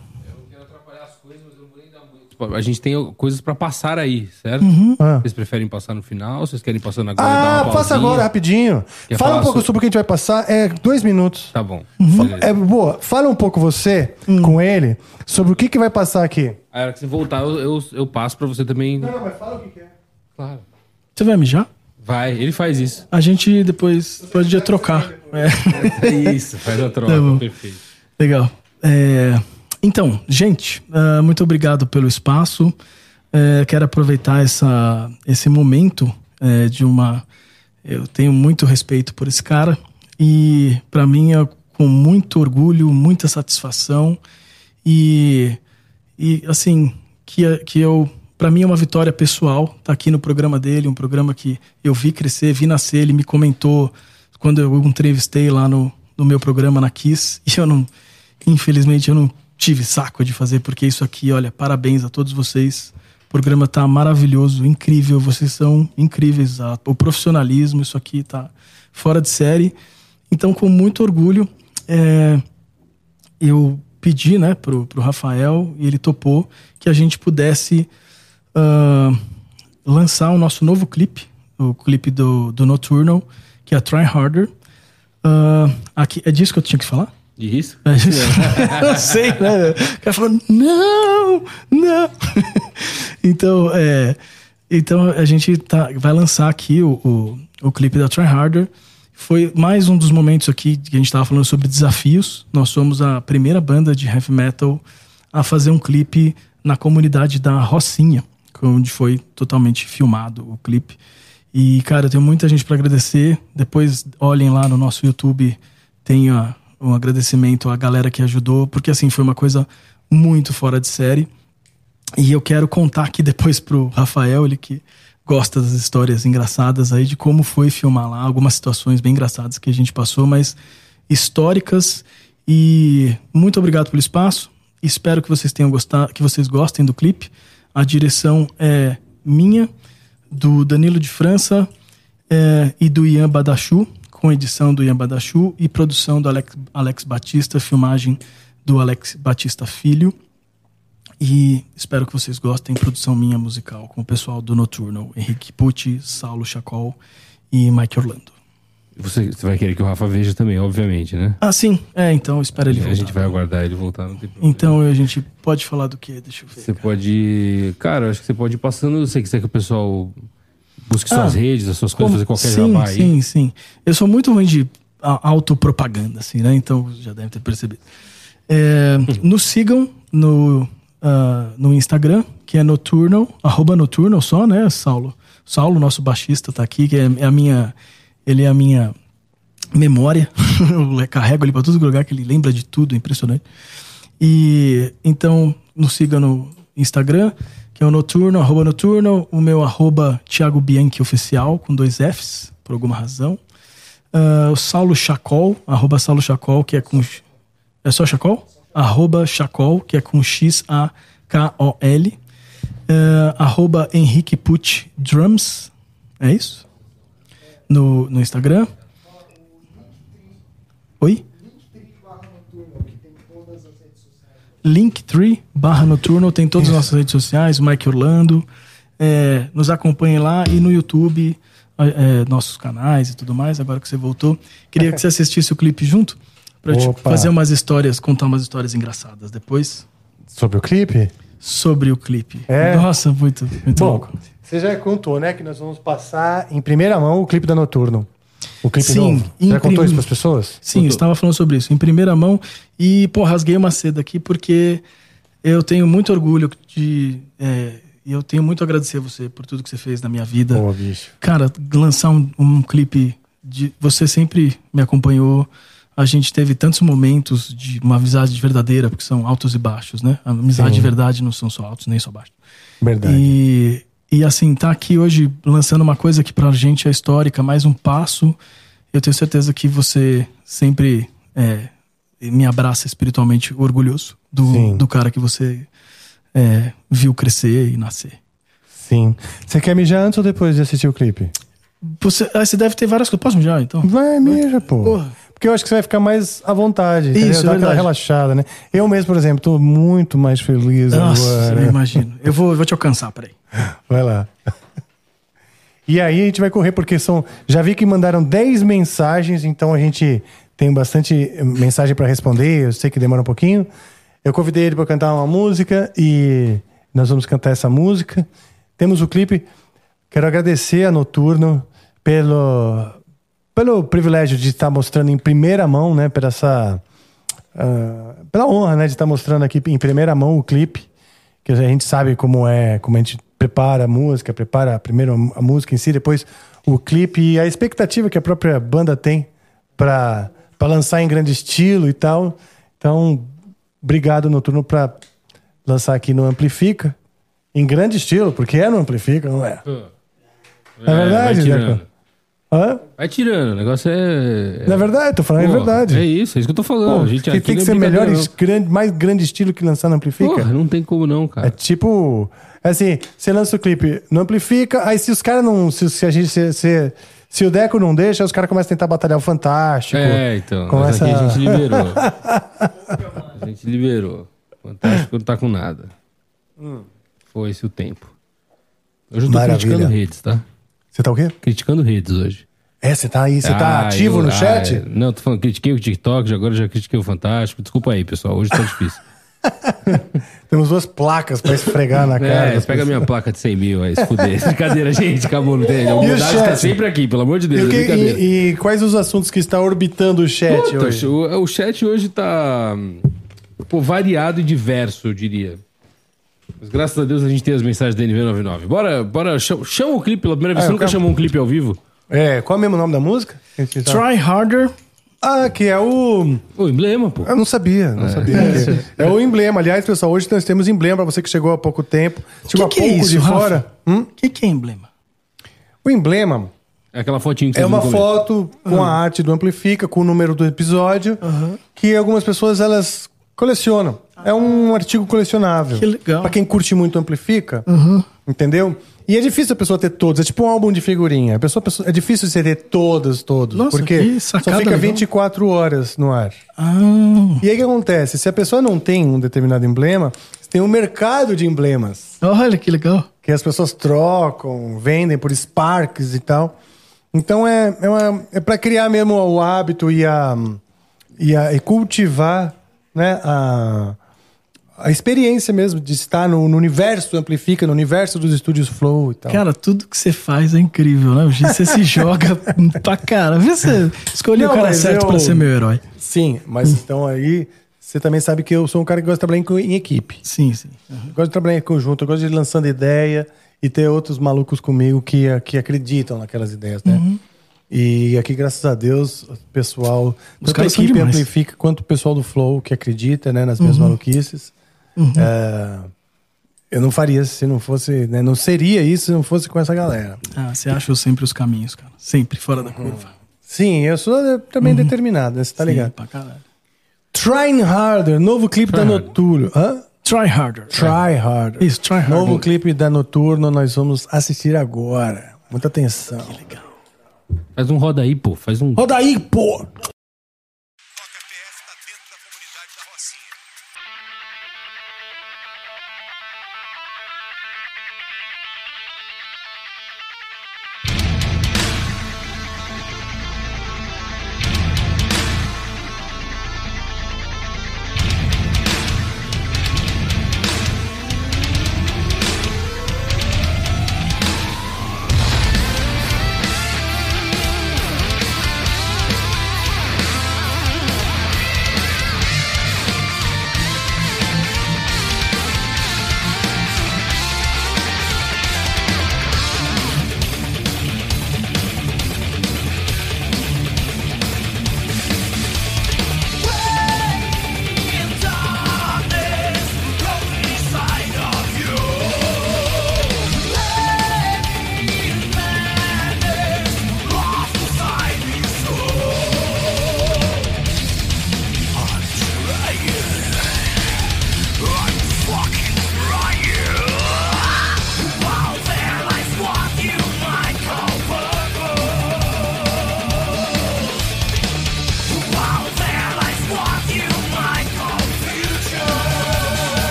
A gente tem coisas pra passar aí, certo? Ah. Vocês preferem passar no final? Vocês querem passando agora? Ah, passa agora, rapidinho. Quer Fala um pouco sobre- sobre o que a gente vai passar. É dois minutos. Tá bom. Uhum. É boa. Fala um pouco você com ele sobre o que, que vai passar aqui. A hora que você voltar, eu, eu, eu passo pra você também. Não, mas fala o que, que é. Claro. Você vai mijar? Vai, ele faz isso. A gente depois pode trocar. É. [laughs] É isso, faz a troca. Tá perfeito. Legal. É, então, gente, ah, muito obrigado pelo espaço. É, quero aproveitar essa, esse momento é, de uma. Eu tenho muito respeito por esse cara e, para mim, é com muito orgulho, muita satisfação e, e assim, que, que eu. Para mim é uma vitória pessoal estar aqui no programa dele, um programa que eu vi crescer, vi nascer. Ele me comentou quando eu entrevistei lá no, no meu programa na Kiss [laughs] e eu não, infelizmente, eu não tive saco de fazer porque isso aqui, olha, parabéns a todos vocês. O programa tá maravilhoso, incrível, vocês são incríveis. O profissionalismo, isso aqui tá fora de série. Então, com muito orgulho, é, eu pedi, né, pro, pro Rafael e ele topou que a gente pudesse ah, lançar o nosso novo clipe, o clipe do, do Nocturnal, que é Try Harder. Ah, aqui, é disso que eu tinha que falar? É isso. eu sei, né? O cara falou, não, não. [laughs] então, é, então a gente tá, vai lançar aqui o, o, o clipe da Try Harder. Foi mais um dos momentos aqui que a gente estava falando sobre desafios. Nós somos a primeira banda de heavy metal a fazer um clipe na comunidade da Rocinha, onde foi totalmente filmado o clipe. E, cara, tenho muita gente para agradecer. Depois olhem lá no nosso YouTube, tem a- um agradecimento à galera que ajudou, porque assim, foi uma coisa muito fora de série. E eu quero contar aqui [laughs] depois pro Rafael, ele que gosta das histórias engraçadas aí, de como foi filmar lá, algumas situações bem engraçadas que a gente passou, mas históricas. E muito obrigado pelo espaço. Espero que vocês tenham gostado, que vocês gostem do clipe. A direção é minha, do Danilo de França é, e do Ian Badachu, com edição do Ian Badachu e produção do Alex, Alex Batista, filmagem do Alex Batista Filho. E espero que vocês gostem. Produção minha musical com o pessoal do Nocturnal, Henrique Pucci, Saulo Chacol e Mike Orlando. Você, você vai querer que o Rafa veja também, obviamente, né? Ah, sim. É, então espera ele a voltar. gente vai aguardar ele voltar, não tem problema. Então a gente pode falar do que? Deixa eu ver. Você pode. Cara, eu acho que você pode ir passando. Se você quiser que o pessoal busque suas Ah, redes, as suas coisas, fazer qualquer sim, jabá aí. Sim, sim. Eu sou muito ruim de autopropaganda, assim, né? Então já devem ter percebido. É, [laughs] nos sigam no, ah, no Instagram, que é Nocturnal, arroba Nocturnal só, né, Saulo? Saulo, nosso baixista, tá aqui, que é, é a minha. Ele é a minha memória. [laughs] eu carrego ele pra todo lugar, que ele lembra de tudo, é impressionante. E então nos siga no Instagram, que é o Noturno, arroba Noturno, o meu arroba Thiago Bianchi Oficial, com dois Fs, por alguma razão. Ah, o Saulo Chacol, arroba Saulo Chacol, que é com. É só Chacol? Arroba Chacol, que é com X-A-K-O-L. Ah, arroba Henrique Drums. É isso? No, no Instagram. Oi? Linktree barra Noturno tem todas as nossas redes sociais, o Mike Orlando. É, nos acompanhe lá e no YouTube, é, nossos canais e tudo mais. Agora que você voltou, queria que você assistisse o clipe junto pra te Opa. fazer umas histórias, contar umas histórias engraçadas depois Sobre o clipe? sobre o clipe. É? Nossa, muito, muito Bom, louco. você já contou, né, que nós vamos passar em primeira mão o clipe da Noturno. O clipe Sim, novo. Já contou prim- isso pras pessoas? Sim, eu estava falando sobre isso em primeira mão e, pô, rasguei uma seda aqui porque eu tenho muito orgulho de. é, E eu tenho muito a agradecer a você por tudo que você fez na minha vida. Boa, bicho. Cara, lançar um, um clipe de. Você sempre me acompanhou. A gente teve tantos momentos de uma amizade verdadeira, porque são altos e baixos, né? A amizade Sim. de verdade não são só altos nem só baixos. Verdade. E, e assim, tá aqui hoje lançando uma coisa que pra gente é histórica, mais um passo. Eu tenho certeza que você sempre é, me abraça espiritualmente orgulhoso Sim. do, do cara que você é, viu crescer e nascer. Sim. Você quer mijar antes ou depois de assistir o clipe? Você, ah, você deve ter várias coisas. Posso mijar, então? Vai, mija, pô. Porra. Porque eu acho que você vai ficar mais à vontade. entendeu? Isso, Dá aquela verdade. relaxada, né? Eu mesmo, por exemplo, tô muito mais feliz Nossa, agora. eu imagino. Eu vou, vou te alcançar, peraí. [laughs] Vai lá. [laughs] E aí a gente vai correr, porque são. Já vi que mandaram 10 mensagens, então a gente tem bastante mensagem para responder. Eu sei que demora um pouquinho. Eu convidei ele para cantar uma música e nós vamos cantar essa música. Temos o clipe. Quero agradecer a Noturno pelo, pelo privilégio de estar mostrando em primeira mão, né? Pela essa. ah, pela honra, né? De estar mostrando aqui em primeira mão o clipe que a gente sabe como é, como a gente prepara a música, prepara primeiro a música em si, depois o clipe e a expectativa que a própria banda tem para lançar em grande estilo e tal. Então, obrigado Noturno para lançar aqui no Amplifica em grande estilo, porque é no Amplifica, não é? É verdade, vai tirando. Zeca? Hã? Vai tirando, o negócio é. Não é verdade, tô falando, é Pô, verdade. É isso, é isso que eu tô falando. Pô, a gente que tem que é ser melhor, grande, mais grande estilo que lançar no não. Amplifica. Porra, não tem como não, É cara. tipo, assim, você lança o clipe, não amplifica, aí se os caras não. Se, se a gente. Se, se, se o Deco não deixa, os caras começam a tentar batalhar o Fantástico. É, então. Começa... Mas aqui a gente [laughs] liberou. a gente liberou. Fantástico não tá com nada. Foi esse o tempo. Hoje eu tô Maravilha. criticando redes, tá? Você tá o quê? Criticando redes hoje. É, você tá aí, você tá Ah, ativo eu- no ah, chat? é. Não, tô falando, critiquei o TikTok, agora já critiquei o Fantástico. Desculpa aí, pessoal. Hoje tá [laughs] difícil. Temos duas placas pra esfregar na cara. É, pega a pessoas. minha placa de 100 mil aí, se fuder. [laughs] Brincadeira, gente, acabou, não tem. A humildade tá sempre aqui, pelo amor de E, Deus, é que- brincadeira. e- e quais os assuntos que está orbitando o chat Puta, hoje? o, o chat hoje tá pô, variado e diverso, eu diria. Mas graças a Deus a gente tem as mensagens da NV99. Bora, bora, chama, chama o clipe pela primeira vez. Ah, Você eu nunca quero- chamou um clipe ao vivo? É, qual é mesmo o nome da música? Try Harder. Ah, que é o. O emblema, pô. Eu não sabia, não sabia. [laughs] É. o emblema. Aliás, pessoal, hoje nós temos emblema pra você que chegou há pouco tempo. Chegou que há é pouco isso, de Rafa? fora. Hum? O que, que é emblema? O emblema É aquela fotinho que é uma foto com a arte do Amplifica, com o número do episódio, que algumas pessoas elas colecionam. É um artigo colecionável. Que legal. Pra quem curte muito Amplifica, entendeu? E é difícil a pessoa ter todos. É tipo um álbum de figurinha. A pessoa, é difícil você ter todos, todos. Nossa, porque que só fica legal. 24 horas no ar. Ah, E aí o que acontece? Se a pessoa não tem um determinado emblema, tem um mercado de emblemas olha que legal. que as pessoas trocam, vendem por Sparks e tal. Então é, é, uma- é para criar mesmo o hábito e, a, e, a, e cultivar né, a, a experiência mesmo de estar no, no universo Amplifica, no universo dos estúdios Flow e tal. Cara, tudo que você faz é incrível, né? Você se joga [laughs] pra cara. Vê se você escolheu o cara certo eu- pra ser meu herói. Sim, mas então aí você também sabe que eu sou um cara que gosta de trabalhar em, em equipe. Sim, sim. Eu gosto de trabalhar em conjunto, eu gosto de ir lançando ideia e ter outros malucos comigo que, que acreditam naquelas ideias, né? Uhum. E aqui, graças a Deus, o pessoal, Os tanto a equipe amplifica quanto o pessoal do Flow que acredita né, nas minhas maluquices. Uhum. É, eu não faria se não fosse, né, não seria isso se não fosse com essa galera. Ah, você acha sempre os caminhos, cara. Sempre fora da curva. Sim, eu sou também determinado, né? Você tá Sim, ligado? pra caralho. Trying Harder, novo clipe da Harder. Noturno. Hã? Try harder. Try Harder. Isso, try harder. Novo clipe da Noturno, nós vamos assistir agora. Muita atenção. Faz um roda aí, pô. Faz um. Roda aí, pô!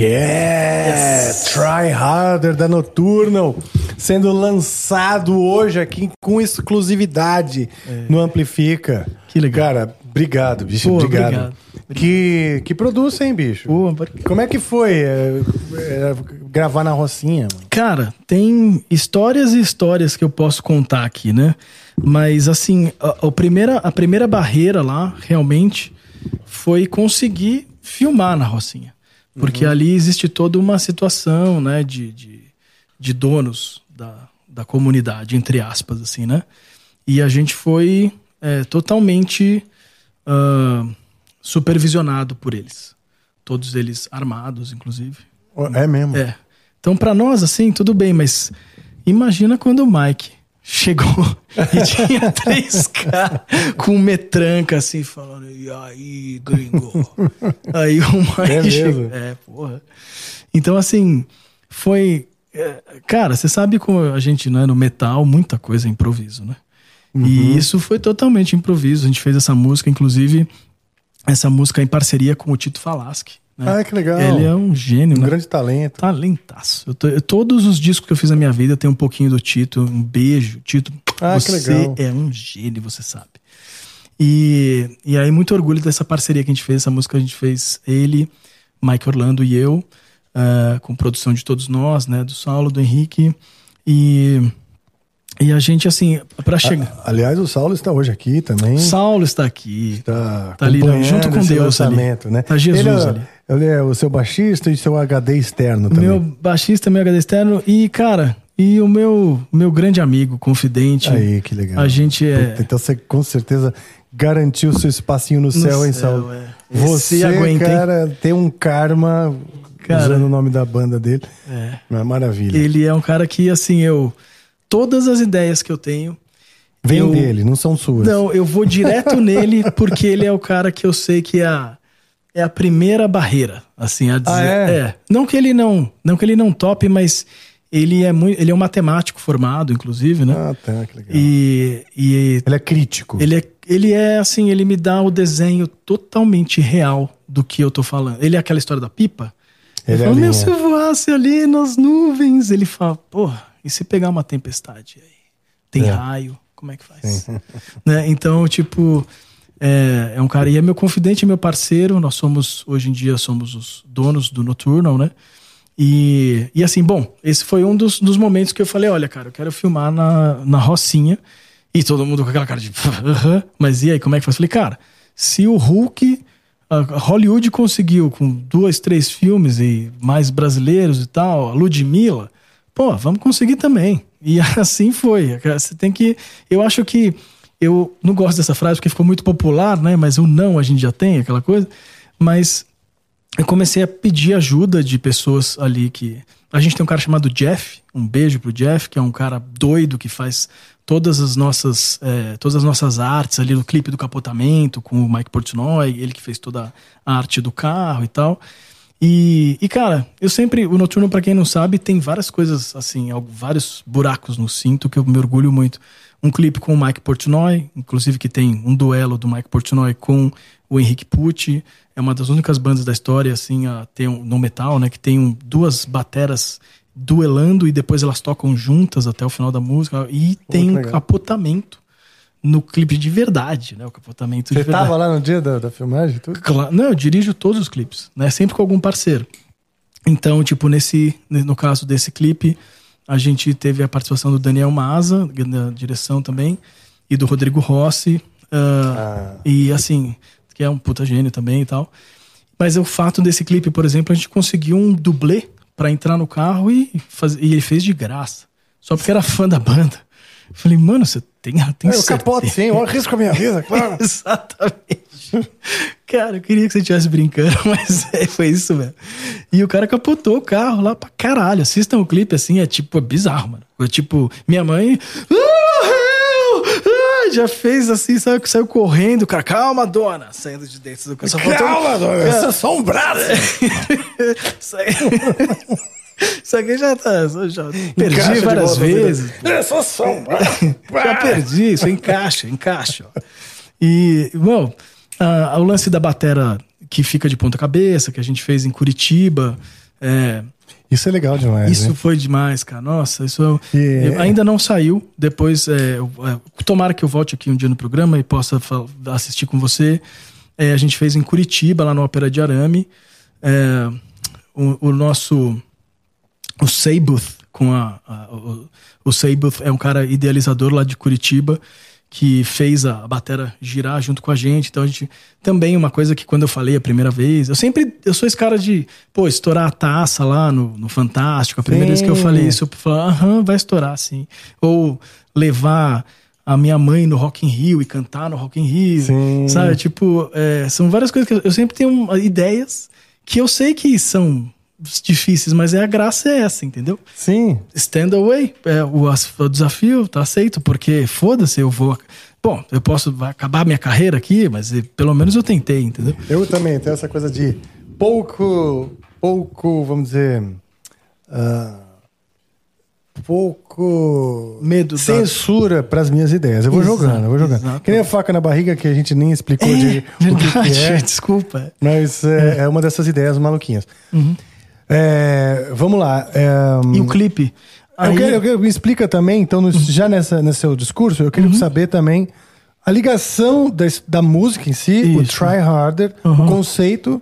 Yeah! Try Harder da Nocturnal, sendo lançado hoje aqui com exclusividade no Amplifica. É. Que legal. Cara, obrigado, bicho. Pô, obrigado. obrigado. Que, que produz, hein, bicho? Pô. Como é que foi é, é, gravar na Rocinha? Mano? Cara, tem histórias e histórias que eu posso contar aqui, né? Mas assim, a, a primeira, a primeira barreira lá, realmente, foi conseguir filmar na Rocinha. Porque ali existe toda uma situação, né, de, de, de donos da, da comunidade, entre aspas, assim, né? E a gente foi é, totalmente ah, supervisionado por eles. Todos eles armados, inclusive. É mesmo? É. Então, pra nós, assim, tudo bem, mas imagina quando o Mike chegou [laughs] e tinha três caras com metranca, assim, falando, e aí, gringo? aí o Mike É chegou. É, porra. Então, assim, foi. é, Cara, você sabe como a gente, né, no metal, muita coisa é improviso, né? Uhum. E isso foi totalmente improviso. A gente fez essa música, inclusive, essa música em parceria com o Tito Falaschi. Né? Ah, que legal. Ele é um gênio, Um né? grande talento. Talentaço. Eu tô- eu- todos os discos que eu fiz na minha vida tem um pouquinho do Tito. Um beijo, Tito. Ah, que você é um gênio, você sabe. E, e aí, muito orgulho dessa parceria que a gente fez. Essa música a gente fez ele, Mike Orlando e eu, ah, com produção de todos nós, né? Do Saulo, do Henrique. E, e a gente, assim, pra chegar. Aliás, o Saulo está hoje aqui também. Saulo está aqui. Está Tá ali, acompanhando junto com Deus ali. né? Tá Jesus ele é, ali. Ele é o seu baixista e seu HD externo também. Meu baixista, meu HD externo e, cara, e o meu, meu grande amigo, confidente. Aí, que legal. A gente é. Então você com certeza garantiu seu espacinho no, céu, hein, Saulo? é. Você, aguenta, hein? cara, tem um karma Cara. usando o nome da banda dele. É. É maravilha. Ele é um cara que, assim, eu. Todas as ideias que eu tenho. Vem eu- dele, não são suas. Não, eu vou direto nele porque ele é o cara que eu sei que é a, é a primeira barreira, assim, a dizer. Ah, é? Não que ele não, não que ele não tope, mas ele é muito, ele é um matemático formado, inclusive, né? Ah, tá, que legal. E, e Ele é crítico. ele é, ele é assim, ele me dá o desenho totalmente real do que eu tô falando. Ele é aquela história da pipa. Ele Ele fala, é meu, se eu voasse ali nas nuvens. Ele fala, porra, e se pegar uma tempestade aí? Tem É. raio, como é que faz? [laughs] né? Então, tipo, é, é um cara, e é meu confidente, meu parceiro. Nós somos, hoje em dia, somos os donos do Nocturnal, né? E, e assim, bom, esse foi um dos, dos momentos que eu falei: olha, cara, eu quero filmar na, na Rocinha. E todo mundo com aquela cara de. [laughs] Mas e aí, como é que faz? Falei, cara, se o Hulk. Hollywood conseguiu com dois, três filmes e mais brasileiros e tal, a Ludmilla, pô, vamos conseguir também. E [laughs] assim foi. Você tem que. Eu acho que. Eu não gosto dessa frase porque ficou muito popular, né? Mas o não a gente já tem, aquela coisa. Mas eu comecei a pedir ajuda de pessoas ali que. A gente tem um cara chamado Jeff, um beijo pro Jeff, que é um cara doido que faz todas as nossas eh, todas as nossas artes ali no clipe do capotamento com o Mike Portnoy, ele que fez toda a arte do carro e tal. E, e cara, eu sempre o Noturno para quem não sabe tem várias coisas assim, vários buracos no cinto que eu me orgulho muito. Um clipe com o Mike Portnoy, inclusive que tem um duelo do Mike Portnoy com o Henrique Pucci. É uma das únicas bandas da história assim a ter um, no metal, né, que tem um- duas bateras duelando e depois elas tocam juntas até o final da música e tem um capotamento no clipe de verdade, né? O capotamento Você de verdade. tava lá no dia da, da filmagem tudo? Cla- Não, eu dirijo todos os clipes, né? Sempre com algum parceiro. Então, tipo, nesse, no caso desse clipe, a gente teve a participação do Daniel Maza, na direção também, e do Rodrigo Rossi. ah, Ah. E assim, que é um puta gênio também e tal. Mas o fato desse clipe, por exemplo, a gente conseguiu um dublê pra entrar no carro e, faz... e ele fez de graça. Só porque era fã da banda. Eu falei, mano, você tem, tem É, o capote, sim, eu arrisco a minha vida, [laughs] claro. Exatamente. Cara, eu queria que você estivesse brincando, [laughs] mas é, foi isso mesmo. E o cara capotou o carro lá pra caralho. Assistam o clipe assim, é tipo, é bizarro, mano. É tipo, minha mãe. "Ah, eu! Ah", já fez assim, sabe? Saiu correndo, cara, calma, dona, saindo de dentro do carro. Só faltou- Calma, dona, Cara, você é só um braço. [laughs] isso aqui [laughs] já tá. Já perdi Encaixa várias vida. vezes. É só braço. Já perdi, isso encaixa, encaixa. E, bom, ah, o lance da batera que fica de ponta cabeça, que a gente fez em Curitiba. É, Isso é legal demais. isso né? foi demais, cara. Nossa, isso E- eu- ainda não saiu. Depois, é, eu- é, tomara que eu volte aqui um dia no programa e possa assistir com você. É, a gente fez em Curitiba, lá no Ópera de Arame. É, o, o nosso. O Seibuth, com a. a- o, o Seibuth é um cara idealizador lá de Curitiba que fez a batera girar junto com a gente. Então a gente também uma coisa que quando eu falei a primeira vez, eu sempre eu sou esse cara de, pô, estourar a taça lá no, no Fantástico. A primeira Sim. vez que eu falei isso, eu falei, aham, vai estourar sim. Ou levar a minha mãe no Rock in Rio e cantar no Rock in Rio, Sim. sabe? Tipo, é, são várias coisas que eu, sempre tenho ideias que eu sei que são difíceis, mas é a graça é essa, entendeu? Sim. stand away. É, o, o desafio tá aceito, porque foda-se, eu vou. Bom, eu posso acabar minha carreira aqui, mas pelo menos eu tentei, entendeu? Eu também tenho essa coisa de pouco, pouco, vamos dizer, ah, pouco Medo da- censura para as minhas ideias. Eu vou Exato, jogando, eu vou jogando. exato. Que nem a faca na barriga que a gente nem explicou de, o que verdade, que é, [laughs] desculpa. mas é, é uma dessas ideias maluquinhas. É, vamos lá. é, E o clipe? eu Aí- quero, eu quero- me explica também, então, no- já nessa, nesse seu discurso, eu queria saber também a ligação da, da música em si, o Isso. try harder, o conceito,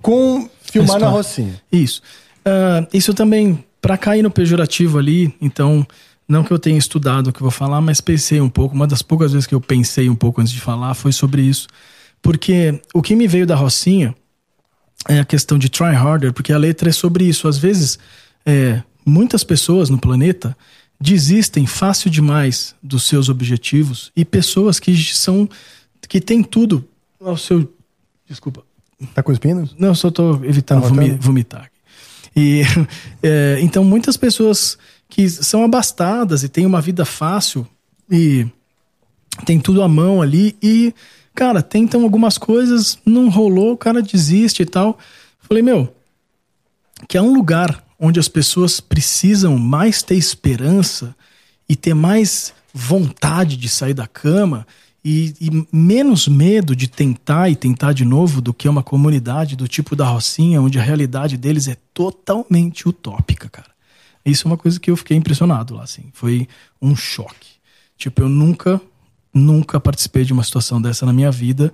com filmar na. Rocinha. Isso. Ah, isso também, pra cair no pejorativo ali, então, não que eu tenha estudado o que eu vou falar, mas pensei um pouco. Uma das poucas vezes que eu pensei um pouco antes de falar foi sobre isso. Porque o que me veio da Rocinha é a questão de try harder, porque a letra é sobre isso. Às vezes, é, muitas pessoas no planeta desistem fácil demais dos seus objetivos e pessoas que são que têm tudo ao seu desculpa Tá cuspindo? não, eu só tô evitando Tá vomi- vomitar. E [laughs] é, então muitas pessoas que são abastadas e têm uma vida fácil e tem tudo à mão ali e cara tentam algumas coisas não rolou, o cara desiste e tal. Falei meu, que é um lugar onde as pessoas precisam mais ter esperança e ter mais vontade de sair da cama e, e menos medo de tentar e tentar de novo do que uma comunidade do tipo da Rocinha, onde a realidade deles é totalmente utópica, cara. Isso é uma coisa que eu fiquei impressionado lá, assim. Foi um choque. Tipo, eu nunca, nunca participei de uma situação dessa na minha vida.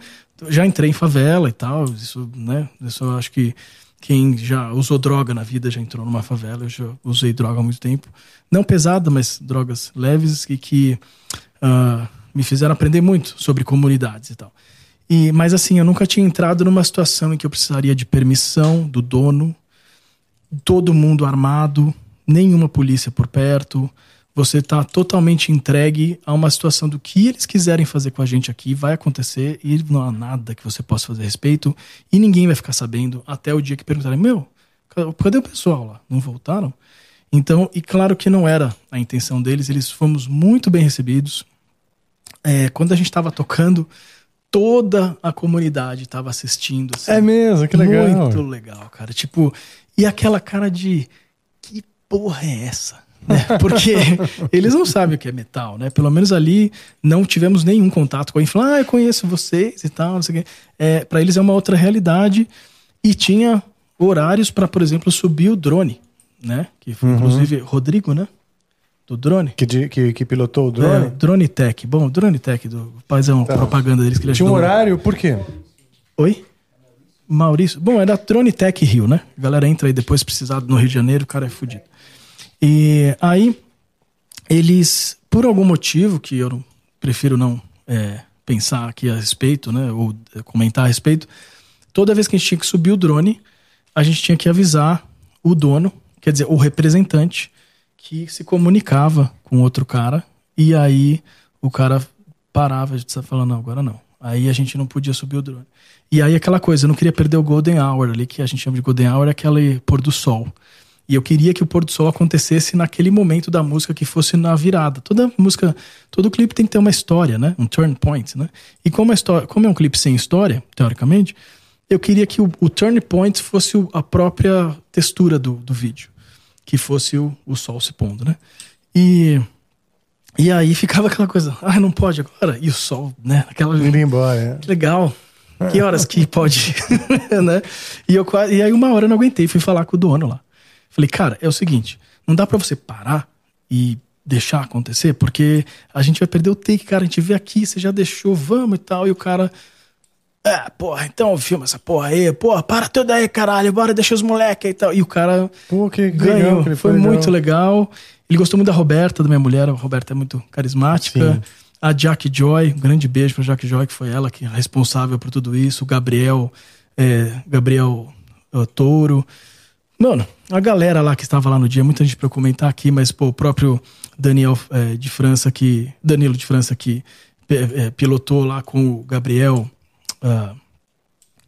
Já entrei em favela e tal, isso, né? Isso eu acho que quem já usou droga na vida já entrou numa favela. Eu já usei droga há muito tempo. Não pesada, mas drogas leves e que ah, me fizeram aprender muito sobre comunidades e tal. E, mas assim, eu nunca tinha entrado numa situação em que eu precisaria de permissão do dono, todo mundo armado, nenhuma polícia por perto. Você está totalmente entregue a uma situação do que eles quiserem fazer com a gente aqui, vai acontecer e não há nada que você possa fazer a respeito e ninguém vai ficar sabendo até o dia que perguntarem: Meu, cadê o pessoal lá? Não voltaram? Então, e claro que não era a intenção deles, eles fomos muito bem recebidos. É, quando a gente estava tocando, toda a comunidade estava assistindo. assim. É mesmo, que legal. Muito legal, cara. Tipo, e aquela cara de que porra é essa? Né? Porque [laughs] eles não sabem o que é metal, né? Pelo menos ali não tivemos nenhum contato com alguém falando, ah, eu conheço vocês e tal, não sei o quê. É, para eles é uma outra realidade. E tinha horários para, por exemplo, subir o drone, né? Que foi, inclusive, Rodrigo, né? Do drone. Que, que, que pilotou o É, drone? drone Tech. Bom, Drone Tech, do paizão, propaganda deles que ele Tinha um horário, por quê? Oi? Maurício. Bom, é da Drone Tech Rio, né? A galera entra aí depois, precisar no Rio de Janeiro, o cara é fudido. E aí, eles, por algum motivo que eu prefiro não é, pensar aqui a respeito, né? Ou comentar a respeito, toda vez que a gente tinha que subir o drone, a gente tinha que avisar o dono, quer dizer, o representante, que se comunicava com outro cara, e aí o cara parava de estar falando, não, agora não. Aí a gente não podia subir o drone. E aí aquela coisa, eu não queria perder o Golden Hour ali, que a gente chama de Golden Hour, é aquele pôr do sol. E eu queria que o pôr do sol acontecesse naquele momento da música que fosse na virada. Toda música, todo clipe tem que ter uma história, né? Um turn point, né? E como, a história, como é um clipe sem história, teoricamente, eu queria que o, o turn point fosse a própria textura do, do vídeo. Que fosse o, o sol se pondo, né? E, e aí ficava aquela coisa, ah, não pode agora? E o sol, né? Aquela, Indo embora, é. que legal. Que horas que pode, [laughs] né? E, eu, e aí uma hora eu não aguentei, fui falar com o dono lá. Falei, cara, é o seguinte, não dá pra você parar e deixar acontecer, porque a gente vai perder o take, cara, a gente vê aqui, você já deixou, vamos e tal, e o cara... É, porra, então filma essa porra aí, porra, para tudo aí, caralho, bora, deixa os moleques aí e tal. E o cara Pô, que ganhou, legal, que foi, foi legal. muito legal. Ele gostou muito da Roberta, da minha mulher, a Roberta é muito carismática. Sim. A Jack Joy, um grande beijo pra Jack Joy, que foi ela que é responsável por tudo isso. O Gabriel, é, Gabriel é, Touro. Mano, a galera lá que estava lá no dia, muita gente eu comentar aqui, mas pô, o próprio Daniel é, de França, que. Danilo de França, que é, pilotou lá com o Gabriel. ah,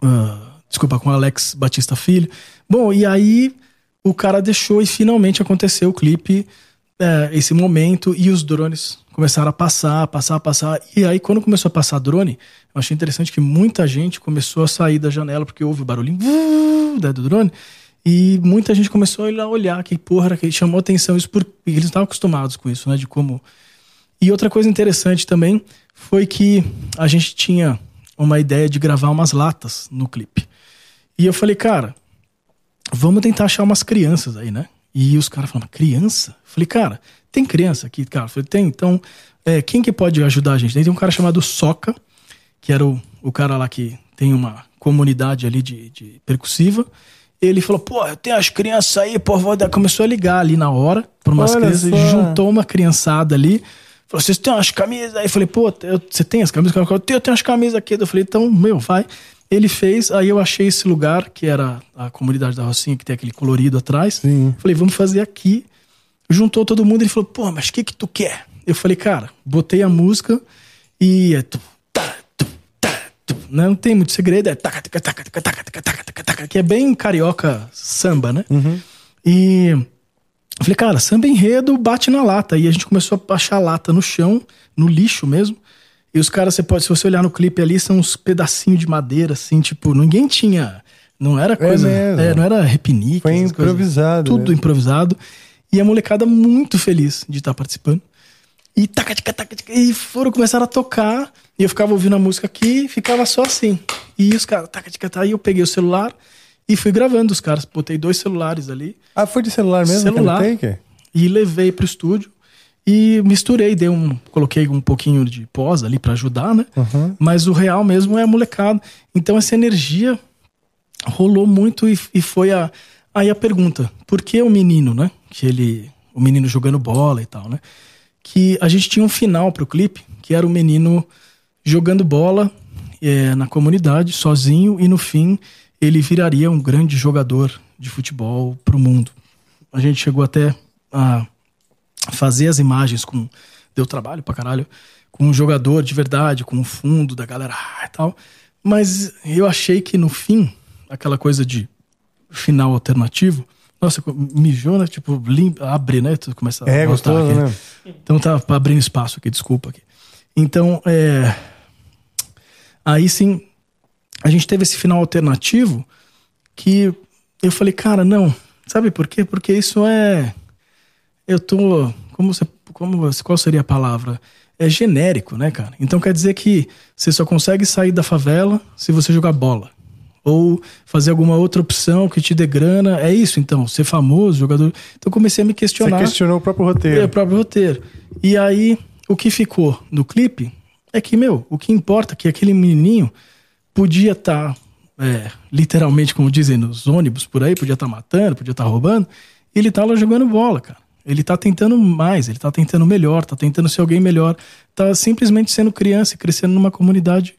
ah, desculpa, com o Alex Batista Filho. Bom, e aí o cara deixou e finalmente aconteceu o clipe, é, esse momento, e os drones começaram a passar, passar, passar. E aí, quando começou a passar drone, eu achei interessante que muita gente começou a sair da janela, porque houve o barulhinho né, do drone. E muita gente começou a olhar que porra, que chamou atenção isso por eles estavam acostumados com isso, né, de como e outra coisa interessante também foi que a gente tinha uma ideia de gravar umas latas no clipe. E eu falei, cara, vamos tentar achar umas crianças aí, né? E os caras falaram, criança? Eu falei, cara, tem criança aqui, cara? Eu falei, tem, então, é, quem que pode ajudar a gente? Tem um cara chamado Soca, que era o, o cara lá que tem uma comunidade ali de, de percussiva. Ele falou, pô, eu tenho as crianças aí, pô, vou dar. Começou a ligar ali na hora para umas Olha crianças, só. juntou uma criançada ali. Falou, vocês têm umas camisas aí? Eu falei, pô, eu- você tem as camisas? Eu tenho, eu tenho as camisas aqui. Eu falei, então, meu, vai. Ele fez, aí eu achei esse lugar, que era a comunidade da Rocinha, que tem aquele colorido atrás. Sim. Falei, vamos fazer aqui. Juntou todo mundo, ele falou, pô, mas o que que tu quer? Eu falei, cara, botei a música e Não tem muito segredo, é taca, taca, taca, taca, taca, taca, taca, taca, taca, que é bem carioca samba, né? E eu falei, cara, samba enredo bate na lata. E a gente começou a achar lata no chão, no lixo mesmo. E os caras, você pode, se você olhar no clipe ali, são uns pedacinhos de madeira, assim, tipo, ninguém tinha. Não era coisa. mesmo. é, não era repinique. Foi essas coisas. improvisado, Tudo né? improvisado. E a molecada muito feliz de estar participando. E taca, taca, taca, taca, e foram começar a tocar. E eu ficava ouvindo a música aqui e ficava só assim. E os caras, taca, taca, taca. Aí eu peguei o celular e fui gravando os caras. Botei dois celulares ali Ah, foi de celular mesmo? celular e levei pro estúdio e misturei, dei um, coloquei um pouquinho de pós ali pra ajudar, né? Mas o real mesmo é a molecada. Então essa energia rolou muito e, e foi a aí a pergunta, por que o menino, né? Que ele, o menino jogando bola e tal, né? Que a gente tinha um final pro clipe, que era o menino jogando bola é, na comunidade, sozinho, e no fim ele viraria um grande jogador de futebol pro mundo. A gente chegou até a fazer as imagens com. Deu trabalho pra caralho. Com um jogador de verdade, com o fundo da galera ah, e tal. Mas eu achei que no fim, aquela coisa de final alternativo. Nossa, mijou, né? Tipo, limpa, abre, né? Tu começa É, voltar gostoso, aqui. né? Então tá abrindo espaço aqui, desculpa aqui. Então, é. Aí sim, a gente teve esse final alternativo que eu falei, cara, não. Sabe por quê? Porque isso é. Eu tô. Como você. Como, qual seria a palavra? É genérico, né, cara? Então quer dizer que você só consegue sair da favela se você jogar bola. Ou fazer alguma outra opção que te dê grana. É isso, então? Ser famoso, jogador. Então comecei a me Você questionar. questionou o próprio É, roteiro. o próprio roteiro. E aí, o que ficou no clipe é que, meu, o que importa é que aquele menininho podia estar, literalmente, como dizem nos ônibus por aí, podia estar matando, podia estar roubando, e ele tá lá jogando bola, cara. Ele tá tentando mais, ele tá tentando melhor, tá tentando ser alguém melhor, tá simplesmente sendo criança e crescendo numa comunidade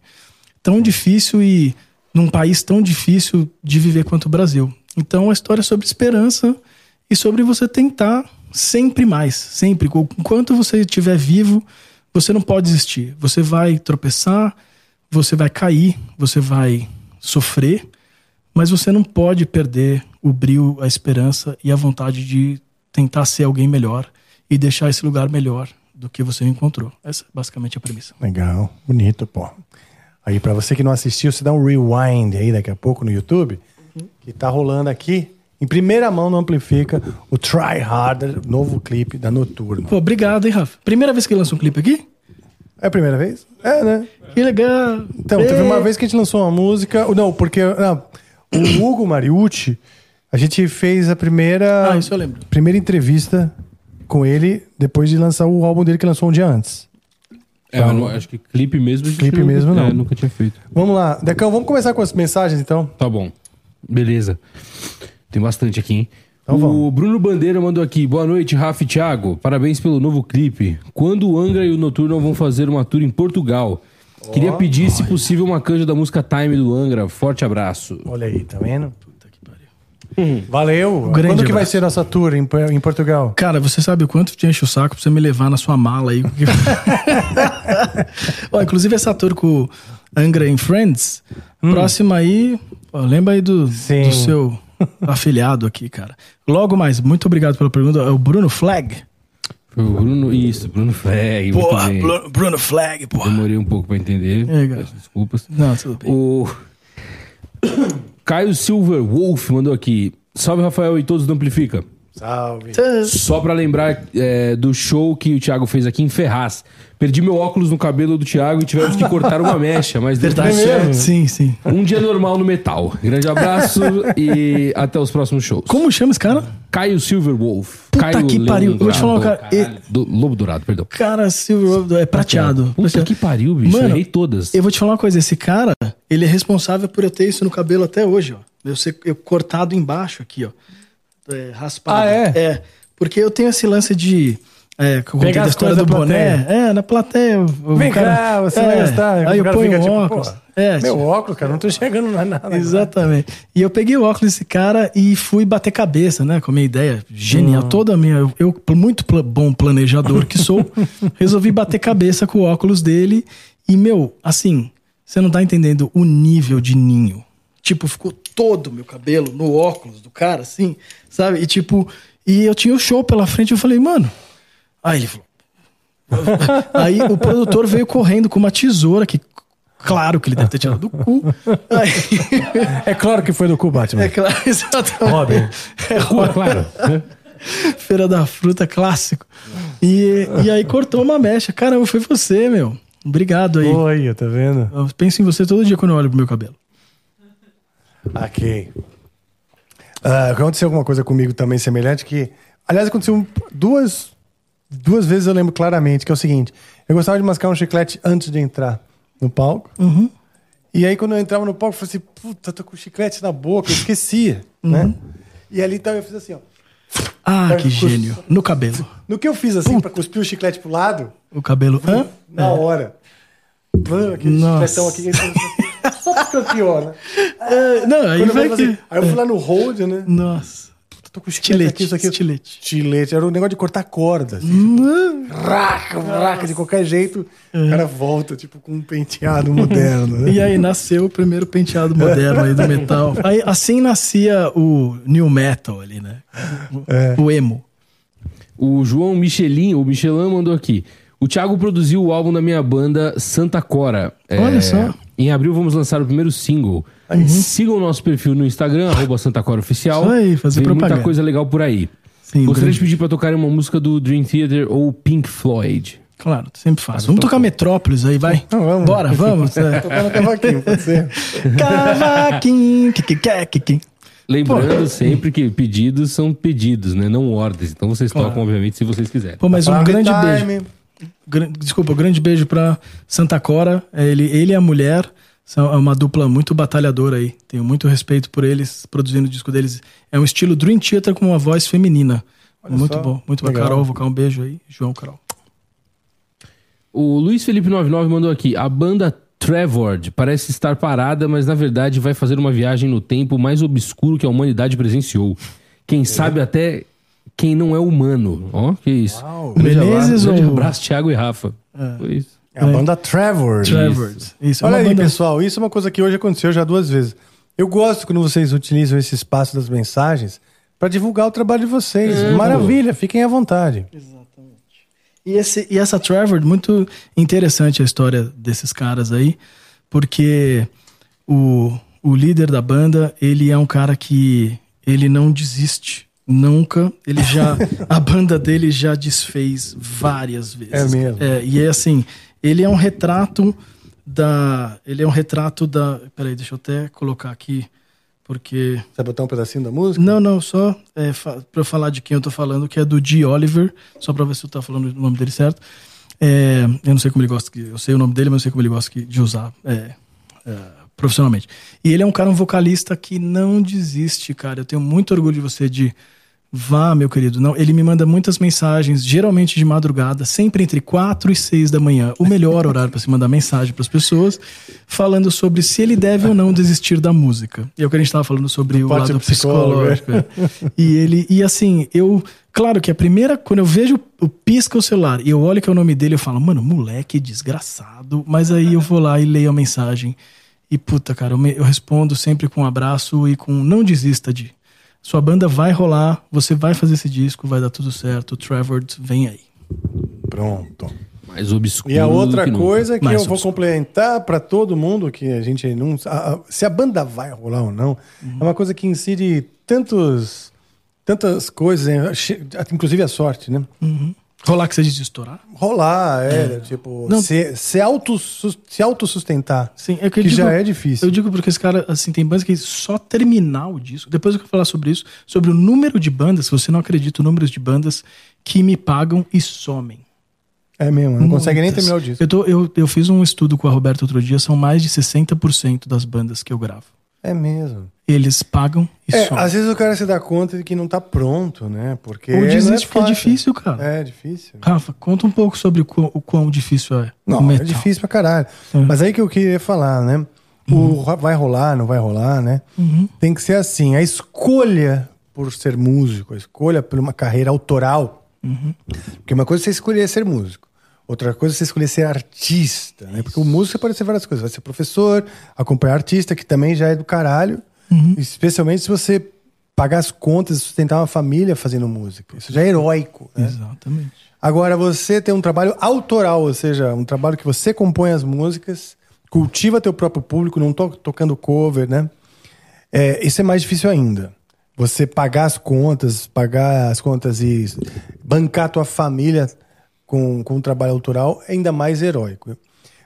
tão difícil e num país tão difícil de viver quanto o Brasil. Então a história é sobre esperança e sobre você tentar sempre mais, sempre. Enquanto você estiver vivo, você não pode desistir. Você vai tropeçar, você vai cair, você vai sofrer, mas você não pode perder o brilho, a esperança e a vontade de tentar ser alguém melhor e deixar esse lugar melhor do que você encontrou. Essa é basicamente a premissa. Legal, bonito, pô. Aí, pra você que não assistiu, você dá um rewind aí daqui a pouco no YouTube, que tá rolando aqui, em primeira mão no Amplifica, o Try Harder, novo clipe da Noturno. Pô, obrigado, hein, Rafa? Primeira vez que lança um clipe aqui? É a primeira vez? É, né? Que legal. Então, teve uma vez que a gente lançou uma música. Não, porque não, o Hugo Mariucci, a gente fez a primeira. Ah, isso eu lembro. Primeira entrevista com ele depois de lançar o álbum dele que lançou um dia antes. É, eu não- acho que clipe mesmo. Clipe nunca- mesmo, não. é, nunca tinha feito. Vamos lá. Decão, vamos começar com as mensagens então? Tá bom. Beleza. Tem bastante aqui, hein? Então o vamos. Bruno Bandeira mandou aqui. Boa noite, Rafa e Thiago. Parabéns pelo novo clipe. Quando o Angra e o Noturno vão fazer uma tour em Portugal? Queria pedir, se possível, uma canja da música Time do Angra. Forte abraço. Olha aí, tá vendo? Valeu. grande Quando que vai ser nossa tour em, em Portugal? Cara, você sabe o quanto te enche o saco pra você me levar na sua mala aí? [laughs] Ó, inclusive essa tour com o Angra em Friends, próxima aí, ó, lembra aí do, do seu [laughs] afiliado aqui, cara. Logo mais, muito obrigado pela pergunta. É o Bruno Flag. Foi o Bruno. Isso, Bruno Flag. Porra, Bruno Flag, porra. Demorei um pouco pra entender. É. Peço Desculpas. Não, tudo bem. O [coughs] Caio Silver Wolf mandou aqui. Salve, Rafael e todos do Amplifica. Salve. Só pra lembrar é, do show que o Thiago fez aqui em Ferraz. Perdi meu óculos no cabelo do Thiago e tivemos que cortar uma mecha, mas Verdade. certo. Sim, sim. Um dia normal no metal. Grande abraço e até os próximos shows. Como chama esse cara? Caio Silverwolf. Puta Caio que Leão pariu. Eu vou te falar, cara, Caralho. Do- Lobo Dourado, perdão. Cara, Silver é prateado. Puta Prateado. que pariu, bicho. Mano, Errei todas. Eu vou te falar uma coisa, esse cara, ele é responsável por eu ter isso no cabelo até hoje, ó. Eu ser eu cortado embaixo aqui, ó. É, raspado. Ah, é? É. Porque eu tenho esse lance de. É, que eu contei Pegar da história do boné. É, na plateia. o Vem cara- cá, você é, vai gastar. Aí O eu cara ponho um tipo, óculos. é, Meu óculos, cara, não tô enxergando mais nada. Exatamente. E eu peguei o óculos desse cara e fui bater cabeça, né? Com a minha ideia genial. Toda a minha. Eu, muito bom planejador que sou, [laughs] resolvi bater cabeça com o óculos dele. E, meu, assim, você não tá entendendo o nível de ninho. Tipo, ficou todo o meu cabelo no óculos do cara, assim, sabe? E tipo, e eu tinha o show pela frente, eu falei, mano. Aí ele falou. [laughs] Aí o produtor veio correndo com uma tesoura que. Claro que ele deve ter tirado do cu. Aí, [laughs] É claro que foi do cu, Batman. é claro, [laughs] exatamente. Robin. É, Pô, claro. Feira da Fruta clássico. E, e aí cortou uma mecha. Caramba, foi você, meu. Obrigado aí. Oi, tá vendo? Eu penso em você todo dia quando eu olho pro meu cabelo. Ok. Ah, aconteceu alguma coisa comigo também semelhante que. Aliás, aconteceu duas, duas vezes eu lembro claramente, que é o seguinte: eu gostava de mascar um chiclete antes de entrar no palco. E aí, quando eu entrava no palco, eu falei assim: puta, tô com chiclete na boca, eu esquecia, né? E ali então eu fiz assim, ó. Ah, que cus- gênio. No cabelo. No que eu fiz assim, pra cuspir o chiclete pro lado, O cabelo. Hã? na hora. Mano, aquele chicletão aqui. Só pra ficar pior, né? É, não, aí vai fui que... Aí eu fui lá no hold, né? Nossa. Tô com chiclete aqui, Estilete. isso aqui. Estilete. Estilete. Era um negócio de cortar corda. Assim. Hum. Raca, raca, de qualquer jeito. O cara volta, tipo, com um penteado moderno. Né? E aí nasceu o primeiro penteado moderno aí do metal. [laughs] Aí, assim nascia o new metal ali, né? O, É. o emo. O João Michelin, o Michelin mandou aqui. O Thiago produziu o álbum da minha banda Santa Cora. É, Olha só. Em abril vamos lançar o primeiro single. Sigam o nosso perfil no Instagram, arroba Santa Cora Oficial. Isso aí, fazer Vem propaganda. muita coisa legal por aí. Sim, Gostaria grande- de pedir pra tocarem uma música do Dream Theater ou Pink Floyd. Claro, sempre faço. Vamos tocar Metrópolis aí, vai? Não, vamos. Bora, vamos. [laughs] É. Tocar no cavaquinho, pode ser. [laughs] Cavaquinho, que que que que que. Lembrando sempre que pedidos são pedidos, né? Não ordens. Então vocês tocam, obviamente, se vocês quiserem. Pô, mas um grande time. beijo. Desculpa, um grande beijo pra Santa Cora. É, Ele, ele e a mulher são é uma dupla muito batalhadora aí. Tenho muito respeito por eles, produzindo o disco deles. É um estilo Dream Theater com uma voz feminina. muito só, bom, muito bom. Carol, vou dar um beijo aí. João, Carol. O Luiz Felipe 99 mandou aqui. A banda Trevord parece estar parada, mas na verdade vai fazer uma viagem no tempo mais obscuro que a humanidade presenciou. Quem sabe até quem não é humano. Ó, que isso. Uau. Grande Menezes ou- abraço, Thiago e Rafa. Foi isso. É a banda Trevor. Trevor. Isso, é Olha uma aí, banda- pessoal, isso é uma coisa que hoje aconteceu já duas vezes. Eu gosto quando vocês utilizam esse espaço das mensagens para divulgar o trabalho de vocês. É, Maravilha, fiquem à vontade. E, esse, e essa Trevor, muito interessante a história desses caras aí, porque o, o líder da banda, ele é um cara que ele não desiste. Nunca. Ele já. a banda dele já desfez várias vezes. É mesmo? É, e é assim. Ele é um retrato da. Ele é um retrato da. Peraí, deixa eu até colocar aqui, porque. Você vai botar um pedacinho da música? Não, não, só é, fa pra eu falar de quem eu tô falando, que é do G. Oliver, só pra ver se eu tô falando o nome dele certo. É, eu não sei como ele gosta, que, eu sei o nome dele, mas não sei como ele gosta de usar é, é, profissionalmente. E ele é um cara, um vocalista que não desiste, cara. Eu tenho muito orgulho de você de vá, meu querido. Não, ele me manda muitas mensagens, geralmente de madrugada, sempre entre 4 e 6 da manhã, o melhor horário para se mandar mensagem para as pessoas, falando sobre se ele deve ou não desistir da música. E é o que a gente estava falando sobre o Pode ser lado psicólogo, psicológico. é. E ele, e assim, eu, claro que a primeira, quando eu vejo o pisca o celular e eu olho que é o nome dele, eu falo, mano, moleque desgraçado. Mas aí eu vou lá e leio a mensagem. E puta, cara, eu, me- eu respondo sempre com um abraço e com não desista de. Sua banda vai rolar, você vai fazer esse disco, vai dar tudo certo. O Trevor vem aí. Pronto. Mais obscuro. E a outra que coisa que Mais eu vou obscuro. complementar para todo mundo que a gente não a- a- se a banda vai rolar ou não, é uma coisa que incide tantos tantas coisas, inclusive a sorte, né? Rolar que você diz de estourar? Rolar, é, tipo, Não. se, se, auto, se autossustentar. Sim, é Que eu digo- já é difícil. Eu digo porque esse cara, assim, tem bandas que só terminar o disco. Depois eu quero falar sobre isso, sobre o número de bandas, você não acredita, o número de bandas que me pagam e somem. É mesmo, não consegue nem Muitas. terminar o disco. Eu, tô, eu, eu fiz um estudo com a Roberta outro dia, são mais de 60% das bandas que eu gravo. É mesmo. Eles pagam e É, às vezes o cara se dá conta de que não tá pronto, né? Porque Ou não desiste porque é difícil, cara. É difícil. Rafa, conta um pouco sobre o quão, o quão difícil é. o Não, é difícil pra caralho. Sim. Mas aí que eu queria falar, né? O ro- vai rolar, não vai rolar, né? Uhum. Tem que ser assim. A escolha por ser músico, a escolha por uma carreira autoral. Uhum. Porque uma coisa é você escolher ser músico. Outra coisa é você escolher ser artista, né? Porque o músico pode ser várias coisas. Vai ser professor, acompanhar artista, que também já é do caralho. Uhum. Especialmente se você pagar as contas e sustentar uma família fazendo música. Isso já é heróico, né? Exatamente. Agora, você tem um trabalho autoral, ou seja, um trabalho que você compõe as músicas, cultiva teu próprio público, não to tocando cover, né? É, isso é mais difícil ainda. Você pagar as contas, pagar as contas e bancar tua família com, com um trabalho autoral ainda mais heróico.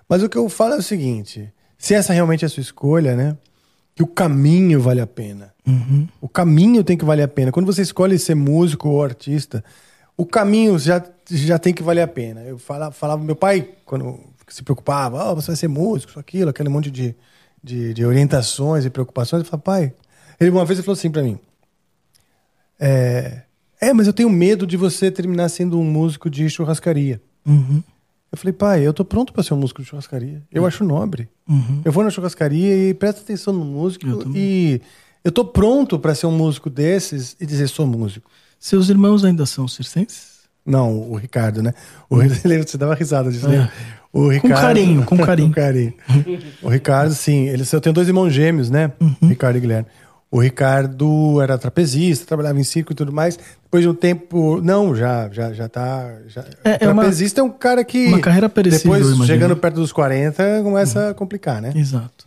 Mas o que eu falo é o seguinte: se essa realmente é a sua escolha, né? Que o caminho vale a pena. O caminho tem que valer a pena. Quando você escolhe ser músico ou artista, o caminho já, já tem que valer a pena. Eu falava, falava meu pai, quando se preocupava, oh, você vai ser músico, isso, aquilo, aquele monte de, de, de orientações e preocupações. Eu falava, pai. Ele uma vez ele falou assim pra mim: é, é, mas eu tenho medo de você terminar sendo um músico de churrascaria. Uhum. Eu falei, pai, eu tô pronto pra ser um músico de churrascaria. Eu acho nobre. Uhum. Eu vou na churrascaria e presta atenção no músico. Eu e eu tô pronto pra ser um músico desses e dizer sou músico. Seus irmãos ainda são circenses? Não, o Ricardo, né? O [laughs] ele você dava risada disso, né? O Ricardo, carinho, com [laughs] carinho. com carinho. O Ricardo, sim, eles eu tenho dois irmãos gêmeos, né? Uhum. Ricardo e Guilherme. O Ricardo era trapezista, trabalhava em circo e tudo mais. Depois de um tempo, não, já já já tá, já, É- é uma- trapezista é um cara que uma carreira perecível, Depois, chegando perto dos 40, começa a complicar, né? Exato.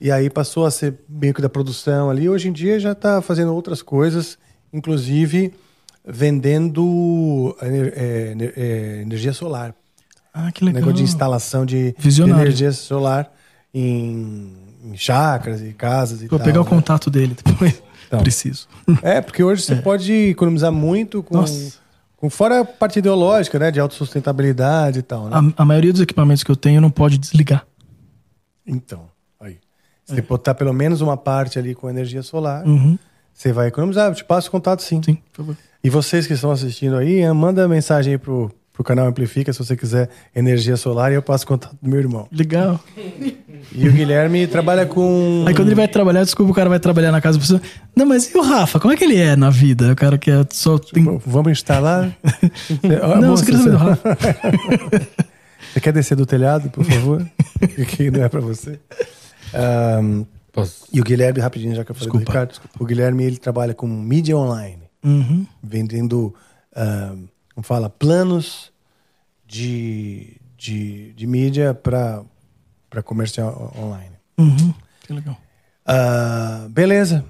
E aí passou a ser meio que da produção ali. Hoje em dia já está fazendo outras coisas, inclusive vendendo é, é, energia solar. Ah, que legal. Negócio de instalação de, de energia solar em, em chácaras e casas e Vou tal. pegar o né? contato dele depois. Então. Preciso. [laughs] É, porque hoje você pode economizar muito com, Nossa. com fora a parte ideológica, né? De autossustentabilidade e tal, né? A, a maioria dos equipamentos que eu tenho não pode desligar. Então, aí. Se você botar pelo menos uma parte ali com energia solar, Uhum. você vai economizar. Eu te passo o contato sim. Sim, por favor. E vocês que estão assistindo aí, manda mensagem aí pro, pro canal Amplifica se você quiser energia solar e eu passo o contato do meu irmão. Legal. E o Guilherme trabalha com. Aí quando ele vai trabalhar, desculpa, o cara vai trabalhar na casa da pessoa. Não, mas e o Rafa? Como é que ele é na vida? O cara que é só tem. Vamos instalar? [laughs] Ó, Não, moça, você queria saber do Rafa. [laughs] Você quer descer do telhado, por favor? [laughs] que não é pra você. Posso? e o Guilherme, rapidinho, já que eu falei Desculpa, do Ricardo. O Guilherme, ele trabalha com mídia online. Uhum. vendendo, ah, como fala, planos de, de, de mídia para comercial online. Uhum. Que legal. Ah, beleza.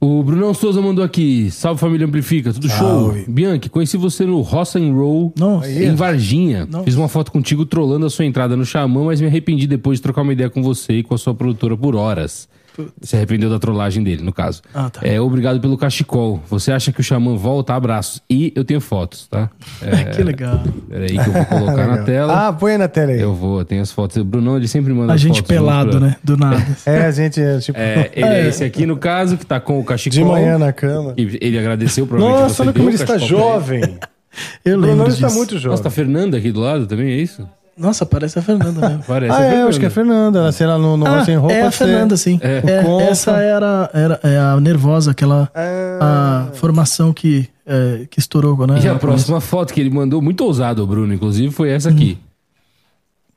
O Brunão Souza mandou aqui. Salve família Amplifica, tudo Salve. show? Bianchi, conheci você no Roça and Roll Nossa. em Varginha. Nossa. Fiz uma foto contigo trollando a sua entrada no Xamã, mas me arrependi depois de trocar uma ideia com você e com a sua produtora por horas. Se arrependeu da trollagem dele, no caso. Ah, tá. É, obrigado pelo cachecol. Você acha que o Xamã volta? Abraços. E eu tenho fotos, tá? É, [laughs] Que legal. peraí que eu vou colocar [laughs] na tela. Ah, põe na tela aí. Eu vou, tem as fotos. O Brunão, ele sempre manda A as gente fotos pelado, junto pra- né? Do nada. [laughs] É, a gente é tipo. É, ele é esse aqui, no caso, que tá com o cachecol. De manhã na cama. E Ele agradeceu, provavelmente. Nossa, olha como o ele está jovem. Eu lembro Bruno disso. está muito jovem. Nossa, tá a Fernanda aqui do lado também, é isso? Nossa, parece a Fernanda mesmo. [laughs] Parece Ah, a é, Fernanda. acho que é a Fernanda. Ela, sei lá, no, no Ah, Sem Roupa. é a ser- Fernanda, sim. É. É, essa era, era é a nervosa, aquela Ah. a formação que, é, que estourou, né? E a próxima foto que ele mandou, muito ousado, o Bruno, inclusive, foi essa aqui.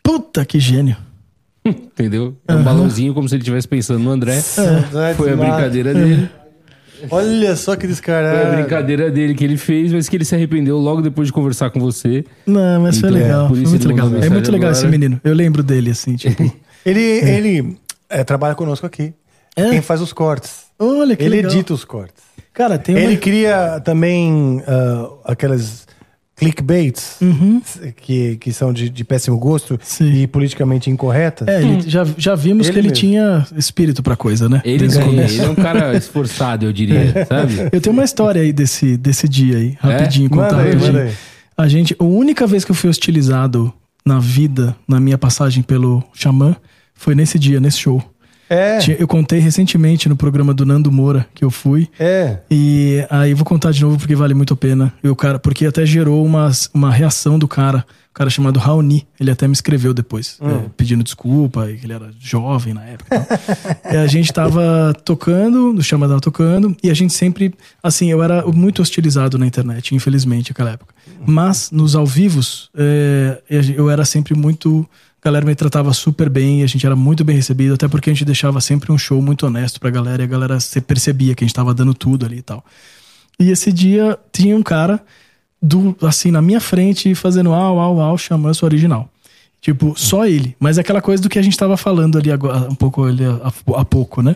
Puta que gênio. [laughs] Entendeu? É um balãozinho, como se ele estivesse pensando no André. É, Foi a brincadeira dele. Olha só que Foi a descarado. brincadeira dele que ele fez, mas que ele se arrependeu logo depois de conversar com você. Não, mas foi Então, legal. é, por foi muito legal. É muito legal agora. esse menino. Eu lembro dele, assim, tipo. Ele, ele é, trabalha conosco aqui. É? Quem faz os cortes. Olha que ele legal. edita os cortes. Cara, tem uma. Ele cria também ah, aquelas clickbaits que, que são de, de péssimo gosto Uhum. Sim. e politicamente incorretas. É, ele, já, já vimos Ele que ele mesmo. tinha espírito pra coisa, né? Ele, começo. ele é um cara [laughs] esforçado, eu diria, sabe? Eu tenho uma história aí desse, desse dia aí, rapidinho, contar Manda aí, rapidinho. manda aí. A gente, a única vez que eu fui hostilizado na vida, na minha passagem pelo Xamã, foi nesse dia, nesse show. É, Eu contei recentemente no programa do Nando Moura que eu fui. é. E aí vou contar de novo porque vale muito a pena. E o cara, porque até gerou uma, uma reação do cara, o cara chamado Raoni. Ele até me escreveu depois, é, pedindo desculpa, e que ele era jovem na época. e [laughs] a gente tava tocando, o Chama tava tocando, e a gente sempre, assim, eu era muito hostilizado na internet, infelizmente, naquela época. Mas nos ao vivos, é, eu era sempre muito. A galera me tratava super bem, a gente era muito bem recebido, até porque a gente deixava sempre um show muito honesto pra galera, e a galera se percebia que a gente tava dando tudo ali e tal. E esse dia tinha um cara do assim na minha frente fazendo au au au chamando sua original. Tipo, só ele, mas é aquela coisa do que a gente tava falando ali agora, um pouco ali há, pouco, né?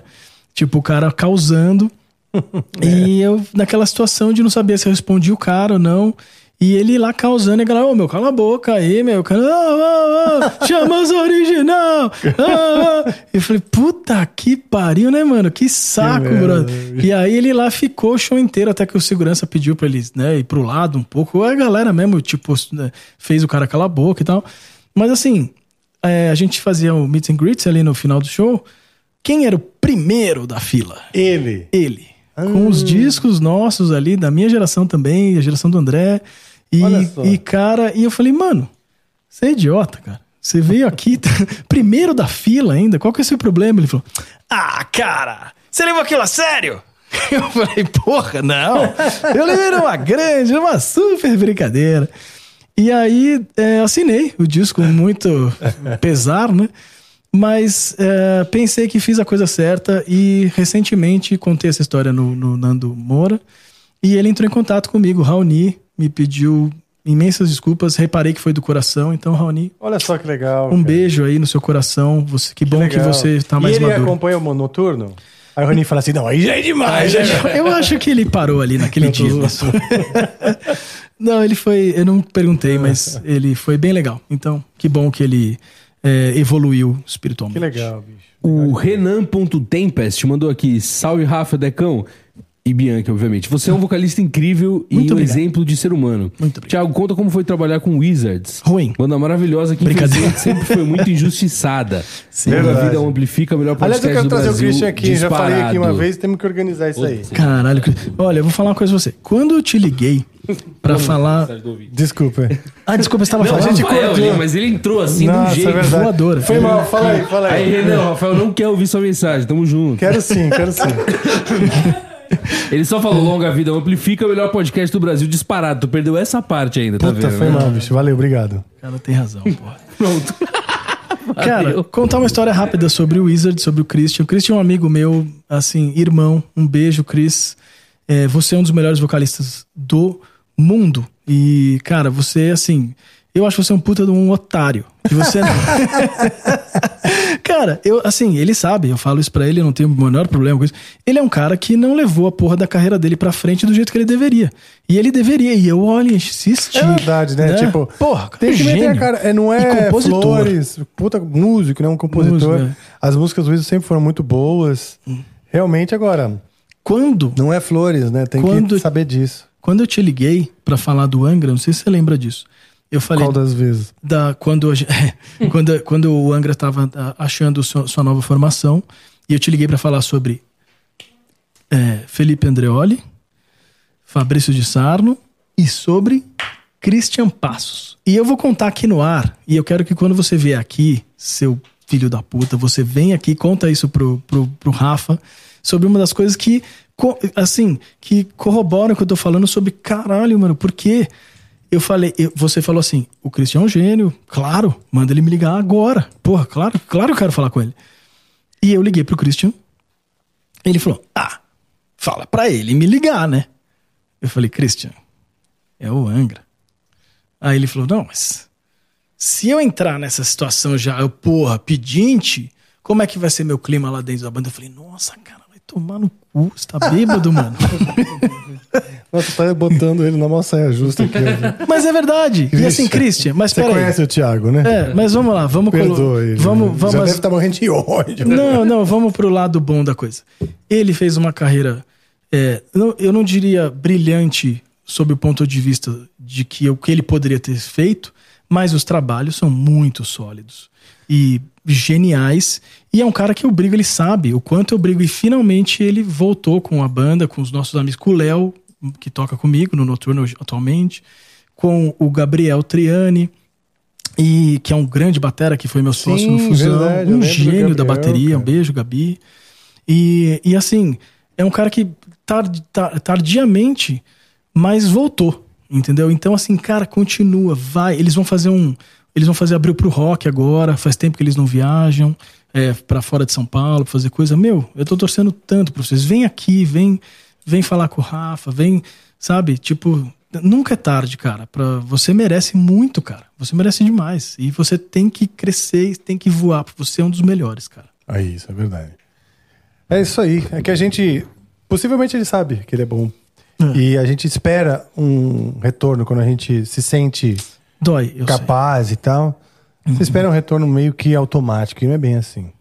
Tipo, o cara causando [laughs] e eu naquela situação de não saber se eu respondi o cara ou não. E ele lá causando, e a galera, ô meu, cala a boca aí, meu. Cara, ah, ah, ah, chama os original. Ah, ah. Eu falei, puta que pariu, né, mano? Que saco, Que brother. E aí ele lá ficou o show inteiro, até que o segurança pediu pra ele, né, ir pro lado um pouco. A galera mesmo, tipo, né, fez o cara calar a boca e tal. Mas assim, é, a gente fazia o meet and greet ali no final do show. Quem era o primeiro da fila? Ele. Ele. Com os discos nossos ali, da minha geração também, a geração do André. E, e cara, e eu falei, mano, você é idiota, cara. Você veio aqui, [laughs] primeiro da fila ainda, qual que é o seu problema? Ele falou, ah, cara, você levou aquilo a sério? [laughs] Eu falei, porra, não. Eu levei numa grande, numa super brincadeira. E aí, é, assinei o disco com muito pesar, né? Mas é, pensei que fiz a coisa certa e recentemente contei essa história no, no Nando Moura. E ele entrou em contato comigo, Raoni, me pediu imensas desculpas, reparei que foi do coração. Então, Raoni, Olha só que legal. um cara. beijo aí no seu coração. Você, que bom que, Legal. você tá mais e ele maduro. acompanha o noturno? Aí o Rony fala assim: não, aí já é demais. Né? já- eu acho que ele parou ali naquele dia. [laughs] não, ele foi. Eu não perguntei, mas [laughs] ele foi bem legal. Então, que bom que ele é, evoluiu espiritualmente. Que legal, bicho. O Renan.tempest mandou aqui. Salve, Rafa, Decão. E Bianchi, obviamente. Você é um vocalista incrível e Muito um obrigado. exemplo de ser humano. Muito obrigado. Tiago, conta como foi trabalhar com Wizards. Ruim. Banda maravilhosa que Brincadeira. infelizmente sempre foi muito [laughs] injustiçada. Sim. Toda a Verdade. vida amplifica o melhor Aliás, podcast eu quero do trazer Brasil. o Christian aqui. Já falei aqui uma disparado. vez, temos que organizar isso aí. Caralho. Olha, eu vou falar uma coisa pra você. Quando eu te liguei pra falar. Desculpa. Ah, desculpa, você tava Não, falando? a gente cortou. mas ele entrou assim de um Nossa, jeito. é verdade. voadora. Foi mal, fala aí, fala aí. Aí, Renan, Rafael não quer ouvir sua mensagem, tamo junto. Quero sim, quero sim. [laughs] Ele só falou longa vida amplifica o melhor podcast do Brasil disparado. Tu perdeu essa parte ainda, tá Puta, vendo? foi né? mal, bicho. Valeu, obrigado. Cara, tem razão, porra. Pronto. [laughs] Cara, contar uma história rápida sobre o Wizard, sobre o Christian. O Christian é um amigo meu, assim, irmão. Um beijo, Chris. É, você é um dos melhores vocalistas do mundo. E, cara, você, assim, Eu acho você um puta de um otário. E você não... [laughs] cara, eu, assim, ele sabe, eu falo isso pra ele, eu não tenho o menor problema com isso. Ele é um cara que não levou a porra da carreira dele pra frente do jeito que ele deveria. E ele deveria, e eu, olha, assisti. É verdade, né? Tipo, porra, Tem que meter a cara. É, não E é flores, puta músico, né? Um compositor. Músico, é. As músicas do Weasel sempre foram muito boas. Realmente, agora, Quando, não é flores, né? Tem Quando- que saber disso. quando eu te liguei pra falar do Angra, não sei se você lembra disso. Eu falei Qual das vezes? da quando [laughs] quando, quando o Angra estava achando sua, sua nova formação e eu te liguei para falar sobre é, Felipe Andreoli, Fabrício de Sarno e sobre Christian Passos. E eu vou contar aqui no ar e eu quero que quando você vier aqui, seu filho da puta, você vem aqui e conta isso pro, pro, pro Rafa sobre uma das coisas que assim, que corroboram o que eu tô falando sobre caralho, mano, por quê? Eu falei, eu- você falou assim, o Cristian é um gênio, claro, manda ele me ligar agora. Porra, claro, claro que eu quero falar com ele. E eu liguei pro Christian. Ele falou: Ah, fala pra ele me ligar, né? Eu falei, Christian, é o Angra. Aí ele falou: Não, mas se eu entrar nessa situação já, eu, porra, pedinte, como é que vai ser meu clima lá dentro da banda? Eu falei, nossa, cara, vai tomar no cu, você tá bêbado, mano. [laughs] Nossa, tá botando ele na saia justa aqui. ó. mas é verdade. E assim, Christian, mas Você peraí. conhece o Thiago, né? É, mas vamos lá, vamos colo- ele. Vamos, né? vamos Já deve estar morrendo de ódio. Não, não, vamos pro lado bom da coisa. Ele fez uma carreira, é, eu não diria brilhante sob o ponto de vista de que o que ele poderia ter feito, mas os trabalhos são muito sólidos e geniais. E é um cara que eu brigo, ele sabe o quanto eu brigo. E finalmente ele voltou com a banda, com os nossos amigos, com o Léo, que toca comigo no Noturno atualmente, com o Gabriel Triani. E que é um grande batera que foi meu sócio no Sim, Fusão, verdade, um gênio da Gabriel, bateria, um cara. beijo, Gabi. E, e assim, é um cara que tard, tar- tardiamente, mas voltou, entendeu? Então, assim, cara, continua, vai. Eles vão fazer um. Eles vão fazer abril pro rock agora, faz tempo que eles não viajam é, para fora de São Paulo pra fazer coisa. Meu, eu tô torcendo tanto pra vocês. Vem aqui, vem, vem falar com o Rafa, vem, sabe? Tipo, nunca é tarde, cara. Pra, você merece muito, cara. Você merece demais. E você tem que crescer, tem que voar, porque você é um dos melhores, cara. É isso, é verdade. É isso aí. É que a gente. Possivelmente ele sabe que ele é bom. É. E a gente espera um retorno quando a gente se sente Dói, eu sei. capaz e tal. Você espera um retorno meio que automático, e não é bem assim.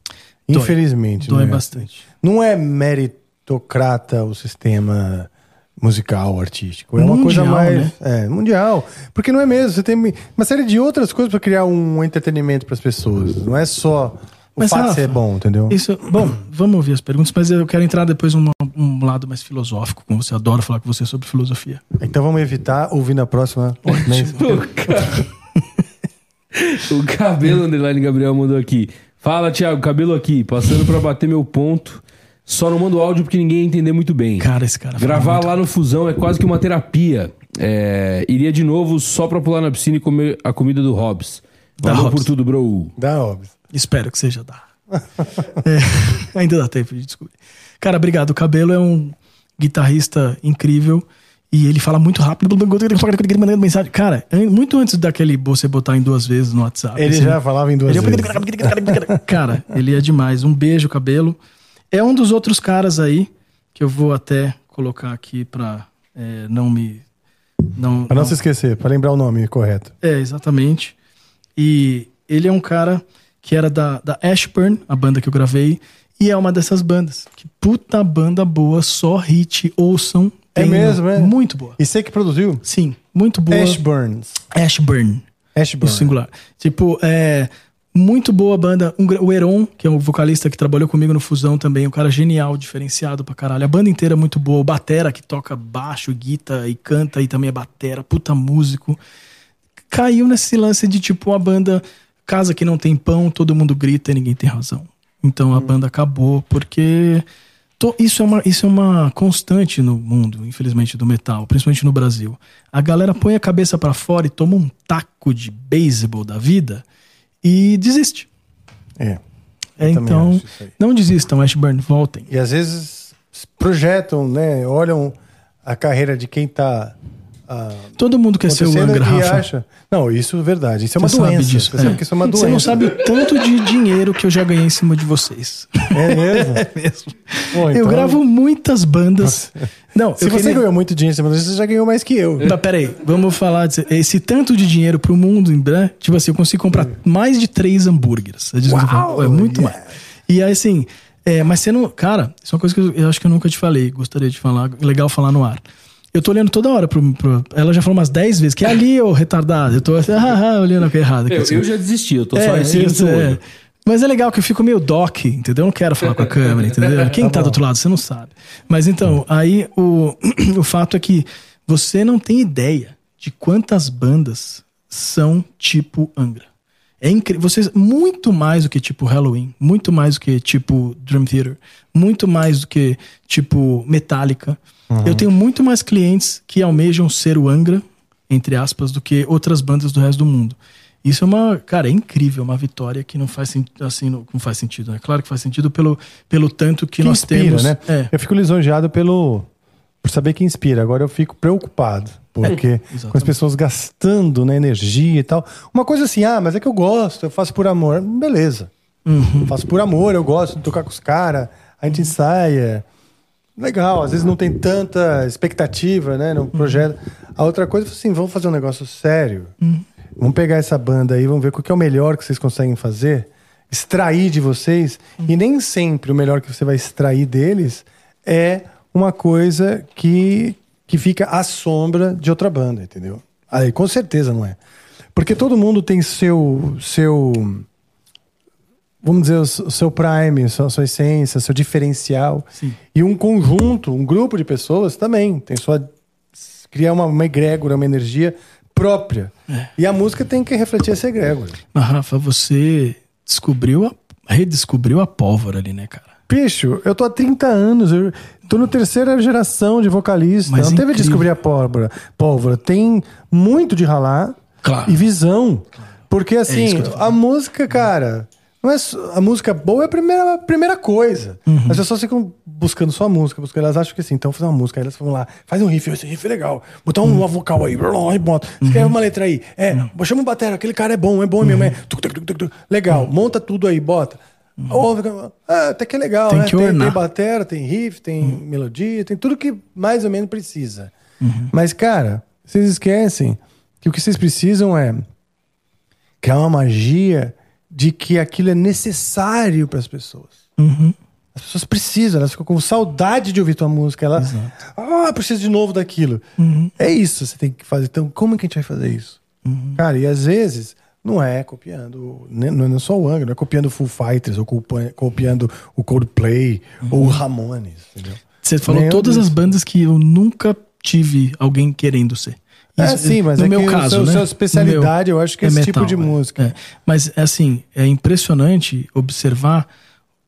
Dói. Infelizmente. Dói não é bastante. Não é meritocrata o sistema musical, artístico. É uma coisa Mundial, mais. né? É, mundial. Porque não é mesmo. Você tem uma série de outras coisas para criar um entretenimento para as pessoas. Não é só o Mas, fato de Rafa, ser bom, entendeu? Isso, bom, vamos ouvir as perguntas, mas eu quero entrar depois num um lado mais filosófico com você. Adoro falar com você sobre filosofia. Então vamos evitar ouvir na próxima. O [laughs] ca- O cabelo underline Gabriel mandou aqui. Fala, Thiago, cabelo aqui, passando pra bater meu ponto. Só não mando áudio porque ninguém ia entender muito bem. Cara, esse cara. Gravar muito. lá no Fusão é quase que uma terapia. É, iria de novo só pra pular na piscina e comer a comida do Hobbs. Da Valeu Hobbs. por tudo, bro. Dá, óbvio. Espero que seja da. [laughs] É, [laughs] ainda dá tempo de descobrir. Cara, obrigado. O Cabelo é um guitarrista incrível e ele fala muito rápido. mandando mensagem. Cara, muito antes daquele você botar em duas vezes no WhatsApp. Ele assim, já falava em duas Ele vezes. é... [laughs] Cara, ele é demais. Um beijo, cabelo. É um dos outros caras aí que eu vou até colocar aqui pra é, não me. Não, Pra não se esquecer, para lembrar o nome correto. É, exatamente. E ele é um cara que era da, da Ashburn, a banda que eu gravei, e é uma dessas bandas. Que puta banda boa, só hit, ouçam. É mesmo, é? Muito boa. E você que produziu? Sim, muito boa. Ashburns. Ashburn. O Ashburn. singular. Tipo, é. Muito boa banda. O Heron, que é o vocalista que trabalhou comigo no Fusão também, um cara genial, diferenciado pra caralho. A banda inteira é muito boa. O Batera, que toca baixo, guita e canta e também é batera, puta músico. Caiu nesse lance de tipo uma banda, casa que não tem pão, todo mundo grita e ninguém tem razão. Então a banda acabou porque to- isso, é uma, isso é uma constante no mundo, infelizmente, do metal, principalmente no Brasil. A galera põe a cabeça pra fora e toma um taco de beisebol da vida e desiste. É. É, também então, não desistam, Ashburn, voltem. E às vezes projetam, né? Olham a carreira de quem tá ah, Todo mundo quer ser o Angra, Rafa. acha. Não, isso é verdade. Isso é uma Você doença. disso. Você é. isso é uma doença. Você não sabe o tanto de dinheiro que eu já ganhei em cima de vocês. É mesmo? [laughs] É mesmo. Eu então- gravo muitas bandas. Não, Se você queria- ganhou muito dinheiro, você já ganhou mais que eu. Mas peraí, vamos falar de esse tanto de dinheiro pro mundo, né? Tipo assim, eu consigo comprar mais de três hambúrgueres. É. Uau, é muito yeah. mais. E aí, assim, é, mas você não. Cara, isso é uma coisa que eu, eu acho que eu nunca te falei. Gostaria de falar. Legal falar no ar. Eu tô olhando toda hora pro. pro- ela já falou umas 10 vezes, que é ali, ô retardado. Eu tô [laughs] assim, ah, ah, olhando aqui errado. Aqui, Eu, assim. eu já desisti, eu tô só É, assim isso, no é. Mas é legal que eu fico meio doc, entendeu? Eu não quero falar com a câmera, entendeu? [laughs] Quem tá, do outro lado, você não sabe. Mas então, aí o, [clears throat] o fato é que você não tem ideia de quantas bandas são tipo Angra. É incrível. Vocês, muito mais do que tipo Halloween, muito mais do que tipo Dream Theater, muito mais do que tipo Metallica. Eu tenho muito mais clientes que almejam ser o Angra, entre aspas, do que outras bandas do resto do mundo. Isso é uma, cara, é incrível, uma vitória que não faz assim, não, não faz sentido, né? Claro que faz sentido pelo, pelo tanto que, Que nós inspira, temos. né? É, Eu fico lisonjeado pelo por saber que inspira. Agora eu fico preocupado, porque com as pessoas gastando na energia e tal. Uma coisa assim, ah, mas é que eu gosto, eu faço por amor. Beleza. Eu faço por amor, eu gosto de tocar com os caras, a gente ensaia. Legal, às vezes não tem tanta expectativa, né, no projeto. A outra coisa é assim, vamos fazer um negócio sério. Vamos pegar essa banda aí, vamos ver o que é o melhor que vocês conseguem fazer, extrair de vocês. E nem sempre o melhor que você vai extrair deles é uma coisa que, que fica à sombra de outra banda, entendeu? Aí, com certeza não é. Porque todo mundo tem seu. seu vamos dizer, o seu prime, sua, sua essência, seu diferencial. E um conjunto, um grupo de pessoas também tem sua. cria uma, uma egrégora, uma energia própria. E a música tem que refletir essa egrégora. mas Rafa, você descobriu, a, redescobriu a pólvora ali, né, cara? Bicho, eu tô há 30 anos, eu tô na terceira geração de vocalista. Mas não teve incrível. descobrir a pólvora. Pólvora tem muito de ralar Claro. e visão. Porque assim, isso que eu tô a música, cara, não é a música boa é a primeira, a primeira coisa. Uhum. As pessoas ficam buscando só a música, buscando, elas acham que assim, então fazer uma música, aí elas vão lá, faz um riff, esse riff é legal, botar Uhum. uma vocal aí, aí bota, escreve uma letra aí, é, chama um batera, aquele cara é bom, é bom mesmo, Uhum. é, tuc, tuc, tuc, tuc, tuc. legal, monta tudo aí, bota. Ah, até que é legal, Tem né? que tem, tem batera, tem riff, tem melodia, tem tudo que mais ou menos precisa. Uhum. Mas, cara, vocês esquecem que o que vocês precisam é criar uma magia de que aquilo é necessário para as pessoas. Uhum. As pessoas precisam, elas ficam com saudade de ouvir tua música. Ela, ah, preciso de novo daquilo. Uhum. É isso que você tem que fazer. Então, como é que a gente vai fazer isso? Cara, e às vezes não é copiando, né, não é só o Angra, não é copiando o Full Fighters, ou copiando o Coldplay, ou o Ramones, entendeu? Você falou Meu todas as bandas que eu nunca tive alguém querendo ser. É, sim, mas no é meu que caso, seu- né? sua especialidade, eu acho que é esse tipo de é. música. É. Mas assim, é impressionante observar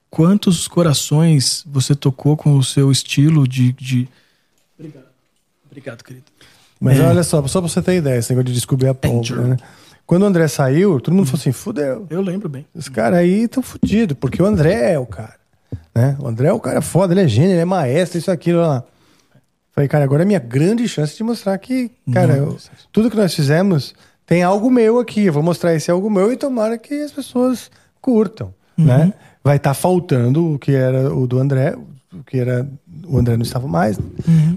quantos corações você tocou com o seu estilo de. de... Obrigado. Obrigado, querido. Mas É. olha só, só pra você ter ideia, esse negócio de descobrir a pólvora, né? Quando o André saiu, todo mundo falou assim, fudeu. Eu lembro bem. Os caras aí estão fodidos, porque o André é o cara. Né? O André é o cara foda, ele é gênio, ele é maestro, isso, aquilo lá. Falei, cara, agora é minha grande chance de mostrar que, cara, eu- tudo que nós fizemos tem algo meu aqui. Eu vou mostrar esse algo meu e tomara que as pessoas curtam, né? Vai estar faltando o que era o do André, o que era o André não estava mais.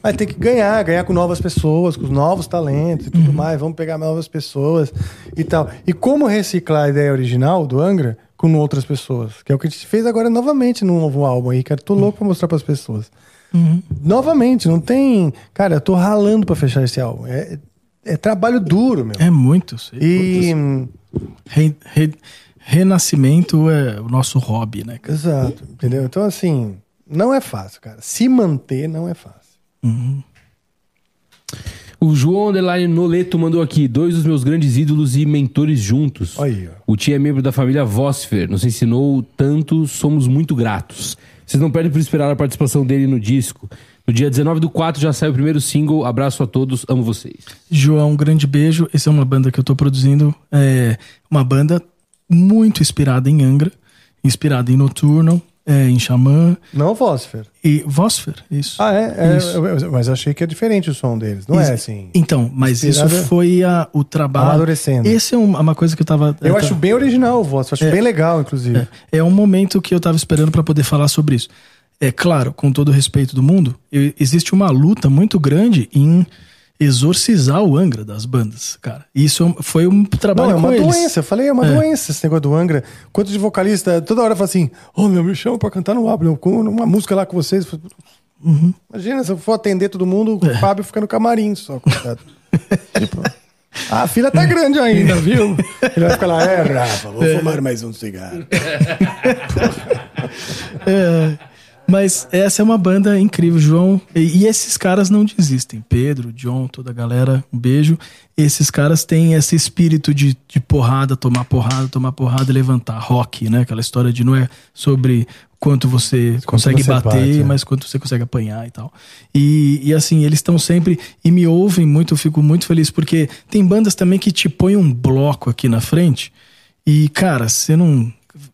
Vai ter que ganhar, ganhar com novas pessoas, com os novos talentos e tudo mais. Vamos pegar novas pessoas e tal. E como reciclar a ideia original do Angra com outras pessoas? Que é o que a gente fez agora novamente num novo álbum aí, cara. Tô louco pra mostrar pras pessoas. Novamente, não tem. Cara, eu tô ralando pra fechar esse álbum. É, é trabalho duro, meu. É muito. sei. E. Re- re- renascimento é o nosso hobby, né? cara? Exato, entendeu? Então, assim, não é fácil, cara. Se manter não é fácil. O João Underline Noleto mandou aqui: dois dos meus grandes ídolos e mentores juntos. Aí. O tio é membro da família Vosfer, nos ensinou tanto, somos muito gratos. Vocês não perdem por esperar a participação dele no disco. No dia 19 do 4 já sai o primeiro single. Abraço a todos, amo vocês. João, um grande beijo. Essa é uma banda que eu tô produzindo. É uma banda muito inspirada em Angra, inspirada em Noturno, é, em Xamã. Não Vosfer. E Vosfer, isso. Ah, é? é Isso. eu- eu- mas eu achei que é diferente o som deles. Não é assim. Então, mas Inspirada- isso foi a, o trabalho. Amadurecendo. Esse é um- uma coisa que eu tava. Eu ta- acho bem original o Vosfer. Acho bem legal, inclusive. É, é um momento que eu tava esperando para poder falar sobre isso. É claro, com todo o respeito do mundo, eu- existe uma luta muito grande em exorcizar o Angra das bandas, cara. Isso é foi um trabalho Não, é uma com eles. doença. Eu falei, é uma doença esse negócio do Angra. Quanto de vocalista, toda hora fala assim: Ô meu, me chama pra cantar no com uma música lá com vocês. Uhum. Imagina, se eu for atender todo mundo, É. o Fábio fica no camarim só, coitado. [laughs] tipo, a fila tá grande ainda, viu? Ele vai ficar lá, é, Rafa, vou fumar mais um cigarro. [laughs] É, mas essa é uma banda incrível, João. E, e esses caras não desistem. Pedro, John, toda a galera, um beijo. Esses caras têm esse espírito de, de porrada, tomar porrada, tomar porrada e levantar. Rock, né? Aquela história de não é sobre quanto você consegue você bater, bate, é. mas quanto você consegue apanhar e tal. E, e assim, eles estão sempre e me ouvem muito, eu fico muito feliz, porque tem bandas também que te põem um bloco aqui na frente e, cara, você não.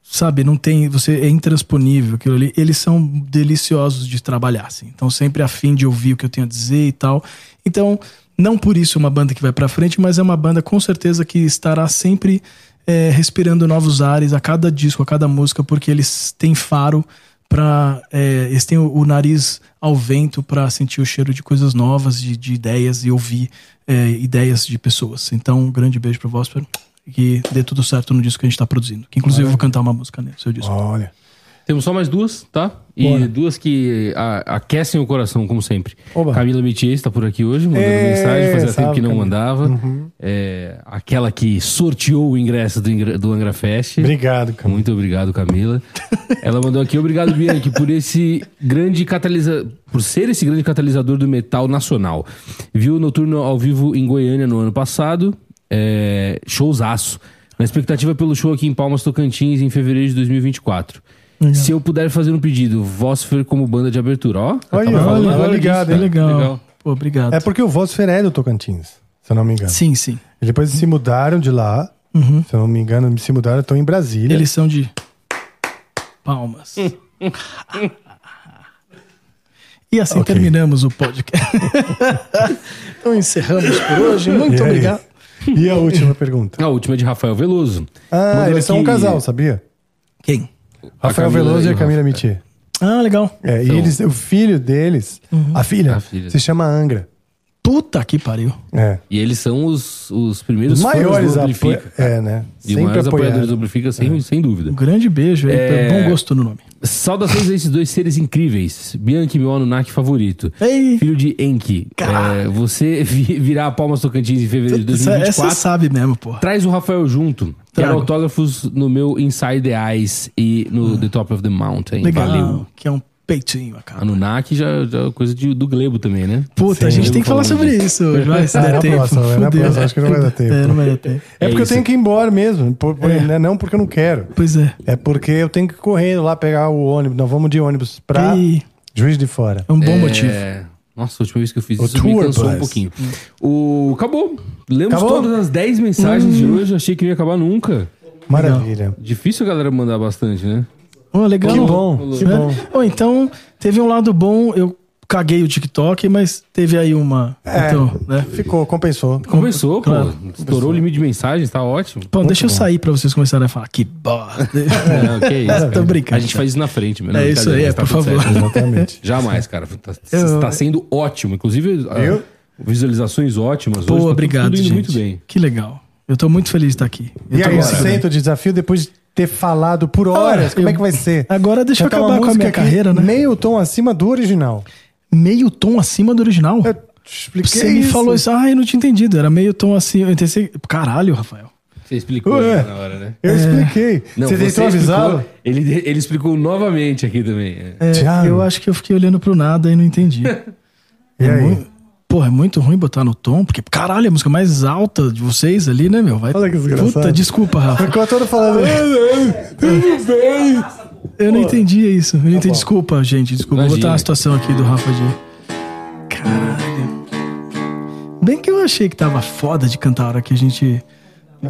Sabe, não tem. Você é intransponível aquilo ali. Eles são deliciosos de trabalhar, assim. Então, sempre a fim de ouvir o que eu tenho a dizer e tal. Então, não por isso é uma banda que vai pra frente, mas é uma banda com certeza que estará sempre é, respirando novos ares a cada disco, a cada música, porque eles têm faro para eles têm o, o nariz ao vento para sentir o cheiro de coisas novas, de, de ideias e ouvir é, ideias de pessoas. Então, um grande beijo para Vosper que dê tudo certo no disco que a gente tá produzindo. Que inclusive eu vou cantar uma música nele, seu disco. Olha. Temos só mais duas, tá? E Bora. duas que a- aquecem o coração, como sempre. Oba. Camila Metier está por aqui hoje, mandando Ê, mensagem, fazia tempo que não Camila. mandava. É, aquela que sorteou o ingresso do, do Angra Fest. Obrigado, cara. Muito obrigado, Camila. [laughs] Ela mandou aqui, obrigado, Bianchi, por esse grande catalisador. Por ser esse grande catalisador do metal nacional. Viu o Noturno ao vivo em Goiânia no ano passado. É, showzaço. Na expectativa pelo show aqui em Palmas Tocantins em fevereiro de 2024. Se eu puder fazer um pedido, Vosfer como banda de abertura, ó. Olha, olha, olha ligado, disso, É tá? legal. Pô, obrigado. É porque o Vosfer é do Tocantins, se eu não me engano. Sim, sim. E depois se mudaram de lá. Se eu não me engano, se mudaram, estão em Brasília. Eles são de palmas. [laughs] e assim Ok. terminamos o podcast. [laughs] então encerramos por hoje. Muito obrigado. E a última pergunta? A última é de Rafael Veloso. Ah, Mandou eles são um aqui- casal, sabia? Quem? Rafael Camila Veloso e e a o Camila Rafa. Mitier. Ah, legal. É, e Então- eles, o filho deles, a, filha, A filha. se chama Angra. Puta que pariu. É. E eles são os, os primeiros Os maiores fãs do apo... Amplifica. É, né? E os maiores apoiadores do Amplifica, sem, sem dúvida. Um grande beijo aí. É. Bom gosto no nome. Saudações a esses dois seres incríveis. Bianchi, meu Anunnaki favorito. Ei. Filho de Enki. É, você [laughs] vi- virá a Palmas Tocantins em fevereiro de Essa, essa 2024. sabe mesmo, porra. Traz o Rafael junto. Quero Trago. autógrafos no meu Inside the Eyes e no The Top of the Mountain. Legal. Valeu. Que é um peitinho, cara. Anunnaki já, já é coisa de, do Glebo também, né? Puta, a Sim. gente tem que falar sobre isso. Vai, se Ah, der tempo. próxima, na Fudeu. próxima, acho que não vai dar [laughs] tempo. É, não vai dar tempo. É, É porque isso. eu tenho que ir embora mesmo. Por, por- É. né, Não porque eu não quero. Pois é. É porque eu tenho que ir correndo lá pegar o ônibus. Nós vamos de ônibus pra E Juiz de Fora. é um bom É, motivo. Nossa, a última vez que eu fiz O isso me Tour cansou um pouquinho. O... Acabou. Lemos Acabou? todas as 10 mensagens Hum. de hoje. Achei que não ia acabar nunca. Maravilha. Difícil a galera mandar bastante, né? Oh, legal. Que bom, que Né? bom. Ou então, teve um lado bom, eu caguei o TikTok, mas teve aí uma. É. Então, né? Ficou, compensou. Começou, Claro. pô. Estourou o limite de mensagens, tá ótimo. Pô, deixa eu bom. sair pra vocês começarem a falar. Que bosta. É, que isso, [laughs] Tô brincando, A gente faz isso na frente, meu. É isso aí, é, por favor. Exatamente. [laughs] Jamais, cara. Tá, Eu- tá sendo ótimo. Inclusive, ah, Eu? visualizações ótimas. Pô, hoje, tá obrigado, tudo indo gente. muito bem. Que legal. Eu tô muito feliz de estar aqui. Eu E aí, conseguindo. aceita o desafio depois de ter falado por horas. Ah, Como é eu- que vai ser? Agora deixa eu Cantar acabar uma com a minha carreira, né? Meio tom acima do original. Meio tom acima do original. Eu te expliquei Você me isso. falou isso. Ah, eu não tinha entendido. Era meio tom assim. Eu pensei, caralho, Rafael. Você explicou Ué. na hora, né? Eu expliquei. Não, você tentou avisá-lo? ele, ele explicou novamente aqui também. é. É, eu acho que eu fiquei olhando pro nada e não entendi. [laughs] E É aí? mui- Porra, é muito ruim botar no tom, porque, caralho, a música mais alta de vocês ali, né, meu? Vai... Olha que desgraçado. Puta, desculpa, Rafa. Ficou todo falando. Tudo bem. Eu não entendi isso. Eu não entendi. Desculpa, gente. Desculpa. Vou Imagina. botar uma situação aqui do Rafa de. Caralho. Bem que eu achei que tava foda de cantar a hora que a gente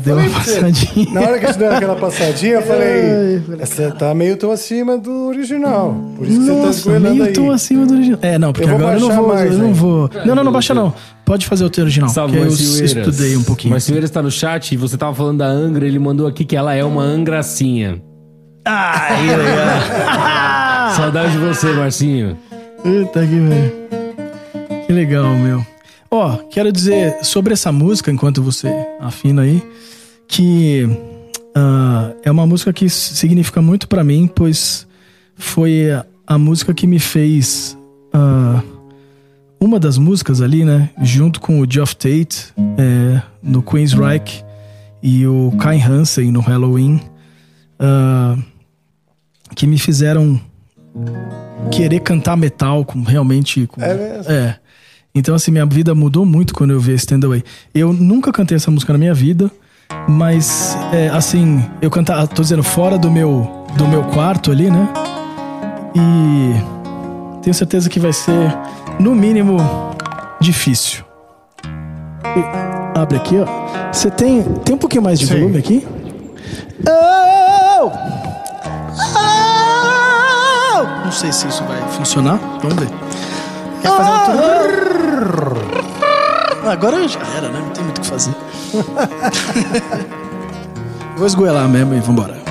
Deu uma passadinha. Na hora que você deu aquela passadinha, eu [laughs] falei, você tá meio tão acima do original. Por isso que você tá Nossa, esgoelando meio aí. tão acima do original. É, não, porque Eu vou agora eu não vou. mais eu não vou. Não, não, não baixa não. Pode fazer o teu original. Salve, que eu estudei um pouquinho. Marcinho Eiras tá no chat e você tava falando da Angra, ele mandou aqui que ela é uma angracinha. Ai, legal. [laughs] Saudade de você, Marcinho. Puta que velho. Que legal, meu. Ó, quero dizer sobre essa música, enquanto você afina aí, que ah, é uma música que significa muito pra mim, pois foi a, a música que me fez. ah, uma das músicas ali, né? Junto com o Geoff Tate é, no Queensryche e o Kai Hansen no Halloween, ah, que me fizeram querer cantar metal com realmente. Com, É mesmo? É. Então, assim, minha vida mudou muito quando eu vi Stand Away. Eu nunca cantei essa música na minha vida, mas, é, assim, eu cantava, tô dizendo, fora do meu, do meu quarto ali, né? E tenho certeza que vai ser, no mínimo, difícil. E- abre aqui, ó. Você tem, tem um pouquinho mais de Sim. volume aqui? Oh! Oh! Não sei se isso vai funcionar. Vamos ver. Fazer um tom? Agora já era, né? Não tem muito o que fazer. [laughs] Vou esgoelar mesmo e vambora.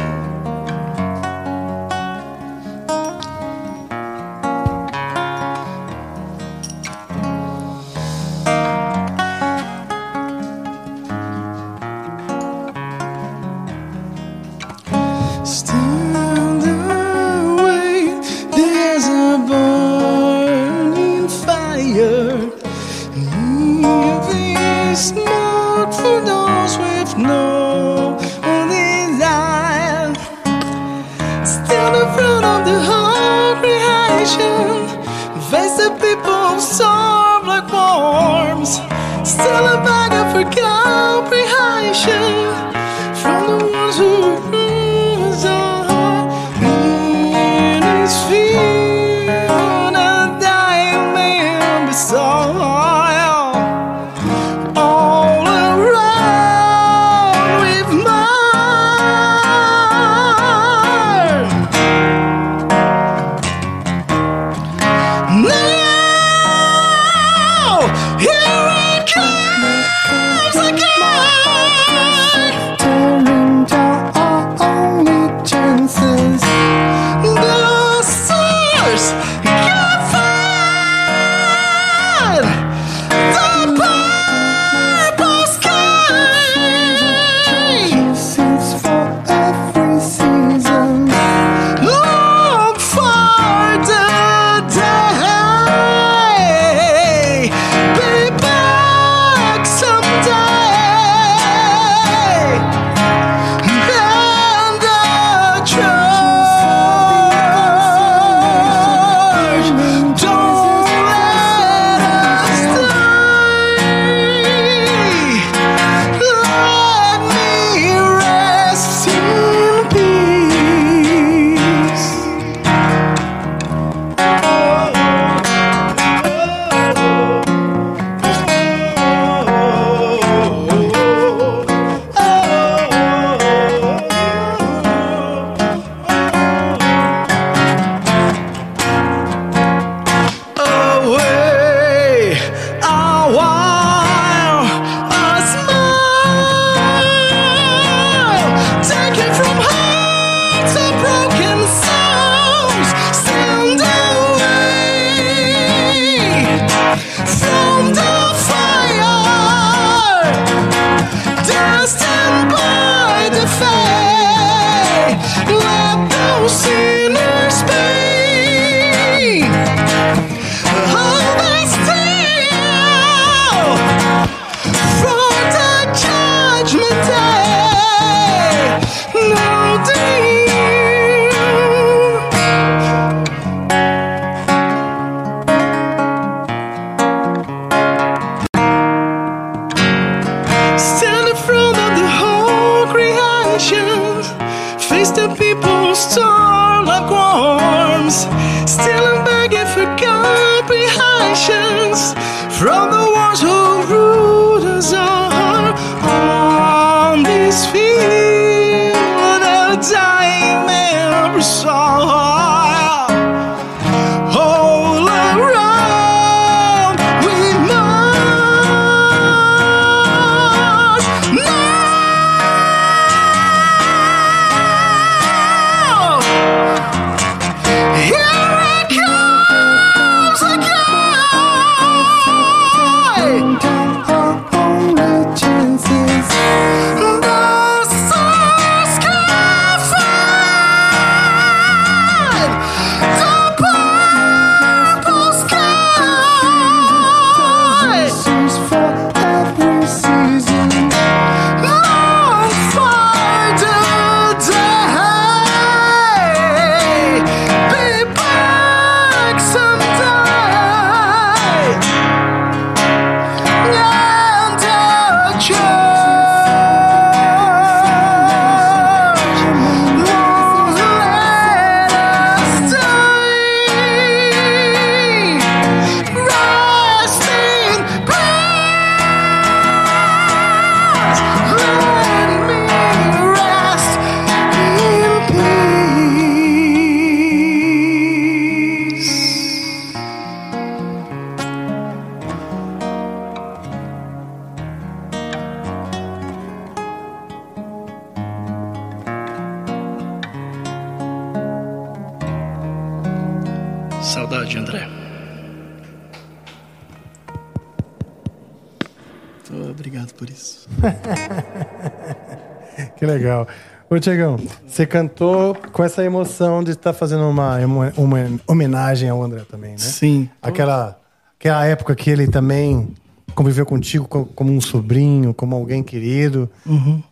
Ô, Tiagão, você cantou com essa emoção de estar fazendo uma, uma homenagem ao André também, né? Sim. Aquela, aquela época que ele também conviveu contigo co- como um sobrinho, como alguém querido,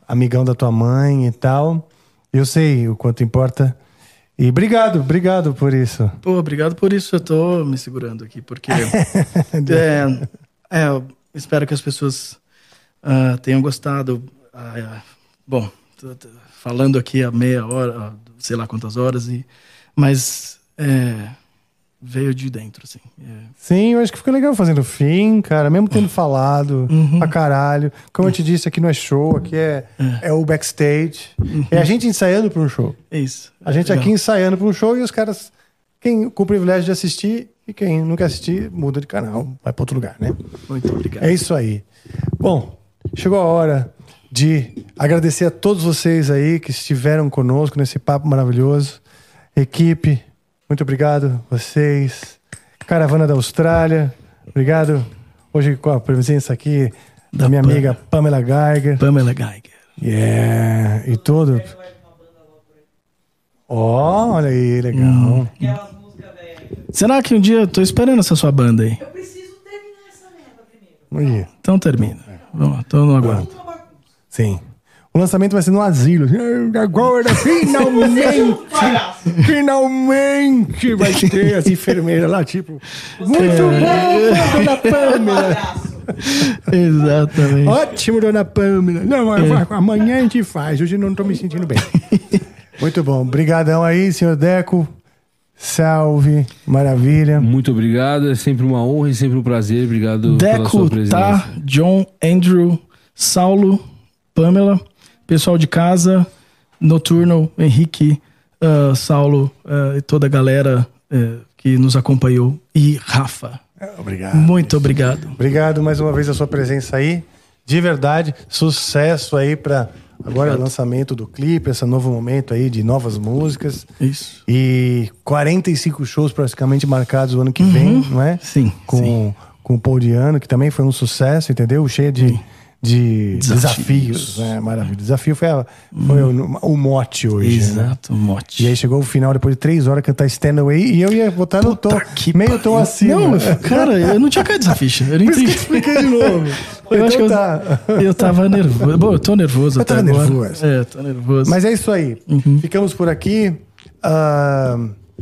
amigão da tua mãe e tal. Eu sei o quanto importa. E obrigado, obrigado por isso. Pô, obrigado por isso. Eu tô me segurando aqui, porque. [laughs] é, é, eu espero que as pessoas ah, tenham gostado. Tô falando aqui há meia hora, sei lá quantas horas, e, mas é, veio de dentro, assim. É, Sim, eu acho que ficou legal fazendo fim, cara, mesmo tendo falado pra caralho. Como eu te disse, aqui não é show, aqui é, é o backstage. É a gente ensaiando pra um show. é isso. A gente Legal. aqui ensaiando pra um show e os caras, quem com o privilégio de assistir e quem não quer assistir, muda de canal, vai pra outro lugar, né? Muito obrigado. É isso aí. Bom, chegou a hora de agradecer a todos vocês aí que estiveram conosco nesse papo maravilhoso. Equipe, muito obrigado. Vocês. Caravana da Austrália, obrigado. Hoje com a presença aqui da Da minha Pam- amiga Pamela Geiger. Pamela Geiger. Yeah, e todo. Ó, olha aí, legal. Aquelas músicas velhas. Será que um dia eu tô esperando essa sua banda aí? Eu preciso terminar essa merda primeiro. Então termina. Vamos lá, tô no aguardo. Sim. O lançamento vai ser no asilo. Agora, [laughs] finalmente! Finalmente vai ter as enfermeiras lá, tipo. Muito bom, dona [laughs] Pâmela! Exatamente. Ótimo, dona Pâmela. Não, mas amanhã a gente faz. Hoje eu não tô me sentindo bem. [laughs] Muito bom. Obrigadão aí, senhor Deco. Salve. Maravilha. Muito obrigado, é sempre uma honra e sempre um prazer. Obrigado pela sua Deco, presença. tá, John, Andrew, Saulo, Pamela, pessoal de casa, Noturno, Henrique, ah, Saulo ah, e toda a galera eh, que nos acompanhou e Rafa. Obrigado. Muito obrigado. Obrigado mais uma vez a sua presença aí. De verdade, sucesso aí para agora o lançamento do clipe, esse novo momento aí de novas músicas. Isso. E 45 shows praticamente marcados o ano que vem, não é? Sim, Com, sim. com o Paul Diano, que também foi um sucesso, entendeu? Cheio de, de Desafios. desafios. né? Maravilha. Desafio foi, a- foi o, o mote hoje. Né? Exato, mote. E aí chegou o final, depois de três horas cantar Stand Away, e eu ia botar no tom, Puta meio tom acima. Não, eu- cara, eu não tinha caído essa ficha. Eu não entendi. expliquei de novo. [laughs] Eu acho que eu, tá. eu tava nervoso. Bom, eu tô nervoso Eu até agora. nervoso. É, tô nervoso. Mas é isso aí. Ficamos por aqui. Ah,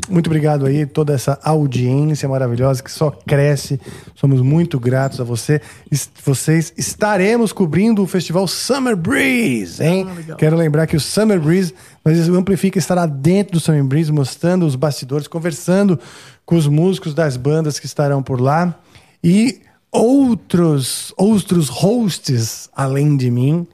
muito obrigado aí, toda essa audiência maravilhosa que só cresce. Somos muito gratos a você. Es- vocês estaremos cobrindo o festival Summer Breeze, hein? Quero lembrar que o Summer Breeze, mas o Amplifica estará dentro do Summer Breeze, mostrando os bastidores, conversando com os músicos das bandas que estarão por lá. E outros, outros hosts além de mim,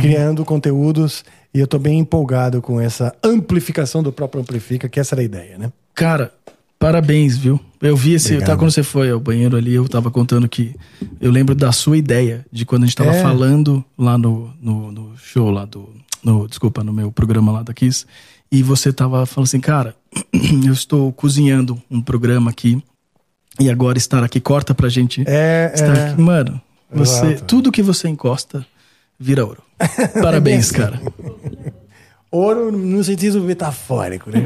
criando conteúdos. E eu tô bem empolgado com essa amplificação do próprio Amplifica, que essa era a ideia, né? Cara, parabéns, viu? Eu vi esse. Obrigado. Tá, quando você foi ao banheiro ali, eu tava contando que. Eu lembro da sua ideia, de quando a gente tava É. falando lá no, no, no show lá do. No, desculpa, no meu programa lá da Kiss. E você tava falando assim, cara, [clears throat] eu estou cozinhando um programa aqui. E agora estar aqui, corta pra gente. É, estar é. aqui. Mano, você. Exato. Tudo que você encosta vira ouro. [laughs] Parabéns, cara. Ouro no sentido metafórico, né?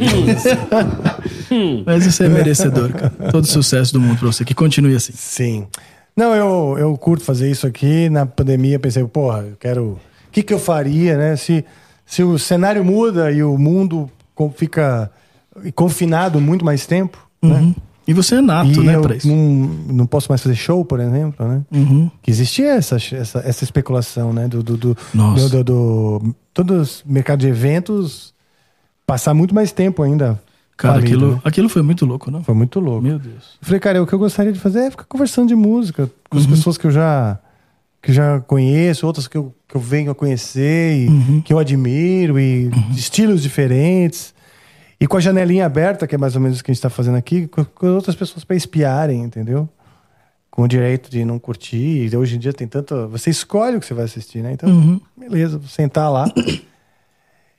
Mas você é merecedor, cara. Todo sucesso do mundo pra você. Que continue assim. Sim. Não, eu, eu curto fazer isso aqui. Na pandemia pensei, porra, eu quero. O que, que eu faria, né? Se, se o cenário muda e o mundo fica confinado muito mais tempo, né? Uhum. E você é nato, E né, pra isso. não, não posso mais fazer show, por exemplo, né? Uhum. Que existia essa, essa, essa especulação, né? Do, do, do, Nossa. do, do, do- todos os mercados de eventos passar muito mais tempo ainda. Cara, falido, aquilo, né? aquilo foi muito louco, não? Foi muito louco. Meu Deus. Eu falei, cara, o que eu gostaria de fazer é ficar conversando de música com Uhum. as pessoas que eu já que já conheço, outras que eu, que eu venho a conhecer e Uhum. que eu admiro e estilos diferentes. E com a janelinha aberta, que é mais ou menos o que a gente está fazendo aqui, com, com outras pessoas para espiarem, entendeu? Com o direito de não curtir. E hoje em dia tem tanto. Você escolhe o que você vai assistir, né? Então, Uhum. beleza, vou sentar lá.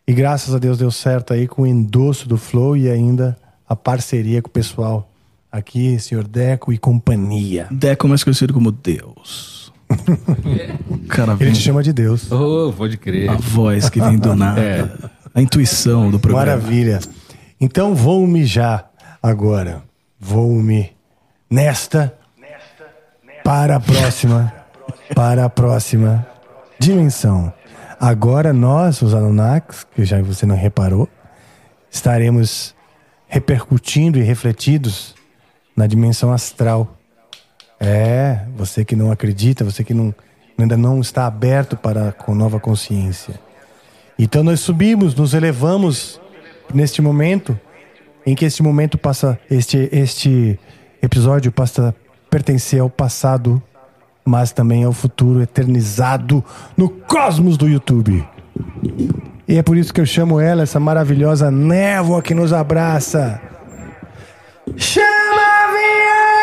E graças a Deus deu certo aí com o endosso do Flow e ainda a parceria com o pessoal Aqui, senhor Deco e companhia. Deco mais conhecido como Deus. o [laughs] cara vem, Ele te chama de Deus. Oh, pode crer. a voz que vem do nada. É. A intuição do programa. Maravilha. Então vou-me já agora. Vou-me nesta para a próxima. Para a próxima dimensão. Agora nós, os Anunnakis, que já você não reparou, estaremos repercutindo e refletidos na dimensão astral. É, você que não acredita, você que não, ainda não está aberto para a nova consciência. Então nós subimos, nos elevamos neste momento, em que este momento passa, este, este episódio passa a pertencer ao passado, mas também ao futuro eternizado no cosmos do YouTube. E é por isso que eu chamo ela, essa maravilhosa névoa que nos abraça. Chama a!